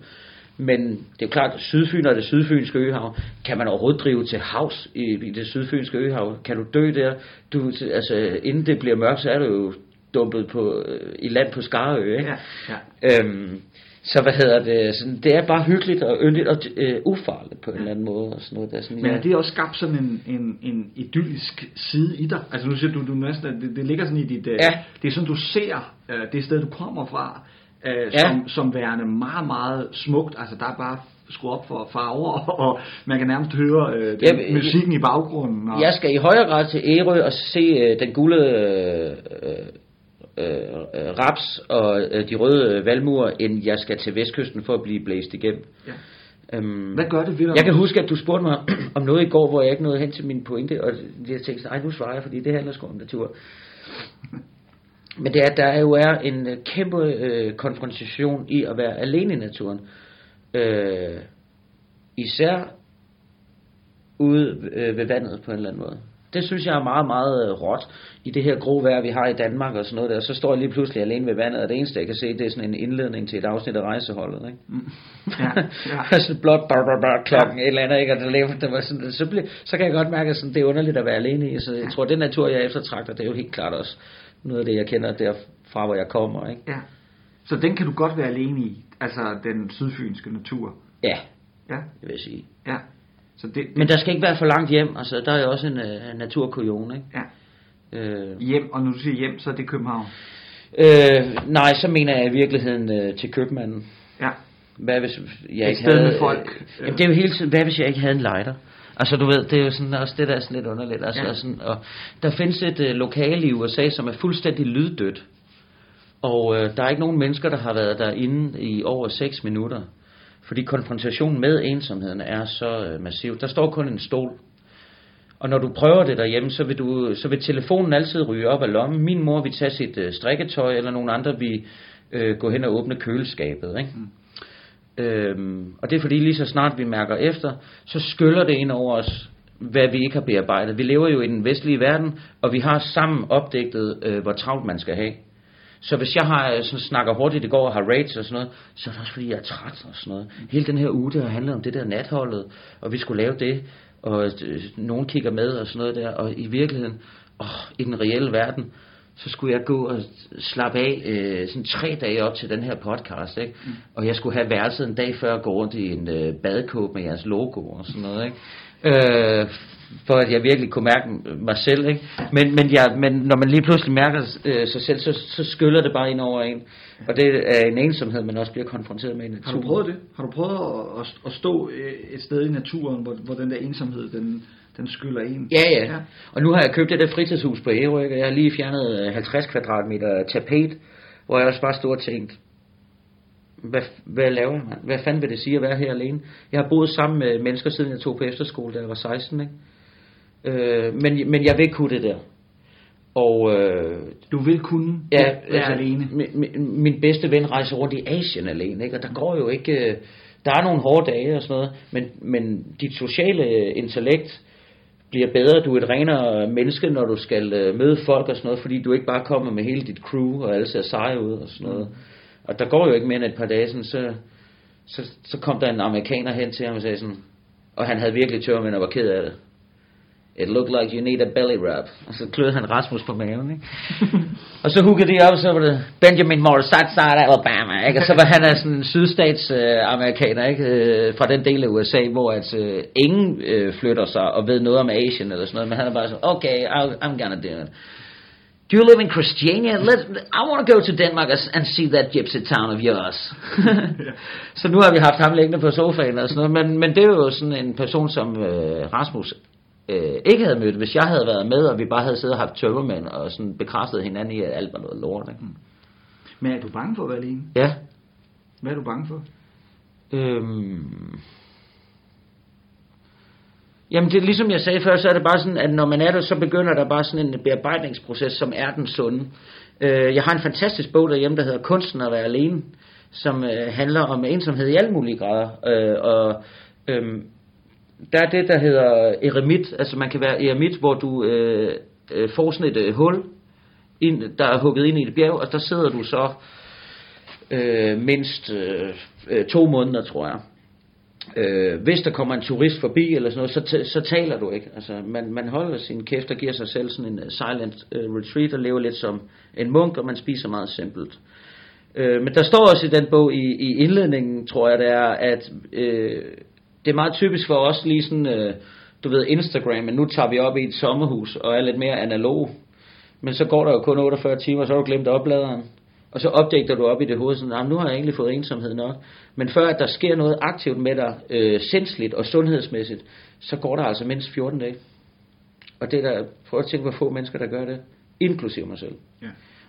Men det er jo klart, Sydfyn og det sydfynske øhav, kan man overhovedet drive til havs i, i det sydfynske øhav? Kan du dø der? Du, altså, inden det bliver mørkt, så er du jo dumpet på, øh, i land på Skarø, ikke? Ja, ja. Øhm, så hvad hedder det? Sådan, det er bare hyggeligt og yndigt og øh, ufarligt på en eller anden måde. Og sådan noget, der er sådan, Men er det også skabt sådan en, en, en idyllisk side i dig? Altså nu siger du, du næsten, det, det ligger sådan i dit... øh, Ja. Det er sådan, du ser øh, det sted, du kommer fra, øh, Ja. som, som værende meget, meget smukt. Altså der er bare skruet op for farver, og man kan nærmest høre øh, den, Ja, musikken i baggrunden. Og, Jeg skal i højere grad til Ærø og se øh, den gule øh, øh, øh, raps og øh, de røde øh, valmuer, end jeg skal til vestkysten for at blive blæst igennem. Ja. Øhm, Hvad gør det ved dig? Jeg kan huske, at du spurgte mig om noget i går, hvor jeg ikke nåede hen til min pointe, og jeg tænkte, nej, nu svarer jeg, fordi det handler sgu om natur. Men det er, at der jo er en øh, kæmpe øh, konfrontation i at være alene i naturen. Øh, især ude øh, ved vandet på en eller anden måde. Det synes jeg er meget, meget øh, råt i det her grå vejr, vi har i Danmark og sådan noget der. Så står jeg lige pludselig alene ved vandet, og det eneste, jeg kan se, det er sådan en indledning til et afsnit af rejseholdet. Ikke? Mm. Ja, ja. Sådan blot bar, bar, bar, klokken et eller andet, ikke? Og der, lever, der var sådan, så, blev, så kan jeg godt mærke, at sådan, det er underligt at være alene i. Så jeg tror, den natur, jeg eftertragter, det er jo helt klart også noget af det, jeg kender derfra, hvor jeg kommer. Ikke? Ja. Så den kan du godt være alene i, altså den sydfynske natur. Ja, Ja, det vil jeg sige. ja. Så det, Men der skal ikke være for langt hjem. Altså, der er jo også en uh, naturkujon, ikke? ja. Øh, Hjem, og når du siger hjem, så er det København. øh, nej, så mener jeg i virkeligheden øh, til købmanden. Ja. Hvad hvis jeg ikke havde... med folk. Øh, jamen, det er jo hele tiden, hvad hvis jeg ikke havde en lighter? Altså du ved, det er jo sådan, også det der er sådan lidt underligt. Altså, Ja. ja. sådan, og der findes et øh, lokale i USA, som er fuldstændig lyddødt. Og øh, der er ikke nogen mennesker, der har været derinde i over 6 minutter. Fordi konfrontationen med ensomheden er så øh, massiv. Der står kun en stol. Og når du prøver det derhjemme, så vil, du, så vil telefonen altid ryge op af lommen. Min mor vil tage sit øh, strikketøj, eller nogen andre vil øh, gå hen og åbne køleskabet. Ikke? Mm. Øhm, og det er fordi lige så snart vi mærker efter, så skyller det ind over os, hvad vi ikke har bearbejdet. Vi lever jo i den vestlige verden, og vi har sammen opdigtet, øh, hvor travlt man skal have. Så hvis jeg har, øh, sådan, snakker hurtigt i går og har rates og sådan noget, så er det også fordi, jeg er træt og sådan noget. Hele den her uge, det har handlet om det der natholdet, og vi skulle lave det, og øh, nogen kigger med og sådan noget der, og i virkeligheden, åh, i den reelle verden, så skulle jeg gå og slappe af øh, sådan tre dage op til den her podcast, ikke? Mm. Og jeg skulle have værelset en dag før at gå rundt i en øh, badekåb med jeres logo og sådan noget, ikke? Øh, for at jeg virkelig kunne mærke mig selv, ikke? Men, men, jeg, men når man lige pludselig mærker øh, sig selv, så, så skyller det bare ind over en. Og det er en ensomhed, man også bliver konfronteret med i Har du naturen. prøvet det? Har du prøvet at, at, at stå øh, et sted i naturen, hvor, hvor den der ensomhed, den, den skyller en? Ja, ja, ja. Og nu har jeg købt det der fritidshus på Ærø, og jeg har lige fjernet øh, 50 kvadratmeter tapet, hvor jeg også bare stod og tænkt, hvad, hvad laver jeg? mand? Hvad fanden vil det sige at være her alene? Jeg har boet sammen med mennesker, siden jeg tog på efterskole, da jeg var 16, ikke? Øh, men, men jeg vil ikke kunne det der. Og, øh, Du vil kunne ja, være alene. Min, min, min bedste ven rejser rundt i Asien alene, ikke? og der går jo ikke... øh, Der er nogle hårde dage og sådan noget, men, men dit sociale intellekt bliver bedre. Du er et renere menneske, når du skal øh, møde folk og sådan noget, fordi du ikke bare kommer med hele dit crew, og alle ser seje ud og sådan noget. Og der går jo ikke mere end et par dage, sådan, så, så, så kom der en amerikaner hen til ham og sagde sådan, og han havde virkelig tørmænd og var ked af det. It looked like you need a belly rub. Og så kløede han Rasmus på maven, ikke? og så huggede de op, så var det Benjamin Moore, Southside Alabama, ikke? Og så var han sådan en sydstats øh, amerikaner, ikke? Øh, fra den del af USA, hvor at, øh, ingen øh, flytter sig og ved noget om Asien eller sådan noget, men han er bare sådan, okay, I'll, I'm gonna do it. Do you live in Christiania? Let, I want to go to Denmark and- and see that gypsy town of yours. så nu har vi haft ham liggende på sofaen og sådan noget, men, men det er jo sådan en person, som øh, Rasmus øh, ikke havde mødt, hvis jeg havde været med, og vi bare havde siddet og haft tømmermænd og sådan bekræftet hinanden i, at alt var noget lort. Ikke? Men er du bange for at være alene? Ja. Hvad er du bange for? Øhm. Jamen det er ligesom jeg sagde før, så er det bare sådan, at når man er der, så begynder der bare sådan en bearbejdningsproces, som er den sunde. Øh, jeg har en fantastisk bog derhjemme, der hedder Kunsten at være alene, som øh, handler om ensomhed i alle mulige grader. Øh, og øh, der er det, der hedder eremit, altså man kan være eremit, hvor du øh, øh, får sådan et øh, hul, ind, der er hugget ind i et bjerg, og der sidder du så øh, mindst øh, øh to måneder, tror jeg. Øh, hvis der kommer en turist forbi eller sådan noget, så, t- så taler du ikke. Altså, man, man holder sin kæft og giver sig selv sådan en uh, silent uh, retreat og lever lidt som en munk, og man spiser meget simpelt. Øh, men der står også i den bog i, i indledningen, tror jeg det er, at øh, det er meget typisk for os lige sådan, øh, du ved, Instagram, men nu tager vi op i et sommerhus og er lidt mere analog. Men så går der jo kun 48 timer, så har du glemt opladeren. Og så opdager du op i det hoved, sådan, ah, nu har jeg egentlig fået ensomhed nok. Men før at der sker noget aktivt med dig, øh, sindsligt og sundhedsmæssigt, så går der altså mindst 14 dage. Og det er der, prøv at tænke, hvor få mennesker, der gør det. Inklusive mig selv. Ja.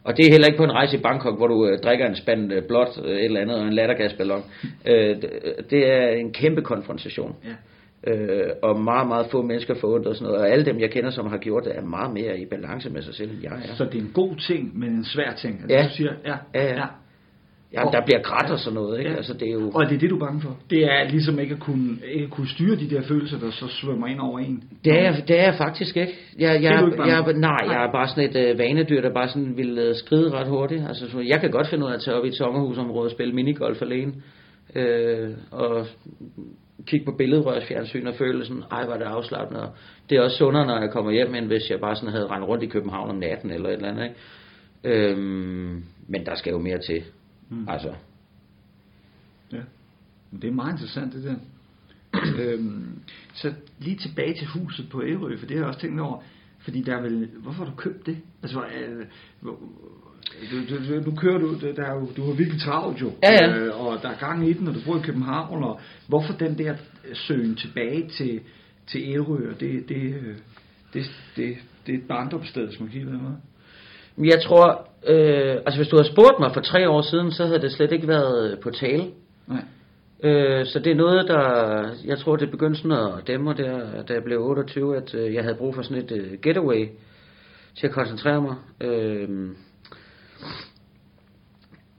Og det er heller ikke på en rejse i Bangkok, hvor du øh, drikker en spand øh, blåt øh, et eller andet og en lattergasballon. øh, det, det er en kæmpe konfrontation. Ja. Øh, og meget, meget få mennesker og sådan noget. Og alle dem, jeg kender, som har gjort det, er meget mere i balance med sig selv, end jeg er. Så det er en god ting, men en svær ting. Altså, Ja. Du siger, ja, Ja, ja. Ja, men der bliver grædt og sådan noget, ikke? Ja. Altså, det er jo... Og det er det, du er bange for? Det er ligesom ikke at kunne, ikke at kunne styre de der følelser, der så svømmer ind over en? Det er, jeg- det er jeg faktisk ikke. Jeg, jeg, Det er ikke jeg, for? nej, jeg er bare sådan et øh, vanedyr, der bare sådan vil øh, skride ret hurtigt. Altså, så jeg kan godt finde ud af at tage op i et sommerhusområde og spille minigolf alene. Øh, og kigge på billedrørsfjernsyn og føle sådan, ej, hvor er det afslappende. Og det er også sundere, når jeg kommer hjem, end hvis jeg bare sådan havde rendt rundt i København om natten eller et eller andet. Ikke? Øhm, men der skal jo mere til. Mm. Altså, Ja. Men det er meget interessant, det der. øhm, så lige tilbage til huset på Ærø, for det har jeg også tænkt over. Fordi der er vel, hvorfor har du købt det? Altså, øh, hvor- du, du, du, nu kører du, der er jo, du har virkelig travlt jo. Ja, ja. Øh, og der er gang i den, og du bor i København, og hvorfor den der søgen tilbage til, til Ærø, og det, det, øh, det, det, det er et barndomssted, som man den måde. Men Jeg tror, øh, altså hvis du havde spurgt mig for tre år siden, så havde det slet ikke været på tale. Nej. Øh, så det er noget, der, jeg tror det begyndte sådan at dæmme der, da jeg blev 28, at øh, jeg havde brug for sådan et øh, getaway til at koncentrere mig. Øh,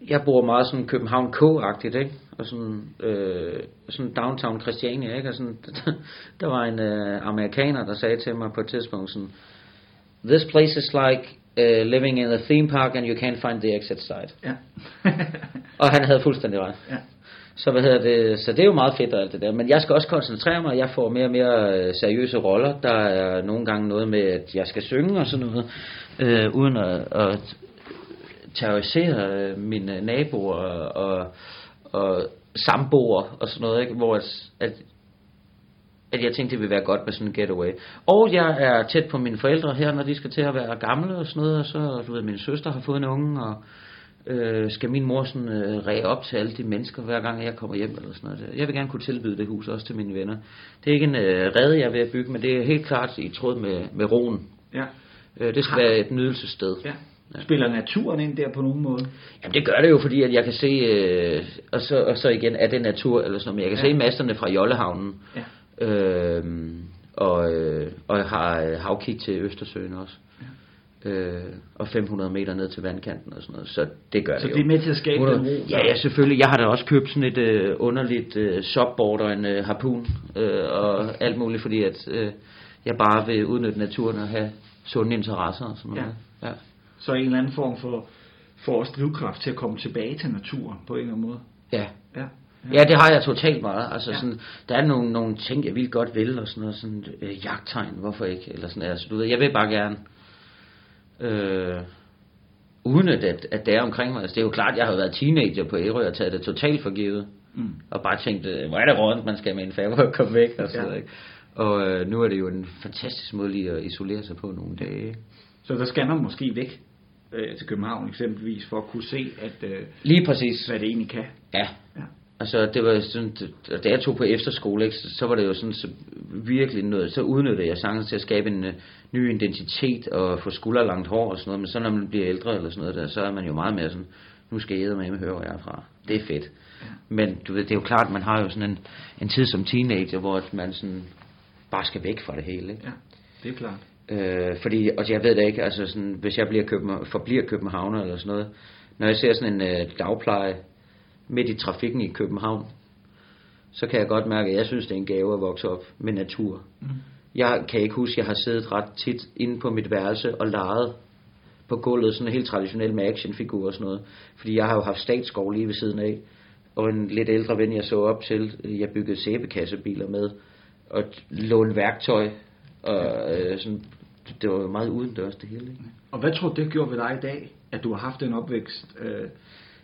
jeg bor meget sådan København K-agtigt, ikke? Og sådan, øh, sådan downtown Christiania, ikke? Og sådan, der var en øh, amerikaner, der sagde til mig på et tidspunkt sådan, This place is like uh, living in a theme park and you can't find the exit side. Ja. Og han havde fuldstændig ret. Ja. Så, hvad hedder det, så det er jo meget fedt og alt det der. Men jeg skal også koncentrere mig. Jeg får mere og mere øh, seriøse roller. Der er nogle gange noget med, at jeg skal synge og sådan noget. Øh, uden at, at terrorisere øh, mine naboer og, og samboer og sådan noget. Ikke? Hvor at, at, at jeg tænkte, det ville være godt med sådan en getaway. Og jeg er tæt på mine forældre her, når de skal til at være gamle og sådan noget. Og så, du ved, min søster har fået en unge, og øh, skal min mor sådan øh, ræge op til alle de mennesker, hver gang jeg kommer hjem eller sådan noget. Jeg vil gerne kunne tilbyde det hus også til mine venner. Det er ikke en øh, rede, jeg er ved at bygge, men det er helt klart i tråd med, med roen. Ja. Øh, det skal Har- være et nydelsessted. Ja. Spiller naturen ind der på nogen måde? Jamen det gør det jo, fordi at jeg kan se, øh, og, så, og så igen, er det natur eller sådan noget, men jeg kan Ja. se masterne fra Jollehavnen, Ja. Øh, og, øh, og har øh, havkig til Østersøen også. Øh, og 500 meter ned til vandkanten og sådan noget, så det gør Så det jo. det er med til at skabe den ro, Ja, ja, selvfølgelig. Jeg har da også købt sådan et øh, underligt øh, subboard og en øh, harpun øh, og alt muligt, fordi at øh, jeg bare vil udnytte naturen og have sunde interesser og sådan noget. Ja. Så en eller anden form for, for os drivkraft til at komme tilbage til naturen på en eller anden måde. Ja. Ja. Ja, det har jeg totalt meget. Altså Ja. sådan, der er nogle, nogle ting, jeg vil godt vil, og sådan noget, sådan øh, jagttegn, hvorfor ikke, eller sådan, altså, du ved, jeg vil bare gerne, øh, udnytte, at, at det er omkring mig. Altså, det er jo klart, jeg har været teenager på Ærø og taget det totalt for givet, Mm. og bare tænkt, øh, hvor er det rundt, man skal med en færge og komme væk, og sådan Ja. ikke? Og øh, nu er det jo en fantastisk måde lige at isolere sig på nogle dage. Så der skal man måske væk øh, til København eksempelvis, for at kunne se, at, øh, Lige præcis. hvad det egentlig kan. Ja. Ja. Altså, det var sådan, det- da jeg tog på efterskole, ikke, så, så var det jo sådan, så virkelig noget, så udnyttede jeg sangen til at skabe en uh, ny identitet og få skulderlangt hår og sådan noget, men så når man bliver ældre eller sådan noget der, så er man jo meget mere sådan, nu skal jeg med høre, hvor jeg er fra. Det er fedt. Men du ved, det er jo klart, man har jo sådan en, en tid som teenager, hvor man sådan bare skal væk fra det hele, ikke? Ja, det er klart. Øh, fordi, og jeg ved det ikke, altså sådan, hvis jeg bliver København, forbliver københavner eller sådan noget, når jeg ser sådan en øh, dagpleje midt i trafikken i København, så kan jeg godt mærke, at jeg synes, det er en gave at vokse op med natur. Mm. Jeg kan ikke huske, at jeg har siddet ret tit inde på mit værelse og leget på gulvet, sådan helt traditionelt med actionfigurer og sådan noget. Fordi jeg har jo haft statsskov lige ved siden af, og en lidt ældre ven, jeg så op til, jeg byggede sæbekassebiler med, og låne værktøj, og øh, sådan, det var meget udendørs det hele. Ikke? Og hvad tror du, det gjort ved dig i dag, at du har haft den opvækst? Øh,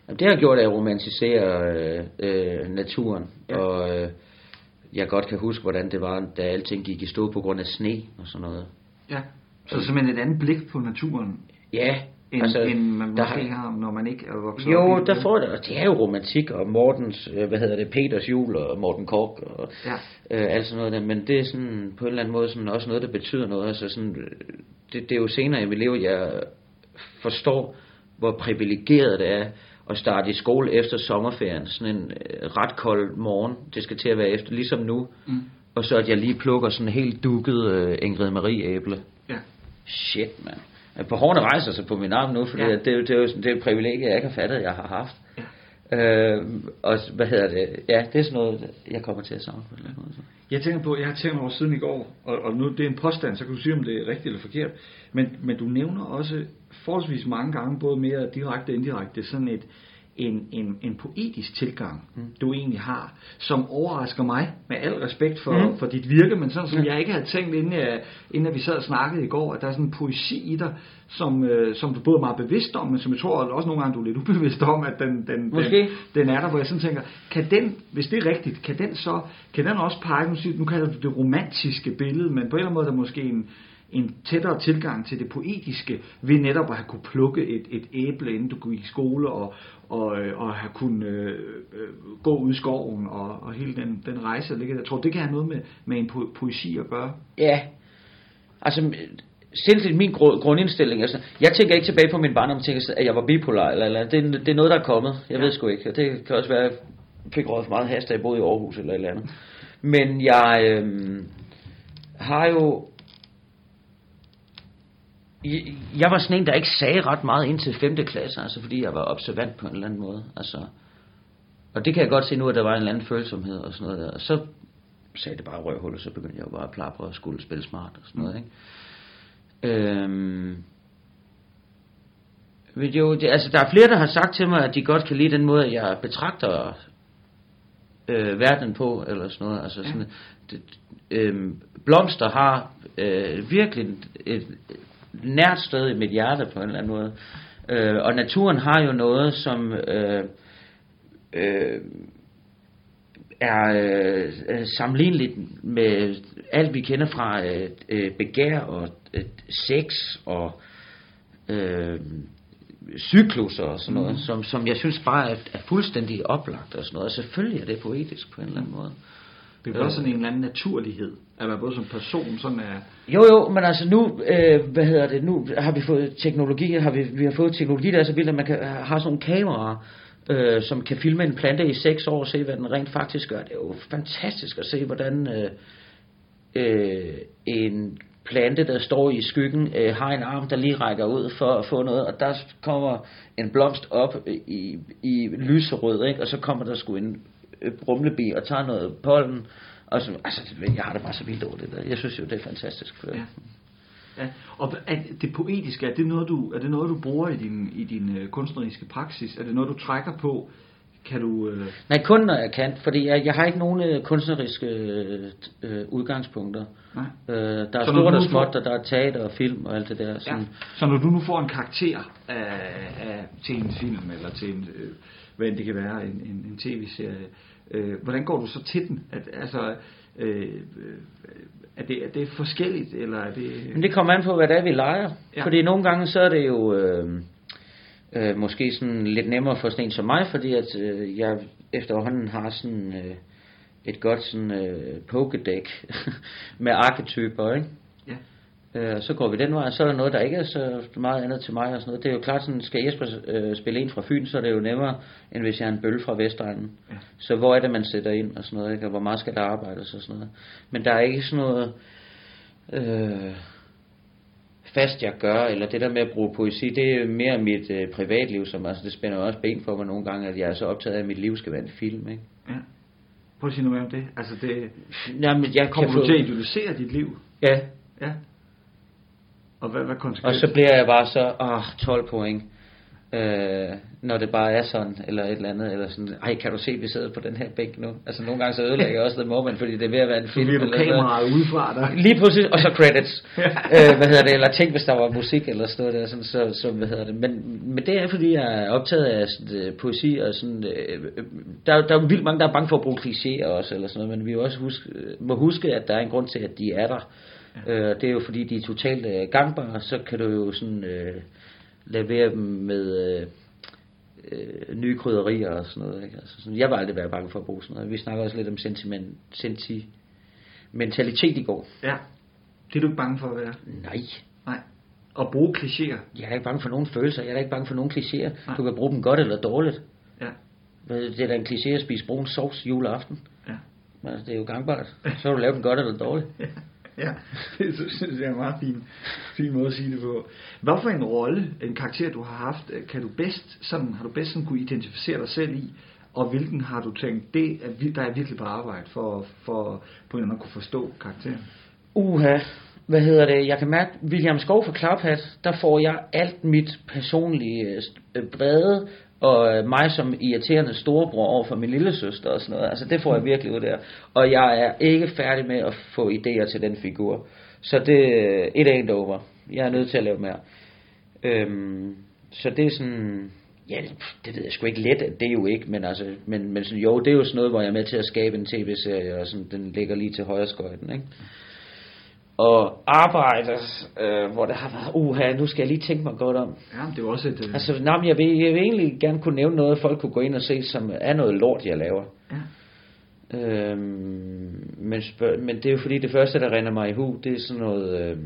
Jamen, det har gjort, at jeg romantiserer øh, øh, naturen, ja. og øh, jeg godt kan huske, hvordan det var, da alting gik i stå på grund af sne og sådan noget. ja. Så simpelthen et andet blik på naturen, Ja, end, altså, end man der måske har- har, når man ikke er vokset op Jo, i der får det, og det er jo romantik, og Mortens, øh, hvad hedder det, Peters jul, og Morten Kork, og Ja. øh, alt sådan noget der, men det er sådan, på en eller anden måde sådan, også noget, der betyder noget, altså sådan, øh, det, det er jo senere i mit liv, jeg forstår, hvor privilegeret det er, at starte i skole efter sommerferien, sådan en øh, ret kold morgen, det skal til at være efter, ligesom nu, Mm. og så at jeg lige plukker sådan en helt dukket øh, Ingrid Marie æble. Ja. Shit, mand. Øh, På hårene rejser sig på min arm nu, for Ja. det, er det, er jo sådan- det er et privilegie, jeg ikke har fattet, jeg har haft. Ja. Øh, og hvad hedder det? Ja, det er sådan noget, jeg kommer til at savne på en eller anden måde. Så. Jeg tænker på, jeg har tænkt over siden i går, og, og nu det er en påstand, så kan du sige, om det er rigtigt eller forkert. Men, men du nævner også forholdsvis mange gange, både mere direkte og indirekte, sådan et, en, en, en poetisk tilgang, mm. du egentlig har, som overrasker mig, med al respekt for, Mm. mm. for dit virke, men sådan som Ja. jeg ikke havde tænkt, inden, jeg, inden vi sad og snakkede i går, at der er sådan en poesi i dig, som, øh, som du både er meget bevidst om, men som jeg tror også nogle gange, du er lidt ubevidst om, at den, den, den, Måske. den er der, hvor jeg sådan tænker, kan den, hvis det er rigtigt, kan den så, kan den også pege, nu, siger, nu kalder du det romantiske billede, men på en eller anden måde er der måske en, en tættere tilgang til det poetiske, ved netop at have kunne plukke et, et æble, inden du gik i skole, og, og, øh, og have kunnet øh, øh, gå ud i skoven, og, og hele den, den rejse, der ligger der. Jeg tror, det kan have noget med, med en po- poesi at gøre. Ja, altså sindssygt min grund, grundindstilling. Altså, jeg tænker ikke tilbage på min barndom, tænker, at jeg var bipolar, eller, eller det, det er noget, der er kommet. Jeg ja. ved sgu ikke. Og det kan også være, at jeg fik råd for meget hast, da jeg boede i Aarhus eller et eller andet. Men jeg øh, har jo... Jeg, var sådan en, der ikke sagde ret meget indtil 5. klasse, altså fordi jeg var observant på en eller anden måde. Altså, og det kan jeg godt se nu, at der var en eller anden følsomhed og sådan noget der. Og så sagde det bare røvhul, og så begyndte jeg jo bare at plapre og skulle spille smart og sådan noget, ikke? Øhm, men jo, det, altså der er flere, der har sagt til mig, at de godt kan lide den måde, jeg betragter øh, verden på, eller sådan noget. Altså sådan, det, øh, blomster har øh, virkelig et, et nært sted i mit hjerte på en eller anden måde. Øh, og naturen har jo noget, som øh, øh, er øh, sammenligneligt med alt vi kender fra øh, øh, begær og øh, sex og øh, cykluser og sådan noget, mm. som, som jeg synes bare er, er fuldstændig oplagt og sådan noget. Og selvfølgelig er det poetisk på en eller anden måde. Det er også sådan en eller anden naturlighed, at være både som person sådan er... Jo, jo, men altså nu, øh, hvad hedder det, nu har vi fået teknologi, har vi, vi har fået teknologi, der er så vildt, at man kan, øh, har sådan nogle kameraer, øh, som kan filme en plante i 6 år og se, hvad den rent faktisk gør. Det er jo fantastisk at se, hvordan øh, øh, en plante, der står i skyggen, øh, har en arm, der lige rækker ud for at få noget, og der kommer en blomst op i, i lyserød, ikke? og så kommer der sgu en øh, brumlebi og tager noget pollen, og så, altså, jeg har det bare så vildt over det der. Jeg synes jo, det er fantastisk. For, Ja. Ja, og er det poetiske, er det noget, du, er det noget, du bruger i din, i din øh, kunstneriske praksis? Er det noget, du trækker på? Kan du... Øh... Nej, kun når jeg kan, fordi jeg, jeg har ikke nogen øh, kunstneriske øh, udgangspunkter. Nej. Øh, der er stort og småt, og der er teater og film og alt det der. Ja. Sådan. Så når du nu får en karakter af, af, til en film, eller til en, øh, hvad det kan være, en, en, en tv-serie, øh, hvordan går du så til den? At, altså, øh, øh, er, det, er det forskelligt, eller er det... Men det kommer an på, hvad det er, vi leger. Ja. Ja. Fordi nogle gange, så er det jo øh, øh, måske sådan lidt nemmere for sådan en som mig, fordi at øh, jeg efterhånden har sådan øh, et godt sådan øh, pokedæk med arketyper, ikke? Øh, så går vi den vej, så er der noget, der ikke er så meget andet til mig og sådan noget. Det er jo klart sådan, skal Jesper øh, spille en fra Fyn, så er det jo nemmere, end hvis jeg er en bølle fra Vestegnen. Ja. Så hvor er det, man sætter ind og sådan noget, ikke? og hvor meget skal der arbejdes og sådan noget. Men der er ikke sådan noget øh, fast, jeg gør, eller det der med at bruge poesi, det er mere mit øh, privatliv, som altså, det spænder også ben for mig nogle gange, at jeg er så optaget af, at mit liv skal være en film, ikke? Ja. Prøv at sige noget mere om det. Altså det... Jamen, jeg Kommer du få- til at idealisere dit liv? Ja, Ja. Og hvad, hvad Og konsekvenser? så bliver jeg bare så, åh, 12 point. Øh, når det bare er sådan, eller et eller andet, eller sådan, ej, kan du se, vi sidder på den her bænk nu? Altså, nogle gange så ødelægger jeg også The Moment, fordi det er ved at være en Så film. bliver du kameraet udefra dig. Lige pludselig, og så credits. øh, hvad hedder det, eller tænk, hvis der var musik, eller sådan noget der, sådan, så, så, hvad hedder det. Men, men det er, fordi jeg er optaget af sådan, øh, poesi, og sådan, øh, øh, der, der er vildt mange, der er bange for at bruge klichéer også, eller sådan noget, men vi også huske, må huske, at der er en grund til, at de er der. Øh, det er jo fordi, de er totalt øh, gangbare, så kan du jo sådan øh, levere dem med øh, øh, nye krydderier og sådan noget. Ikke? Altså, sådan, jeg vil aldrig være bange for at bruge sådan noget. Vi snakker også lidt om sentiment, sentimentalitet i går. Ja. Det er du ikke bange for at være? Nej. Nej. Og bruge klichéer. Jeg er ikke bange for nogen følelser. Jeg er ikke bange for nogen klichéer. Nej. Du kan bruge dem godt eller dårligt. Ja. Det er da en kliché at spise brun sovs juleaften. Ja. Altså, det er jo gangbart. Så har du lavet den godt eller dårligt. Ja, Ja, det synes jeg er en meget fin, fin måde at sige det på. Hvad for en rolle, en karakter du har haft, øh, kan du bedst, sådan, har du bedst sådan kunne identificere dig selv i, og hvilken har du tænkt, det er, der er virkelig på arbejde for, for på en eller anden måde at kunne forstå karakteren? Uha, hvad hedder det? Jeg kan mærke, William Skov fra Klaphat, der får jeg alt mit personlige øh, øh, brede, og øh, mig som irriterende storebror over for min lille søster og sådan noget. Altså det får jeg virkelig ud der. Og jeg er ikke færdig med at få idéer til den figur. Så det it ain't over. Jeg er nødt til at lave mere. Øhm, så det er sådan, ja, det, det ved jeg sgu ikke let, det er jo ikke, men altså, men, men sådan, jo, det er jo sådan noget, hvor jeg er med til at skabe en tv-serie, og sådan, den ligger lige til højre skøjten, ikke? Og arbejde, øh, hvor der har været, uha, nu skal jeg lige tænke mig godt om. Ja, det er også et... Øh... Altså, nej, jeg, vil, jeg vil egentlig gerne kunne nævne noget, folk kunne gå ind og se, som er noget lort, jeg laver. Ja. Øhm, men, spørg, men det er jo fordi, det første, der render mig i hu, det er sådan noget... Øh,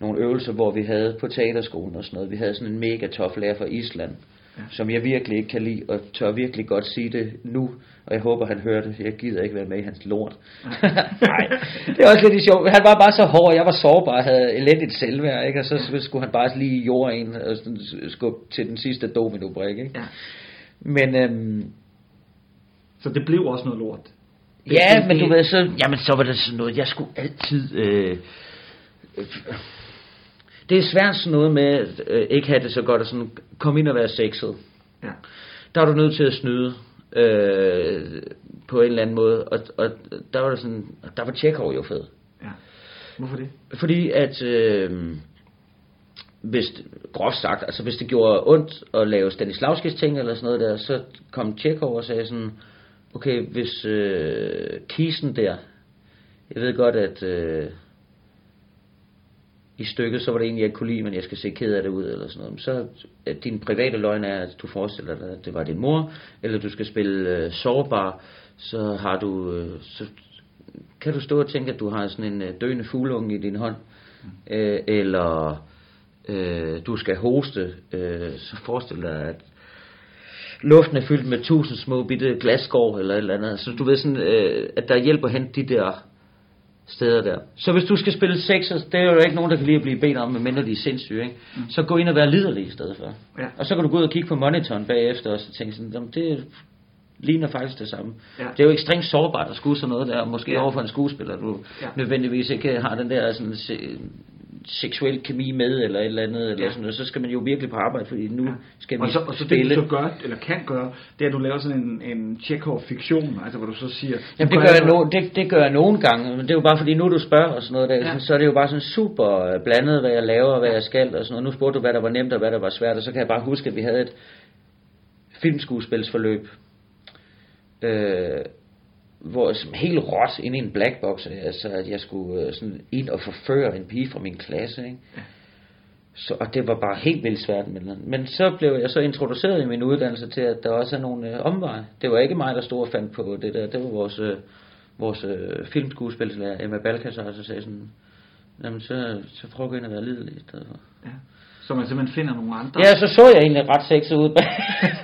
nogle øvelser, hvor vi havde på teaterskolen og sådan noget. Vi havde sådan en mega tof lærer fra Island, ja. som jeg virkelig ikke kan lide, og tør virkelig godt sige det nu, og jeg håber, han hører det. Jeg gider ikke være med i hans lort. Nej, det er også lidt sjovt. Han var bare så hård, jeg var sårbar, havde elendigt selvværd, ikke? og så, skulle han bare lige jorde en og skubbe til den sidste domino-brik. Ikke? Ja. Men, øhm, så det blev også noget lort? Det, ja, men du ved, så, jamen, så var det sådan noget, jeg skulle altid... Øh, øh, det er svært sådan noget med at øh, ikke have det så godt, og sådan komme ind og være sexet. Ja. Der er du nødt til at snyde øh, på en eller anden måde, og, og der var det sådan, der var Tjekov jo fed. Ja. Hvorfor det? Fordi at, øh, hvis, groft sagt, altså hvis det gjorde ondt at lave Stanislavskis ting eller sådan noget der, så kom Tjekov og sagde sådan, okay, hvis øh, kisen der, jeg ved godt, at øh, i stykket, så var det egentlig, jeg ikke kunne lide, men jeg skal se ked af det ud, eller sådan noget. Så at din private løgn er, at du forestiller dig, at det var din mor, eller du skal spille øh, sårbar, så har du, øh, så kan du stå og tænke, at du har sådan en øh, døende fuglunge i din hånd, mm. øh, eller øh, du skal hoste, øh, så forestil dig, at luften er fyldt med tusind små bitte glasskår eller et eller andet. Så du ved sådan, øh, at der hjælper hen de der steder der. Så hvis du skal spille sexer, det er jo ikke nogen, der kan lide at blive bedt om, medmindre de er sindssyge, ikke? Mm. så gå ind og vær liderlig i stedet for. Ja. Og så kan du gå ud og kigge på monitoren bagefter, og så tænke sådan, det ligner faktisk det samme. Ja. Det er jo ekstremt sårbart at skue sådan noget der, måske Ja. over for en skuespiller, du Ja. nødvendigvis ikke har den der sådan, seksuel kemi med, eller et eller andet, eller Ja. sådan noget. så skal man jo virkelig på arbejde, fordi nu skal vi Og så, og så det spille. du så gør, eller kan gøre, det er, at du laver sådan en, en Chekhov-fiktion, altså hvor du så siger... Jamen det gør, jeg jeg no, det, det gør jeg nogle gange, men det er jo bare fordi nu du spørger og sådan noget der, Ja. ja. så er det jo bare sådan super øh, blandet, hvad jeg laver og hvad jeg skal og sådan noget. Nu spurgte du, hvad der var nemt og hvad der var svært, og så kan jeg bare huske, at vi havde et filmskuespilsforløb, øh, hvor som helt råt inde i en blackbox, altså at jeg skulle øh, sådan ind og forføre en pige fra min klasse, ikke? Ja. Så, og det var bare helt vildt svært. Men, men så blev jeg så introduceret i min uddannelse til, at der også er nogle øh, omveje. Det var ikke mig, der stod og fandt på det der. Det var vores, øh, vores øh, filmskuespilslærer, Emma Balkasar, så sagde sådan, jamen så, så prøv at gå ind og være lidelig i stedet for. Så man simpelthen finder nogle andre... Ja, så så jeg egentlig ret sexet ud.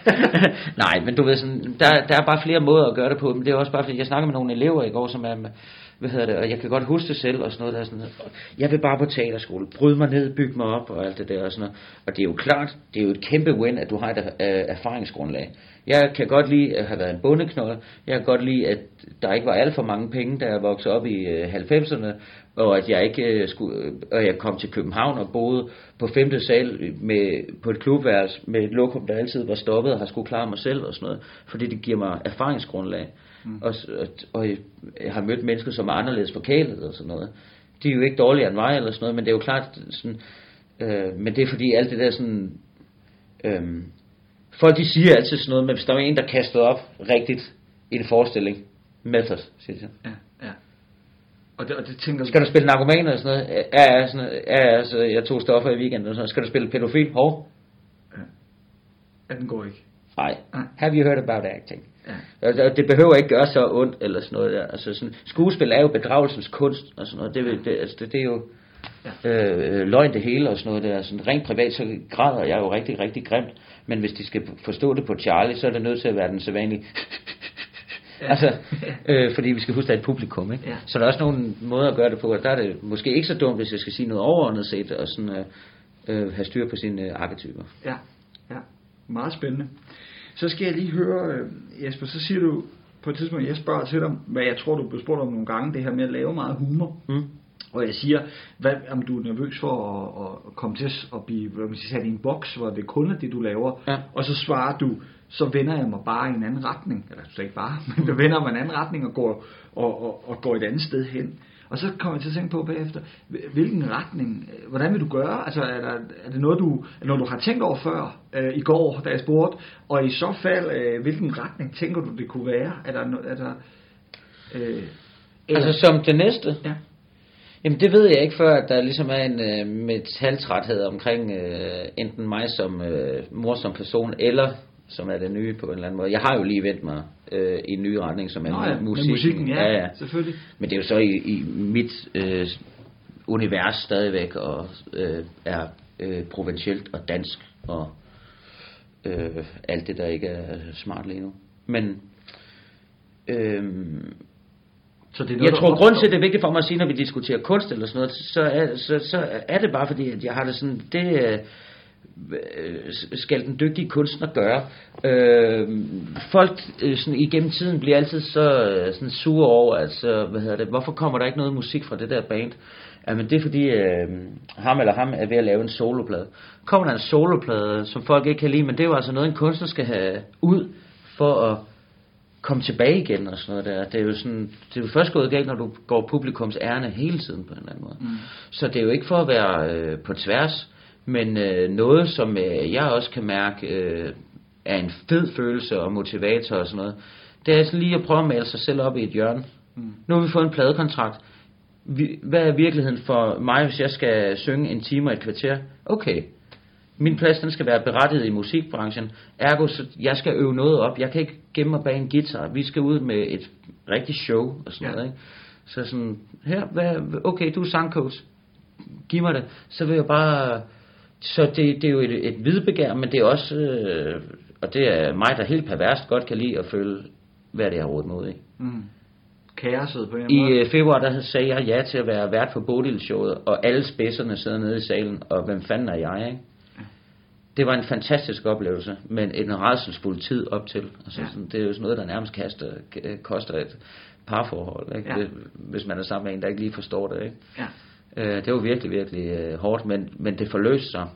Nej, men du ved sådan, der, der er bare flere måder at gøre det på, men det er også bare fordi, jeg snakker med nogle elever i går, som er, hvad hedder det, og jeg kan godt huske det selv og sådan noget der, sådan noget. Jeg vil bare på teaterskole, bryde mig ned, bygge mig op og alt det der og sådan noget. Og det er jo klart, det er jo et kæmpe win, at du har et øh, erfaringsgrundlag. Jeg kan godt lide at have været en bondeknold. Jeg kan godt lide, at der ikke var alt for mange penge, da jeg voksede op i øh, 90'erne, og at jeg ikke øh, skulle, øh, og jeg kom til København og boede på femte sal med, på et klubværelse med et lokum, der altid var stoppet og har skulle klare mig selv og sådan noget, fordi det giver mig erfaringsgrundlag. Mm. Og, og, og jeg, har mødt mennesker, som er anderledes forkælet og sådan noget. De er jo ikke dårligere end mig eller sådan noget, men det er jo klart sådan, øh, men det er fordi alt det der sådan, øh, folk de siger altid sådan noget, men hvis der er en, der kaster op rigtigt i en forestilling, method, siger de. Ja. Og det, og det tænker Skal du spille narkoman eller sådan noget? Ja, ja, sådan noget. ja, ja så jeg tog stoffer i weekenden. Og sådan noget. Skal du spille pædofil? Hov. Ja, den går ikke. Nej. Nej. Have you heard about acting? Ja. Og og det behøver ikke gøre så ondt eller sådan noget der. Altså sådan, skuespil er jo bedragelsens kunst og sådan noget. Det, det, altså, det, det er jo øh, øh, løgn det hele og sådan noget der. Sådan, rent privat så græder jeg jo rigtig, rigtig grimt. Men hvis de skal forstå det på Charlie, så er det nødt til at være den sædvanlige. Ja. altså, øh, fordi vi skal huske, at der er et publikum, ikke? Ja. Så der er også nogle måder at gøre det på, og der er det måske ikke så dumt, hvis jeg skal sige noget overordnet set, og sådan øh, øh, have styr på sine øh, arketyper. Ja, ja. Meget spændende. Så skal jeg lige høre, øh, Jesper, så siger du på et tidspunkt, jeg spørger til dig, hvad jeg tror, du blev spurgt om nogle gange, det her med at lave meget humor. Mm. Og jeg siger, hvad, om du er nervøs for at, at komme til at blive hvad man siger, sat i en boks, hvor det kun er det, du laver. Ja. Og så svarer du, så vender jeg mig bare i en anden retning. Eller sagde ikke bare, men du vender mig i en anden retning og går, og, og, og går et andet sted hen. Og så kommer jeg til at tænke på bagefter, hvilken retning, øh, hvordan vil du gøre? Altså er, der, er det noget, du, er noget, du har tænkt over før øh, i går, da jeg spurgte? Og i så fald, øh, hvilken retning tænker du, det kunne være? Er der, er der øh, eller- Altså som det næste? Ja. Jamen det ved jeg ikke før, at der ligesom er en øh, metaltræthed omkring øh, enten mig som øh, morsom person, eller som er det nye på en eller anden måde. Jeg har jo lige vendt mig øh, i en ny retning, som er Nå ja, musikken. musikken, ja, selvfølgelig. Men det er jo så i, i mit øh, univers stadigvæk, og øh, er øh, provincielt og dansk, og øh, alt det, der ikke er smart lige nu. Men øh, så det er jeg noget, der tror, grund til, at det er vigtigt for mig at sige, når vi diskuterer kunst eller sådan noget, så er, så, så er det bare fordi, at jeg har det sådan, det øh, skal den dygtige kunstner gøre. Øh, folk øh, sådan, igennem tiden bliver altid så øh, sådan sure over, altså, hvad hedder det, hvorfor kommer der ikke noget musik fra det der band? Jamen det er fordi, øh, ham eller ham er ved at lave en soloplade. Kommer der en soloplade, som folk ikke kan lide, men det er jo altså noget, en kunstner skal have ud for at komme tilbage igen og sådan noget der. Det er jo sådan, det er jo først gået galt, når du går publikums ærne hele tiden på en eller anden måde. Mm. Så det er jo ikke for at være øh, på tværs, men øh, noget, som øh, jeg også kan mærke øh, er en fed følelse og motivator og sådan noget, det er sådan lige at prøve at male sig selv op i et hjørne. Mm. Nu har vi fået en pladekontrakt. Vi, hvad er virkeligheden for mig, hvis jeg skal synge en time og et kvarter? Okay, min plads den skal være berettiget i musikbranchen. Ergo, så jeg skal øve noget op. Jeg kan ikke gemme mig bag en guitar. Vi skal ud med et rigtigt show og sådan ja. noget. Ikke? Så sådan, her, hvad, okay, du er sangcoach. Giv mig det. Så vil jeg bare... Så det, det er jo et, et hvidbegær, men det er også... Øh, og det er mig, der helt perverst godt kan lide at føle, hvad det er rådet mod i. Mm. Kaoset på en I måde. øh, februar, der sagde jeg ja til at være vært på Bodil-showet, og alle spidserne sidder nede i salen, og hvem fanden er jeg, ikke? Det var en fantastisk oplevelse, men en rædselsfuld tid op til. Altså, Ja. sådan, det er jo sådan noget, der nærmest kaster, koster et parforhold, ikke? Ja. Det, hvis man er sammen med en, der ikke lige forstår det. Ikke? Ja. Øh, det var virkelig, virkelig øh, hårdt, men, men det forløste sig.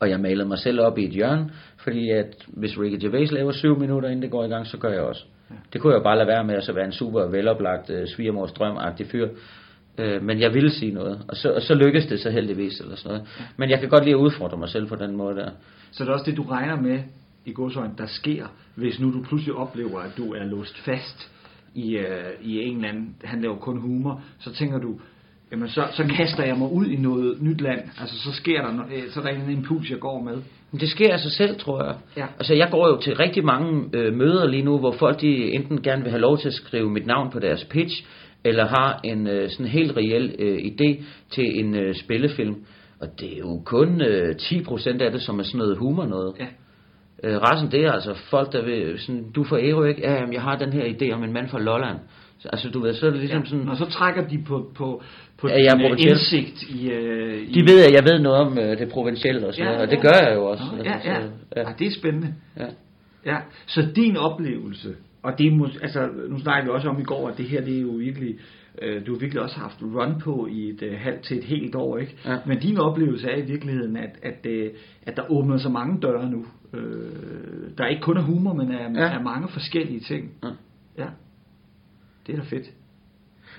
Og jeg malede mig selv op i et hjørne, fordi at hvis Ricky Gervais laver syv minutter, inden det går i gang, så gør jeg også. Ja. Det kunne jeg jo bare lade være med at så være en super veloplagt øh, svigermors drømagtig fyr. Øh, men jeg ville sige noget, og så, og så lykkedes det så heldigvis eller sådan noget. Men jeg kan godt lide at udfordre mig selv på den måde der. Så det er også det, du regner med i godsøjne, der sker, hvis nu du pludselig oplever, at du er låst fast i, øh, i en eller anden, han laver kun humor, så tænker du, jamen så, så kaster jeg mig ud i noget nyt land. Altså så sker der, no- øh, så er der en impuls, jeg går med. Men det sker af sig selv, tror jeg. Ja. Altså, jeg går jo til rigtig mange øh, møder lige nu, hvor folk de enten gerne vil have lov til at skrive mit navn på deres pitch, eller har en øh, sådan helt reel øh, idé til en øh, spillefilm. Og det er jo kun øh, 10% af det, som er sådan noget humor noget. Ja. Øh, resten det er altså folk, der vil sådan, du får Ero ikke? Ja, jamen, jeg har den her idé om en mand fra Lolland. Så, altså, du ved, så er det ligesom sådan... Og så trækker de på, på, på Ja, din, provinciel. indsigt i, øh, i... De ved, at jeg ved noget om øh, det provincielle og sådan Ja, noget, og ja. det gør jeg jo også. Nå, ja, Altså, ja. så, ja. ja. det er spændende. Ja. Ja, så din oplevelse, og det er, mås- altså, nu snakker vi også om i går, at det her, det er jo virkelig, øh, du har virkelig også haft run på i et øh, halvt til et helt år, ikke? Ja. Men din oplevelse er i virkeligheden, at, at, øh, at der åbner så mange døre nu. Øh, der er ikke kun er humor, men er, Ja. ja. er mange forskellige ting. Ja. ja. Det er da fedt.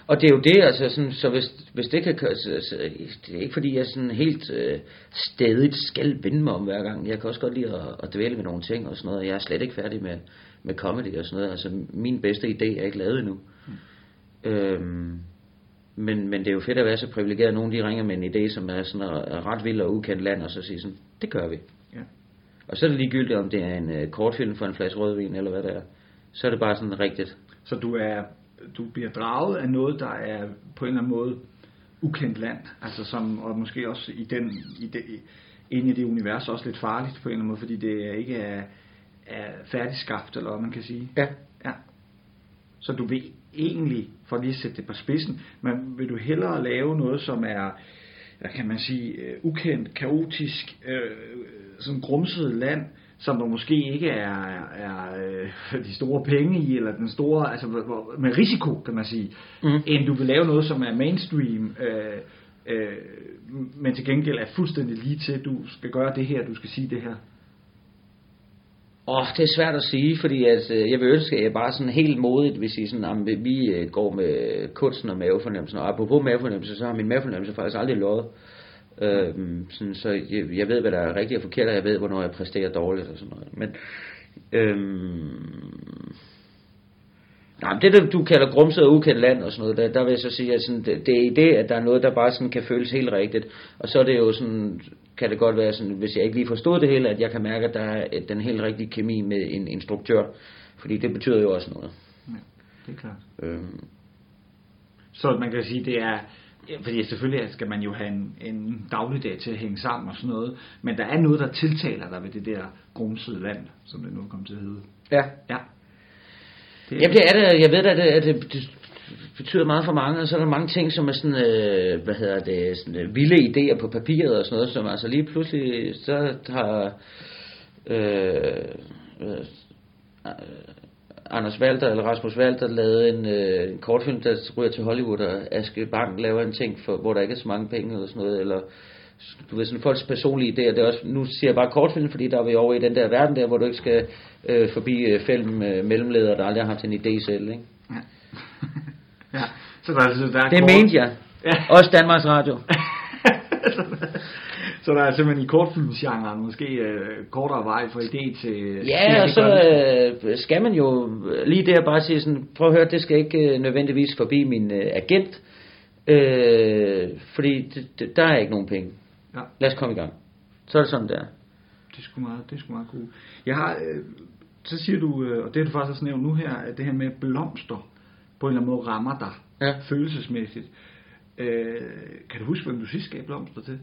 Og det er jo det, altså sådan, så hvis, hvis det kan så, så, det er ikke fordi, jeg sådan helt øh, stadigt skal vende mig om hver gang. Jeg kan også godt lide at, at dvæle med nogle ting og sådan noget. Jeg er slet ikke færdig med, med comedy og sådan noget. Altså min bedste idé er ikke lavet endnu. Mm. Øhm, men, men det er jo fedt at være så privilegeret. Nogen de ringer med en idé, som er sådan er, er ret vild og ukendt land, og så siger sådan, det gør vi. Ja. Og så er det ligegyldigt, om det er en øh, kortfilm for en flaske rødvin, eller hvad det er. Så er det bare sådan rigtigt. Så du er du bliver draget af noget, der er på en eller anden måde ukendt land, altså som, og måske også i den, i det, inde i det univers også lidt farligt på en eller anden måde, fordi det ikke er, er færdigskabt, eller hvad man kan sige. Ja. ja. Så du vil egentlig, for lige at sætte det på spidsen, men vil du hellere lave noget, som er, hvad kan man sige, øh, ukendt, kaotisk, øh, sådan grumset land, som der måske ikke er, er øh, de store penge i, eller den store, altså med risiko, kan man sige, Mm. end du vil lave noget, som er mainstream, øh, øh, men til gengæld er fuldstændig lige til, du skal gøre det her, du skal sige det her. Åh, det er svært at sige, fordi øh, jeg vil ønske, at jeg bare sådan helt modigt vil sige sådan, at vi øh, går med kunsten og mavefornemmelsen, og apropos mavefornemmelse, så har min mavefornemmelse faktisk aldrig løjet. Øhm, sådan, så jeg, jeg ved, hvad der er rigtigt og forkert, og jeg ved, hvornår jeg præsterer dårligt og sådan noget. Men, øhm, Nej, men det, der du kalder grumset og ukendt land og sådan noget, der, der vil jeg så sige, at sådan, det, det er i det, at der er noget, der bare sådan kan føles helt rigtigt. Og så er det jo sådan, kan det godt være sådan, hvis jeg ikke lige forstod det hele, at jeg kan mærke, at der er den helt rigtige kemi med en instruktør. Fordi det betyder jo også noget. Det er klart. Øhm, Så man kan sige, det er... ja, Fordi selvfølgelig skal man jo have en, en dagligdag til at hænge sammen og sådan noget. Men der er noget, der tiltaler dig ved det der grumsede land, som det nu er kommet til at hedde. Ja. Ja. Det Jamen det er det, jeg ved da, at det, at det, det betyder meget for mange, og så er der mange ting, som er sådan, øh, hvad hedder det, sådan, øh, vilde idéer på papiret og sådan noget, som altså lige pludselig, så har øh, øh, Anders Walter eller Rasmus Walter lavet en, øh, en kortfilm, der ryger til Hollywood, og Aske Bank laver en ting, for, hvor der ikke er så mange penge eller sådan noget, eller du ved, sådan folks personlige idéer, det er også, nu siger jeg bare kortfilm, fordi der er vi over i den der verden der, hvor du ikke skal øh, forbi øh, film øh, mellemledere, der aldrig har haft en idé selv, ikke? Ja. Så der er, altså, der er Det kort- mente jeg. Ja. Også Danmarks Radio. Så der er simpelthen i kortfilmsgenren måske øh, kortere vej fra idé til... Ja, og så øh, skal man jo lige der bare sige sådan, prøv at høre, det skal ikke øh, nødvendigvis forbi min øh, agent, øh, fordi det, det, der er ikke nogen penge. Ja. Lad os komme i gang. Så er det sådan der. Det er sgu meget, det er sgu meget cool. Jeg har, øh, så siger du, øh, og det har du faktisk også nævnt nu her, at det her med blomster på en eller anden måde rammer dig ja. følelsesmæssigt. Øh, kan du huske, hvem du sidst gav blomster til?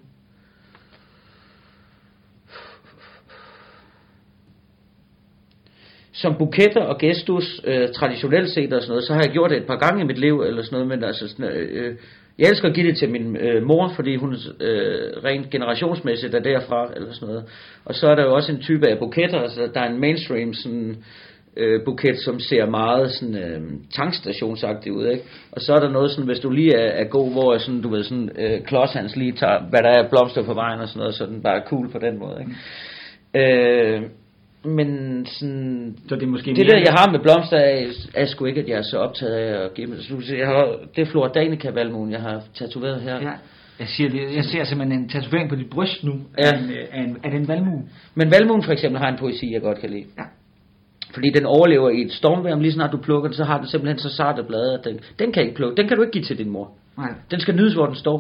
Som buketter og gestus, øh, traditionelt set og sådan noget, så har jeg gjort det et par gange i mit liv, eller sådan noget, men altså sådan, øh, jeg elsker at give det til min øh, mor, fordi hun øh, rent generationsmæssigt er derfra, eller sådan noget. Og så er der jo også en type af buketter, altså der er en mainstream sådan, øh, buket, som ser meget sådan, øh, tankstationsagtig ud, ikke? Og så er der noget sådan, hvis du lige er, er god, hvor sådan, du ved sådan, øh, Klods hans lige tager, hvad der er blomster på vejen og sådan noget, så den bare er cool på den måde, ikke? Øh, men sådan, så det, er måske det mere- der, jeg har med blomster, er, er sgu ikke, at jeg er så optaget af at give dem. Jeg har, det er Flora Danica Valmuen, jeg har tatoveret her. Ja. Jeg, siger, det, jeg ser simpelthen en tatovering på dit bryst nu. Ja. Af, en, øh, af, en, af den valmue. Men Valmuen for eksempel har en poesi, jeg godt kan lide. Ja. Fordi den overlever i et stormvejr, men lige snart du plukker den, så har den simpelthen så sarte blade, at den, den kan ikke plukke. Den kan du ikke give til din mor. Nej. Den skal nydes, hvor den står.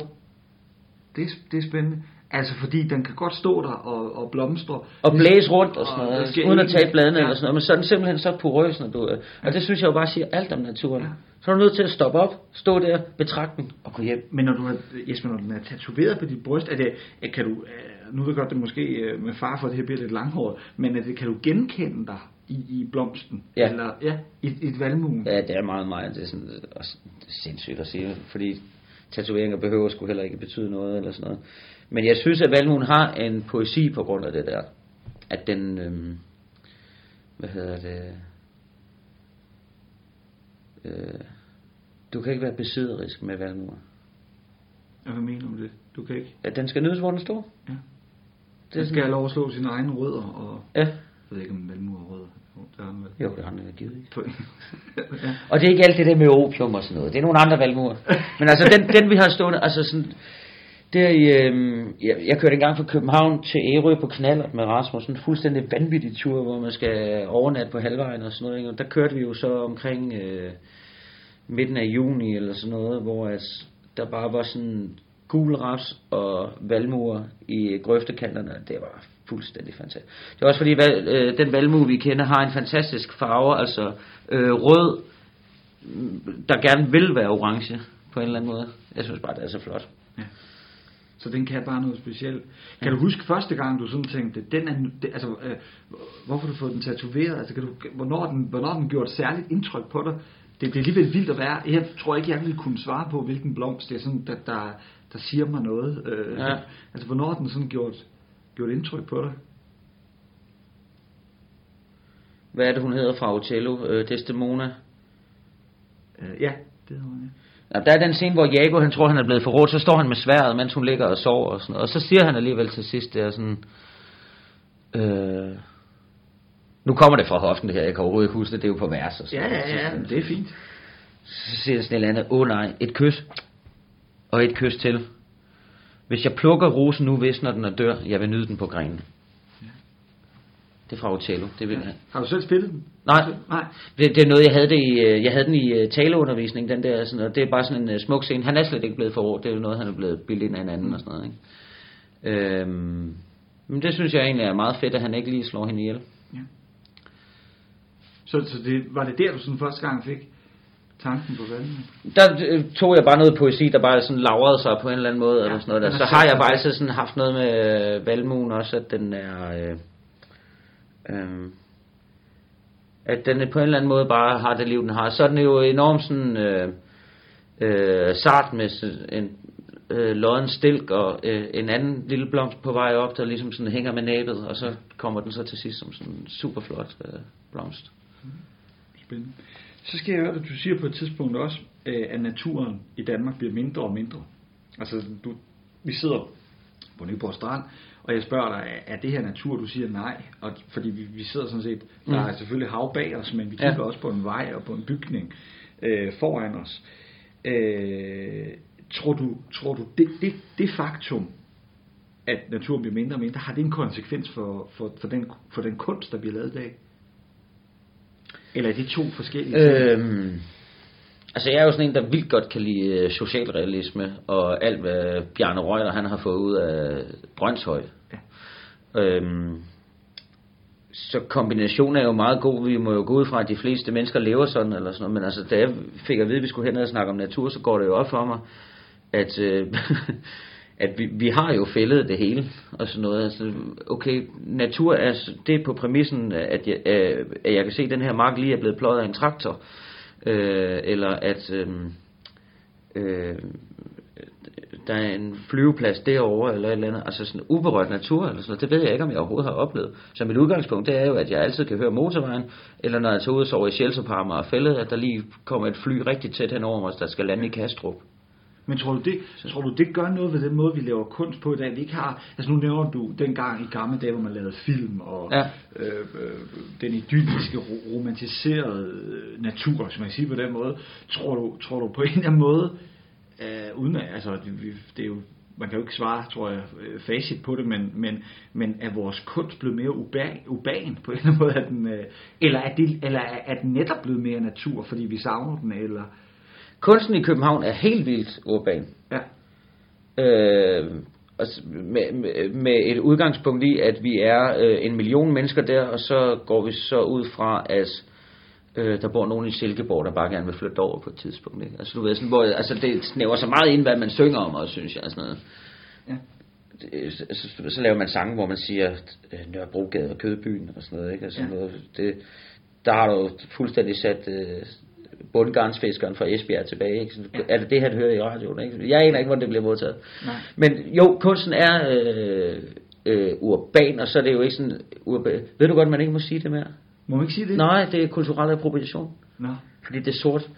Det, det er spændende. Altså fordi den kan godt stå der og, og blomstre. Og blæse rundt og sådan Og noget, sker uden at tage bladene ja. eller sådan noget. Men så er den simpelthen så porøs, når du... øh, Og det synes jeg jo bare siger alt om naturen. Så er du nødt til at stoppe op, stå der, betragte den og gå hjem. Men når du har, Jesper, når den er tatoveret på dit bryst, er det, er- kan du, øh, nu ved jeg godt, det måske øh, med far for, at det her bliver lidt langhåret, men er det, kan du genkende dig i, i blomsten? Ja. Eller, ja, i, i et valmuen? Ja, det er meget, meget det er sådan, også sindssygt at sige, fordi tatoveringer behøver sgu heller ikke betyde noget eller sådan noget. Men jeg synes, at Valmuen har en poesi på grund af det der. At den, øhm, hvad hedder det, øh, du kan ikke være besidderisk med Valmur. Ja, Hvad mener du med det? Du kan ikke? At den skal nydes, hvor den står. Ja. Det er skal have lov at slå sine egne rødder. Og, Ja. Jeg ved ikke, om valmue har rødder. Jo, det har den vel. Jo, det har den vel givet. ja. Og det er ikke alt det der med opium og sådan noget. Det er nogle andre valmuer. Men altså, den, den vi har stående, altså sådan... Der i, øhm, jeg, jeg kørte engang fra København til Ærø på knaller med Rasmus, sådan en fuldstændig vanvittig tur, hvor man skal overnatte på halvvejen og sådan noget. Ikke? Og der kørte vi jo så omkring øh, midten af juni eller sådan noget, hvor at der bare var sådan gul raps og valmuer i grøftekanterne. Det var fuldstændig fantastisk. Det er også fordi, val, øh, den valmue, vi kender, har en fantastisk farve, altså øh, rød, der gerne vil være orange på en eller anden måde. Jeg synes bare, det er så flot. Så den kan bare noget specielt. Kan du huske første gang, du sådan tænkte, den er, det, altså, øh, hvorfor du fået den tatoveret? Altså, kan du, hvornår, den, hvornår den gjort særligt indtryk på dig? Det, det er alligevel vildt at være. Jeg tror ikke, jeg ville kunne svare på, hvilken blomst det er, sådan, der, der, der siger mig noget. Øh, Ja. Altså, hvornår den sådan gjort, gjort indtryk på dig? Hvad er det, hun hedder fra Otello? Øh, Desdemona? Øh, ja, det hedder hun, Ja, der er den scene, hvor Jago, han tror, han er blevet forrådt, så står han med sværet, mens hun ligger og sover og sådan noget. Og så siger han alligevel til sidst, det er sådan... Øh, nu kommer det fra hoften det her, jeg kan overhovedet ikke huske det, det er jo på vers og sådan Ja, ja, ja, det er fint. Så siger sådan et eller andet, åh oh, nej, et kys. Og et kys til. Hvis jeg plukker rosen nu, visner den og dør, jeg vil nyde den på grenen. Det er fra Otello. Det vil, ja. Har du selv spillet den? Nej, Nej. det, det er noget, jeg havde, det i, øh, jeg havde den i øh, taleundervisning, den der, sådan, og det er bare sådan en uh, smuk scene. Han er slet ikke blevet for ord, det er jo noget, han er blevet bildet ind af en anden og sådan noget. Ikke? Øhm, men det synes jeg egentlig er meget fedt, at han ikke lige slår hende ihjel. Så, så det, var det der, du sådan første gang fik tanken på valgene? Der øh, tog jeg bare noget poesi, der bare sådan lavrede sig på en eller anden måde, ja, eller sådan noget der. Så har jeg altid sådan haft noget med øh, valmuen også, at den er... Øh, øh, at den på en eller anden måde bare har det liv, den har. Så er den jo enormt sådan øh, øh, sart med en øh, lodden stilk og øh, en anden lille blomst på vej op, der ligesom sådan hænger med næbet, og så kommer den så til sidst som sådan en super flot øh, blomst. Spændende. Så skal jeg høre, at du siger på et tidspunkt også, øh, at naturen i Danmark bliver mindre og mindre. Altså, du, vi sidder på Nyborg Strand, og jeg spørger dig, er- det her natur? Du siger nej, og, fordi vi, vi sidder sådan set, der Mm. er selvfølgelig hav bag os, men vi Ja. kigger også på en vej og på en bygning øh, foran os. Øh, tror du, tror du det, det, det faktum, at naturen bliver mindre og mindre, har det en konsekvens for, for, for, den, for den kunst, der bliver lavet i dag? Eller er det to forskellige ting? Øhm, altså jeg er jo sådan en, der vildt godt kan lide øh, socialrealisme, og alt hvad Bjarne Reuter han har fået ud af Brøndshøj. Øhm, så kombinationen er jo meget god. Vi må jo gå ud fra, at de fleste mennesker lever sådan, eller sådan noget. Men altså, da jeg fik at vide, at vi skulle hen og snakke om natur, så går det jo op for mig, at, øh, at vi, vi har jo fældet det hele, og sådan noget. Altså, okay, natur er, det er på præmissen, at jeg, øh, at jeg kan se, at den her mark lige er blevet pløjet af en traktor, øh, eller at øhm, øh, øh, der er en flyveplads derovre, eller et eller andet, altså sådan uberørt natur, eller sådan noget, det ved jeg ikke, om jeg overhovedet har oplevet. Så mit udgangspunkt, det er jo, at jeg altid kan høre motorvejen, eller når jeg tager ud og sover i Shelterparmer og fældet, at der lige kommer et fly rigtig tæt hen over mig, der skal lande i Kastrup. Men tror du, det, tror du, det gør noget ved den måde, vi laver kunst på i dag? Vi ikke har, altså nu nævner du dengang i gamle dage, hvor man lavede film, og Ja. øh, øh, den idylliske, ro- romantiserede øh, natur, som man kan sige på den måde. Tror du, tror du på en eller anden måde, øh, uden at, altså det, det er jo, man kan jo ikke svare, tror jeg, øh, facit på det, men, men, men er vores kunst blevet mere uban, uban på en eller anden måde? Er den, øh, eller, er det, eller er, er den netop blevet mere natur, fordi vi savner den? Eller, Kunsten i København er helt vildt urban. ja. Øh, altså med, med, med et udgangspunkt i, at vi er øh, en million mennesker der, og så går vi så ud fra, at øh, der bor nogen i Silkeborg, der bare gerne vil flytte over på et tidspunkt. Ikke? Altså, du ved, sådan, hvor, altså, det snæver så meget ind, hvad man synger om, også, synes jeg. Sådan noget. Ja. Det, så, så, så, laver man sange, hvor man siger øh, Nørrebrogade og Kødbyen og sådan noget. Ikke? Altså, Ja. noget det, der har du fuldstændig sat øh, bundgarnsfiskeren fra Esbjerg tilbage. Ikke? Så, Ja. Er det det her, du hører i radioen? Ikke? Jeg aner ikke, hvordan det bliver modtaget. Nej. Men jo, kunsten er øh, øh, urban, og så er det jo ikke sådan urban. Ved du godt, man ikke må sige det mere? Må man ikke sige det? Nej, det er kulturel appropriation. Nå. Fordi det er sort.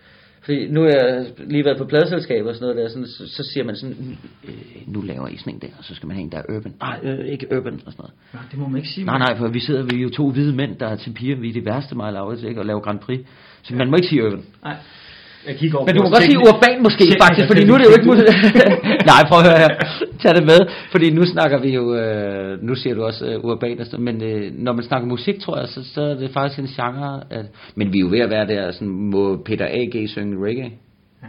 Fordi nu har jeg lige været på pladeselskaber og sådan noget der, sådan, så, så siger man sådan, øh, nu laver I sådan en der, og så skal man have en, der er urban. Nej, øh, ikke urban og sådan noget. Nå, det må man ikke sige. Nej, nej, for vi sidder, vi er jo to hvide mænd, der er til piger, vi er de værste mig Laurits, ikke, og laver Grand Prix. Så man må ikke sige urban. Nej. Jeg kigger over Men du må vores godt sige teknik- urban måske, tekniker faktisk, fordi nu er det jo ikke teknik. Nej, prøv at høre her. Tag det med, fordi nu snakker vi jo, øh, nu siger du også øh, urban, men øh, når man snakker musik, tror jeg, så, så er det faktisk en genre, at, men vi er jo ved at være der, sådan, må Peter A.G. synge reggae? Ja.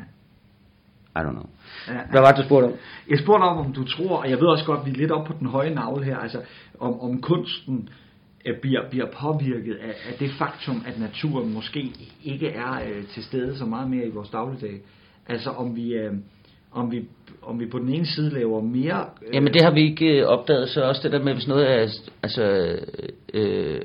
I don't know. Ja, Hvad var det, du spurgte om? Jeg spurgte om, om du tror, og jeg ved også godt, at vi er lidt op på den høje navle her, altså om, om kunsten øh, bliver, bliver påvirket af, af det faktum, at naturen måske ikke er øh, til stede så meget mere i vores dagligdag. Altså om vi, øh, om vi, om vi på den ene side laver mere... Øh, Jamen det har vi ikke øh, opdaget, så også det der med, hvis noget er altså, øh,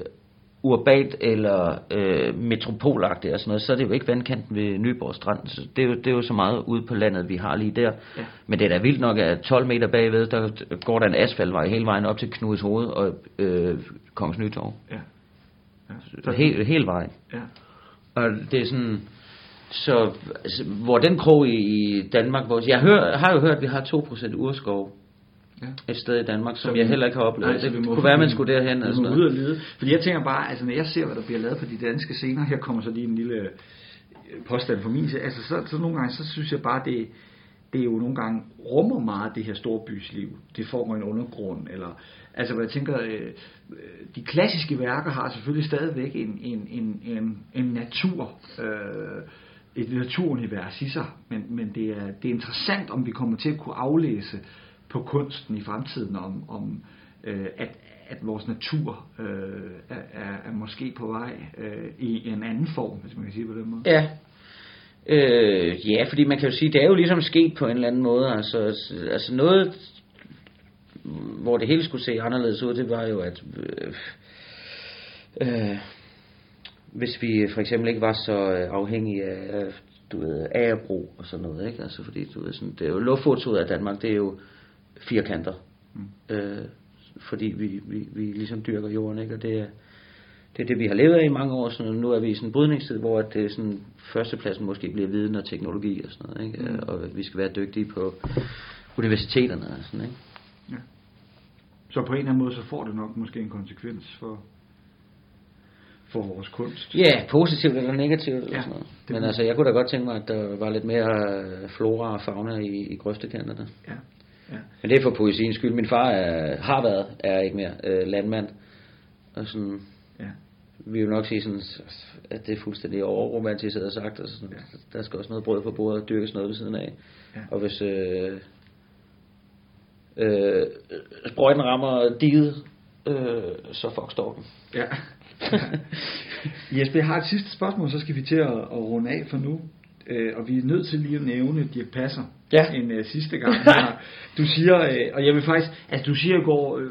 urbant eller øh, metropolagtigt og sådan noget, så er det jo ikke vandkanten ved Nyborg Strand. Så det, er jo, det er jo så meget ude på landet, vi har lige der. Ja. Men det er da vildt nok, at 12 meter bagved, der går der en asfaltvej hele vejen op til Knuds Hoved og øh, Kongens Nytorv. Ja. Så hele, hele vejen. Ja. Og det er sådan... Så altså, hvor den krog i, i Danmark, hvor jeg hør, har jo hørt, at vi har 2% urskov Ja. et sted i Danmark, som Så jeg heller ikke har oplevet. Nej, det må- kunne være, man skulle derhen. Vi Altså må ud og lede. Fordi jeg tænker bare, altså når jeg ser, hvad der bliver lavet på de danske scener, her kommer så lige en lille øh, påstand fra min side, altså så, så nogle gange, så synes jeg bare, det, det jo nogle gange rummer meget det her storbysliv. Det får en undergrund, eller altså, hvad jeg tænker, øh, øh, de klassiske værker har selvfølgelig stadigvæk en, en, en, en, en natur, øh, et naturunivers i sig, men, men det, er, det er interessant, om vi kommer til at kunne aflæse på kunsten i fremtiden, om, om øh, at, at vores natur øh, er, er, er måske på vej øh, i en anden form, hvis man kan sige på den måde. Ja. Øh, ja, fordi man kan jo sige, det er jo ligesom sket på en eller anden måde. Altså, altså noget, hvor det hele skulle se anderledes ud, det var jo, at øh, øh, hvis vi for eksempel ikke var så øh, afhængige af, øh, du ved, agerbrug og sådan noget, ikke? Altså, fordi, du ved, sådan, det er jo luftfotoet af Danmark, det er jo firkanter. Mm. Øh, fordi vi, vi, vi ligesom dyrker jorden, ikke? Og det er, det er det, vi har levet af i mange år, så nu er vi i sådan en brydningstid, hvor det er sådan, førstepladsen måske bliver viden og teknologi og sådan noget, ikke? Mm. Og vi skal være dygtige på universiteterne og sådan, ikke? Ja. Så på en eller anden måde, så får det nok måske en konsekvens for, for vores kunst. Ja, positivt eller negativt eller ja, sådan noget. Men altså, jeg kunne da godt tænke mig, at der var lidt mere flora og fauna i, i grøftekanterne. Ja. Ja. Men det er for poesiens skyld. Min far er, har været, er ikke mere, øh, landmand. Og sådan, ja. vi vil nok sige sådan, at det er fuldstændig overromantiseret sagt. Altså sådan, ja. Der skal også noget brød på bordet og dyrkes noget ved siden af. Ja. Og hvis øh, øh, sprøjten rammer diget, øh, så fuck storken. Ja. Jesper, jeg har et sidste spørgsmål, så skal vi til at, at runde af for nu. Øh, og vi er nødt til lige at nævne Dirk Passer ja. en uh, sidste gang. Her. Du siger, øh, og jeg vil faktisk, altså du siger går øh,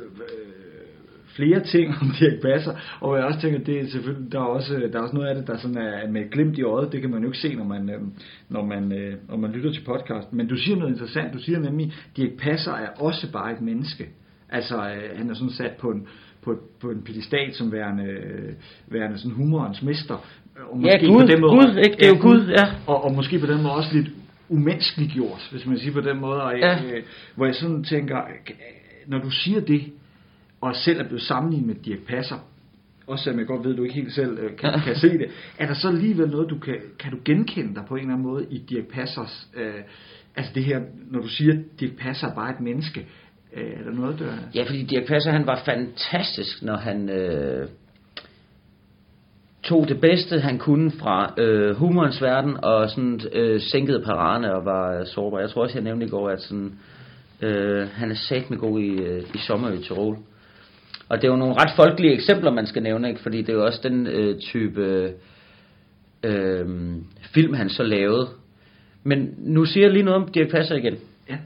flere ting om Dirk Passer, og jeg også tænker, det er selvfølgelig, der er også, der er også noget af det, der sådan er med glimt i øjet, det kan man jo ikke se, når man, øh, når man, øh, når man lytter til podcasten. Men du siger noget interessant, du siger nemlig, Dirk Passer er også bare et menneske. Altså, øh, han er sådan sat på en, på, på en pedestal som værende, øh, værende sådan humorens mester. Og ja, Gud, på den måde, Gud, ikke? Det er jo Gud, ja. Og, og måske på den måde også lidt umenneskeligt gjort, hvis man siger på den måde. Og, ja. øh, hvor jeg sådan tænker, når du siger det, og selv er blevet sammenlignet med Dirk Passer, også selvom jeg godt ved, at du ikke helt selv øh, kan, kan se det, er der så alligevel noget, du kan, kan du genkende dig på en eller anden måde i Dirk Passers, øh, altså det her, når du siger, at Dirk Passer er bare et menneske, øh, er der noget, der... Ja, fordi Dirk Passer, han var fantastisk, når han øh, tog det bedste, han kunne fra øh, humorens verden, og sådan øh, sænkede paraderne og var øh, sårbar. Jeg tror også, jeg nævnte i går, at sådan, øh, han er sat med god i, øh, i sommer i Tirol. Og det er jo nogle ret folkelige eksempler, man skal nævne, ikke? fordi det er jo også den øh, type øh, film, han så lavede. Men nu siger jeg lige noget om Dirk Passer igen. Ja.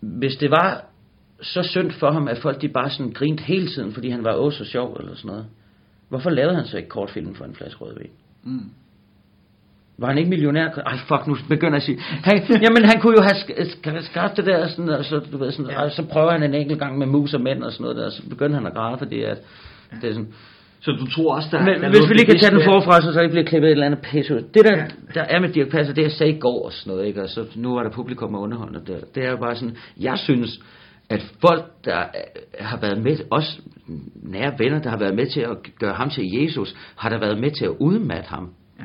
Hvis det var så synd for ham, at folk de bare sådan grinte hele tiden, fordi han var også så sjov eller sådan noget. Hvorfor lavede han så ikke kortfilm for en flaske rødvin? Mm. Var han ikke millionær? Ej, fuck, nu begynder jeg at sige. Han, jamen, han kunne jo have skabt det der, sådan, og så, du ved, sådan, ja. og så prøver han en enkelt gang med mus og mænd og sådan noget der, og så begynder han at græde, fordi at, ja. det er sådan... Så du tror også, der, Men der hvis vi lige kan tage den forfra, så, så ikke bliver klippet et eller andet pisse ud. Det der, ja. der er med Dirk Passer, det jeg sagde i går og sådan noget, ikke? og så nu er der publikum og underholdende der. Det er jo bare sådan, jeg synes, at folk, der har været med, også nære venner, der har været med til at gøre ham til Jesus, har der været med til at udmatte ham. Ja.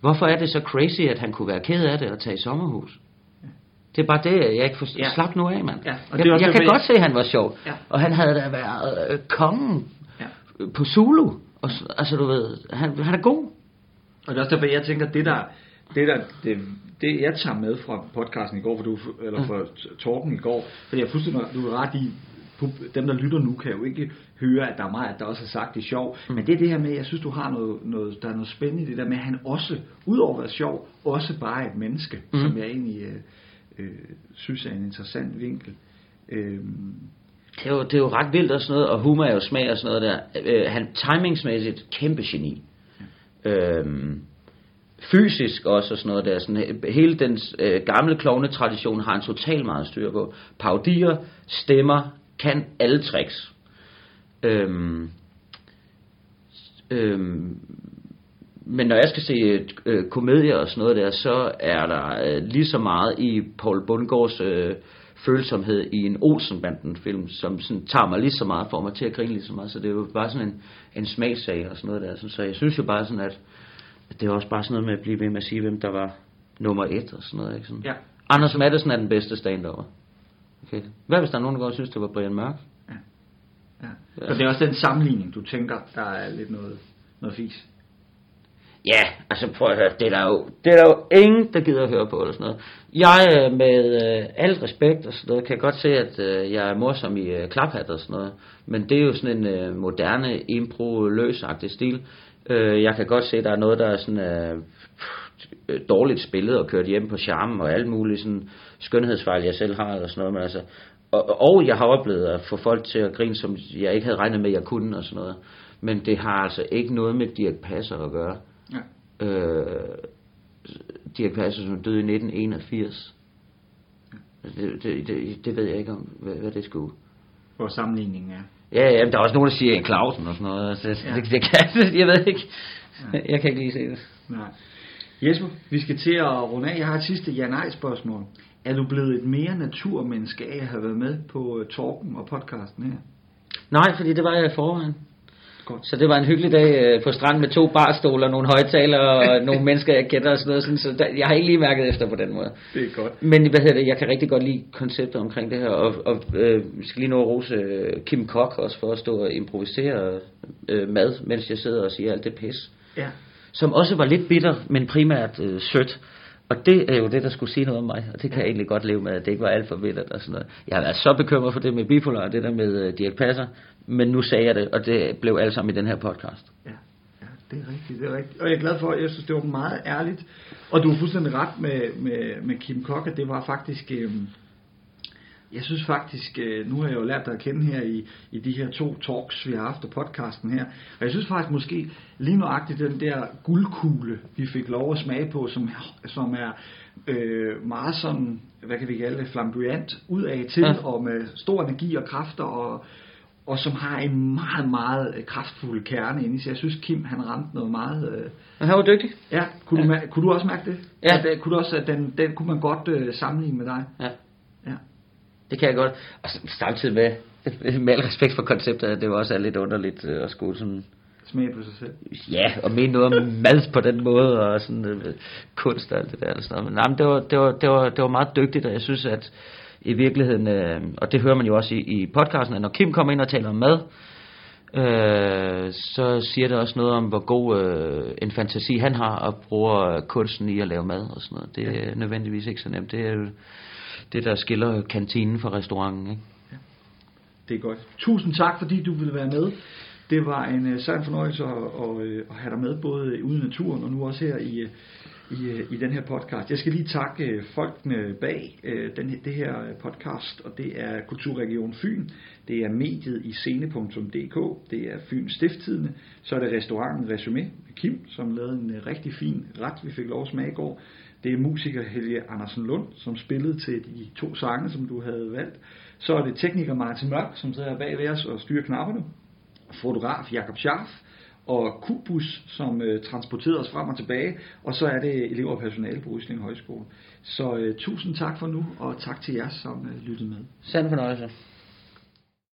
Hvorfor er det så crazy, at han kunne være ked af det og tage i sommerhus? Ja. Det er bare det, jeg ikke får ja. slap nu af, mand. Ja. Og jeg, jeg kan godt se, at han var sjov. Ja. Og han havde da været øh, kongen ja. på Zulu. Og, altså, du ved, han, han er god. Og det er også derfor, jeg tænker, det der, det der, det, det jeg tager med fra podcasten i går, for du, eller fra Torben i går, fordi jeg fuldstændig, du er ret i, dem der lytter nu kan jo ikke høre, at der er meget, at der også er sagt, det er sjov. Mm. Men det er det her med, jeg synes, du har noget, noget, der er noget spændende i det der med, at han også, udover at være sjov, også bare er et menneske, mm. som jeg egentlig øh, øh, synes er en interessant vinkel. Øh, det er, jo, det er jo ret vildt og sådan noget, og humor er jo smag og sådan noget der. Øh, han timingsmæssigt kæmpe geni. Ja. Øhm, fysisk også og sådan noget der. Sådan, øh, hele den øh, gamle klovnetradition har en totalt meget styr på. Paudier, stemmer, kan alle tricks. Øhm, øhm, men når jeg skal se øh, komedier og sådan noget der, så er der øh, lige så meget i Paul Bundgaards øh, følsomhed i en Olsenbanden film, som sådan, tager mig lige så meget for mig til at grine lige så meget. Så det er jo bare sådan en, en smagsag og sådan noget der. Så jeg synes jo bare sådan, at det er også bare sådan noget med at blive ved med at sige, hvem der var nummer et og sådan noget. Ikke? Sådan. Ja. Anders Madsen er den bedste stand-over. Okay. Hvad hvis der er nogen, der godt synes, det var Brian Mørk? Ja. Så det er også den sammenligning, du tænker, der er lidt noget, noget fis. Ja, altså prøv at høre, det er der jo, det er der jo ingen, der gider at høre på eller sådan noget. Jeg øh, med øh, alt respekt og sådan noget, kan godt se, at øh, jeg er morsom i øh, klaphat og sådan noget. Men det er jo sådan en øh, moderne, impro løsagtig stil. Øh, jeg kan godt se, at der er noget, der er sådan øh, dårligt spillet og kørt hjem på charmen og alt muligt sådan skønhedsfejl, jeg selv har og sådan noget. Men altså, og, og jeg har oplevet at få folk til at grine, som jeg ikke havde regnet med, at jeg kunne og sådan noget. Men det har altså ikke noget med Dirk Passer at gøre. Ja. Øh, Dirk Passer, som døde i 1981. Det, det, det, det ved jeg ikke om, hvad, hvad det skulle. Hvor sammenligningen er. Ja, ja, men der er også nogen, der siger en Clausen og sådan noget. Altså, Ja. ja. det, det kan, jeg ved ikke. Jeg kan ikke lige se det. Nej. Jesper, vi skal til at runde af. Jeg har et sidste ja-nej-spørgsmål. Er du blevet et mere naturmenneske af at have været med på øh, talken og podcasten her? Nej, fordi det var jeg i forvejen. Godt. Så det var en hyggelig dag øh, på stranden med to barstoler, nogle højtalere og nogle mennesker, jeg kender og sådan noget. Sådan, så der, jeg har ikke lige mærket efter på den måde. Det er godt. Men hvad hedder det, jeg kan rigtig godt lide konceptet omkring det her, og, og øh, skal lige nå at rose øh, Kim Kok også for at stå og improvisere øh, mad, mens jeg sidder og siger alt det pis. Ja. Som også var lidt bitter, men primært øh, sødt. Og det er jo det, der skulle sige noget om mig, og det kan jeg egentlig godt leve med, at det ikke var alt for bittert og sådan noget. Jeg har været så bekymret for det med bipolar, og det der med øh, Dirk Passer, men nu sagde jeg det, og det blev alt sammen i den her podcast. Ja, det er rigtigt, det er rigtigt. Og jeg er glad for, jeg synes, det var meget ærligt. Og du har fuldstændig ret med, med, med Kim Kok, at det var faktisk... Øh, jeg synes faktisk, øh, nu har jeg jo lært dig at kende her i, i de her to talks, vi har haft, og podcasten her. Og jeg synes faktisk måske lige nøjagtigt den der guldkugle, vi fik lov at smage på, som, som er øh, meget sådan, hvad kan vi kalde det, flamboyant ud af til, Ja. ja. og med stor energi og kræfter, og, og som har en meget, meget øh, kraftfuld kerne inde i sig. Jeg synes, Kim, han ramte noget meget... Øh, han var dygtig. Ja, kunne, ja. Du, mær- kunne du også mærke det? Ja. At, øh, kunne du også, at den, den kunne man godt øh, sammenligne med dig? Ja. Ja. Det kan jeg godt. Og samtidig med, med al respekt for konceptet, at det jo også er lidt underligt øh, at skulle sådan... Smage på sig selv. Ja, og mene noget om mad på den måde, og sådan øh, kunst og alt det der. Og sådan noget. Men, nej, men det, var, det, var, det, var, det var meget dygtigt, og jeg synes, at i virkeligheden, øh, og det hører man jo også i, i podcasten, at når Kim kommer ind og taler om mad, øh, så siger det også noget om, hvor god øh, en fantasi han har, og bruger kunsten i at lave mad og sådan noget. Det er nødvendigvis ikke så nemt. Det er jo det, der skiller kantinen fra restauranten. Ikke? Det er godt. Tusind tak, fordi du ville være med. Det var en uh, sand fornøjelse at, at, øh, at have dig med, både ude i naturen og nu også her i, øh, i, øh, i den her podcast. Jeg skal lige takke øh, folkene bag øh, den, det her podcast, og det er Kulturregion Fyn, det er mediet i scene.dk, det er Fyn Stifttidene, så er det restauranten Resumé med Kim, som lavede en øh, rigtig fin ret, vi fik lov at smage i går. Det er musiker Helge Andersen Lund, som spillede til de to sange, som du havde valgt. Så er det tekniker Martin Mørk, som sidder her bag ved os og styrer knapperne. Fotograf Jakob Scharf og Kubus, som øh, transporterede os frem og tilbage. Og så er det elever og personale på Rysling Højskole. Så øh, tusind tak for nu, og tak til jer, som øh, lyttede med. Sand fornøjelse.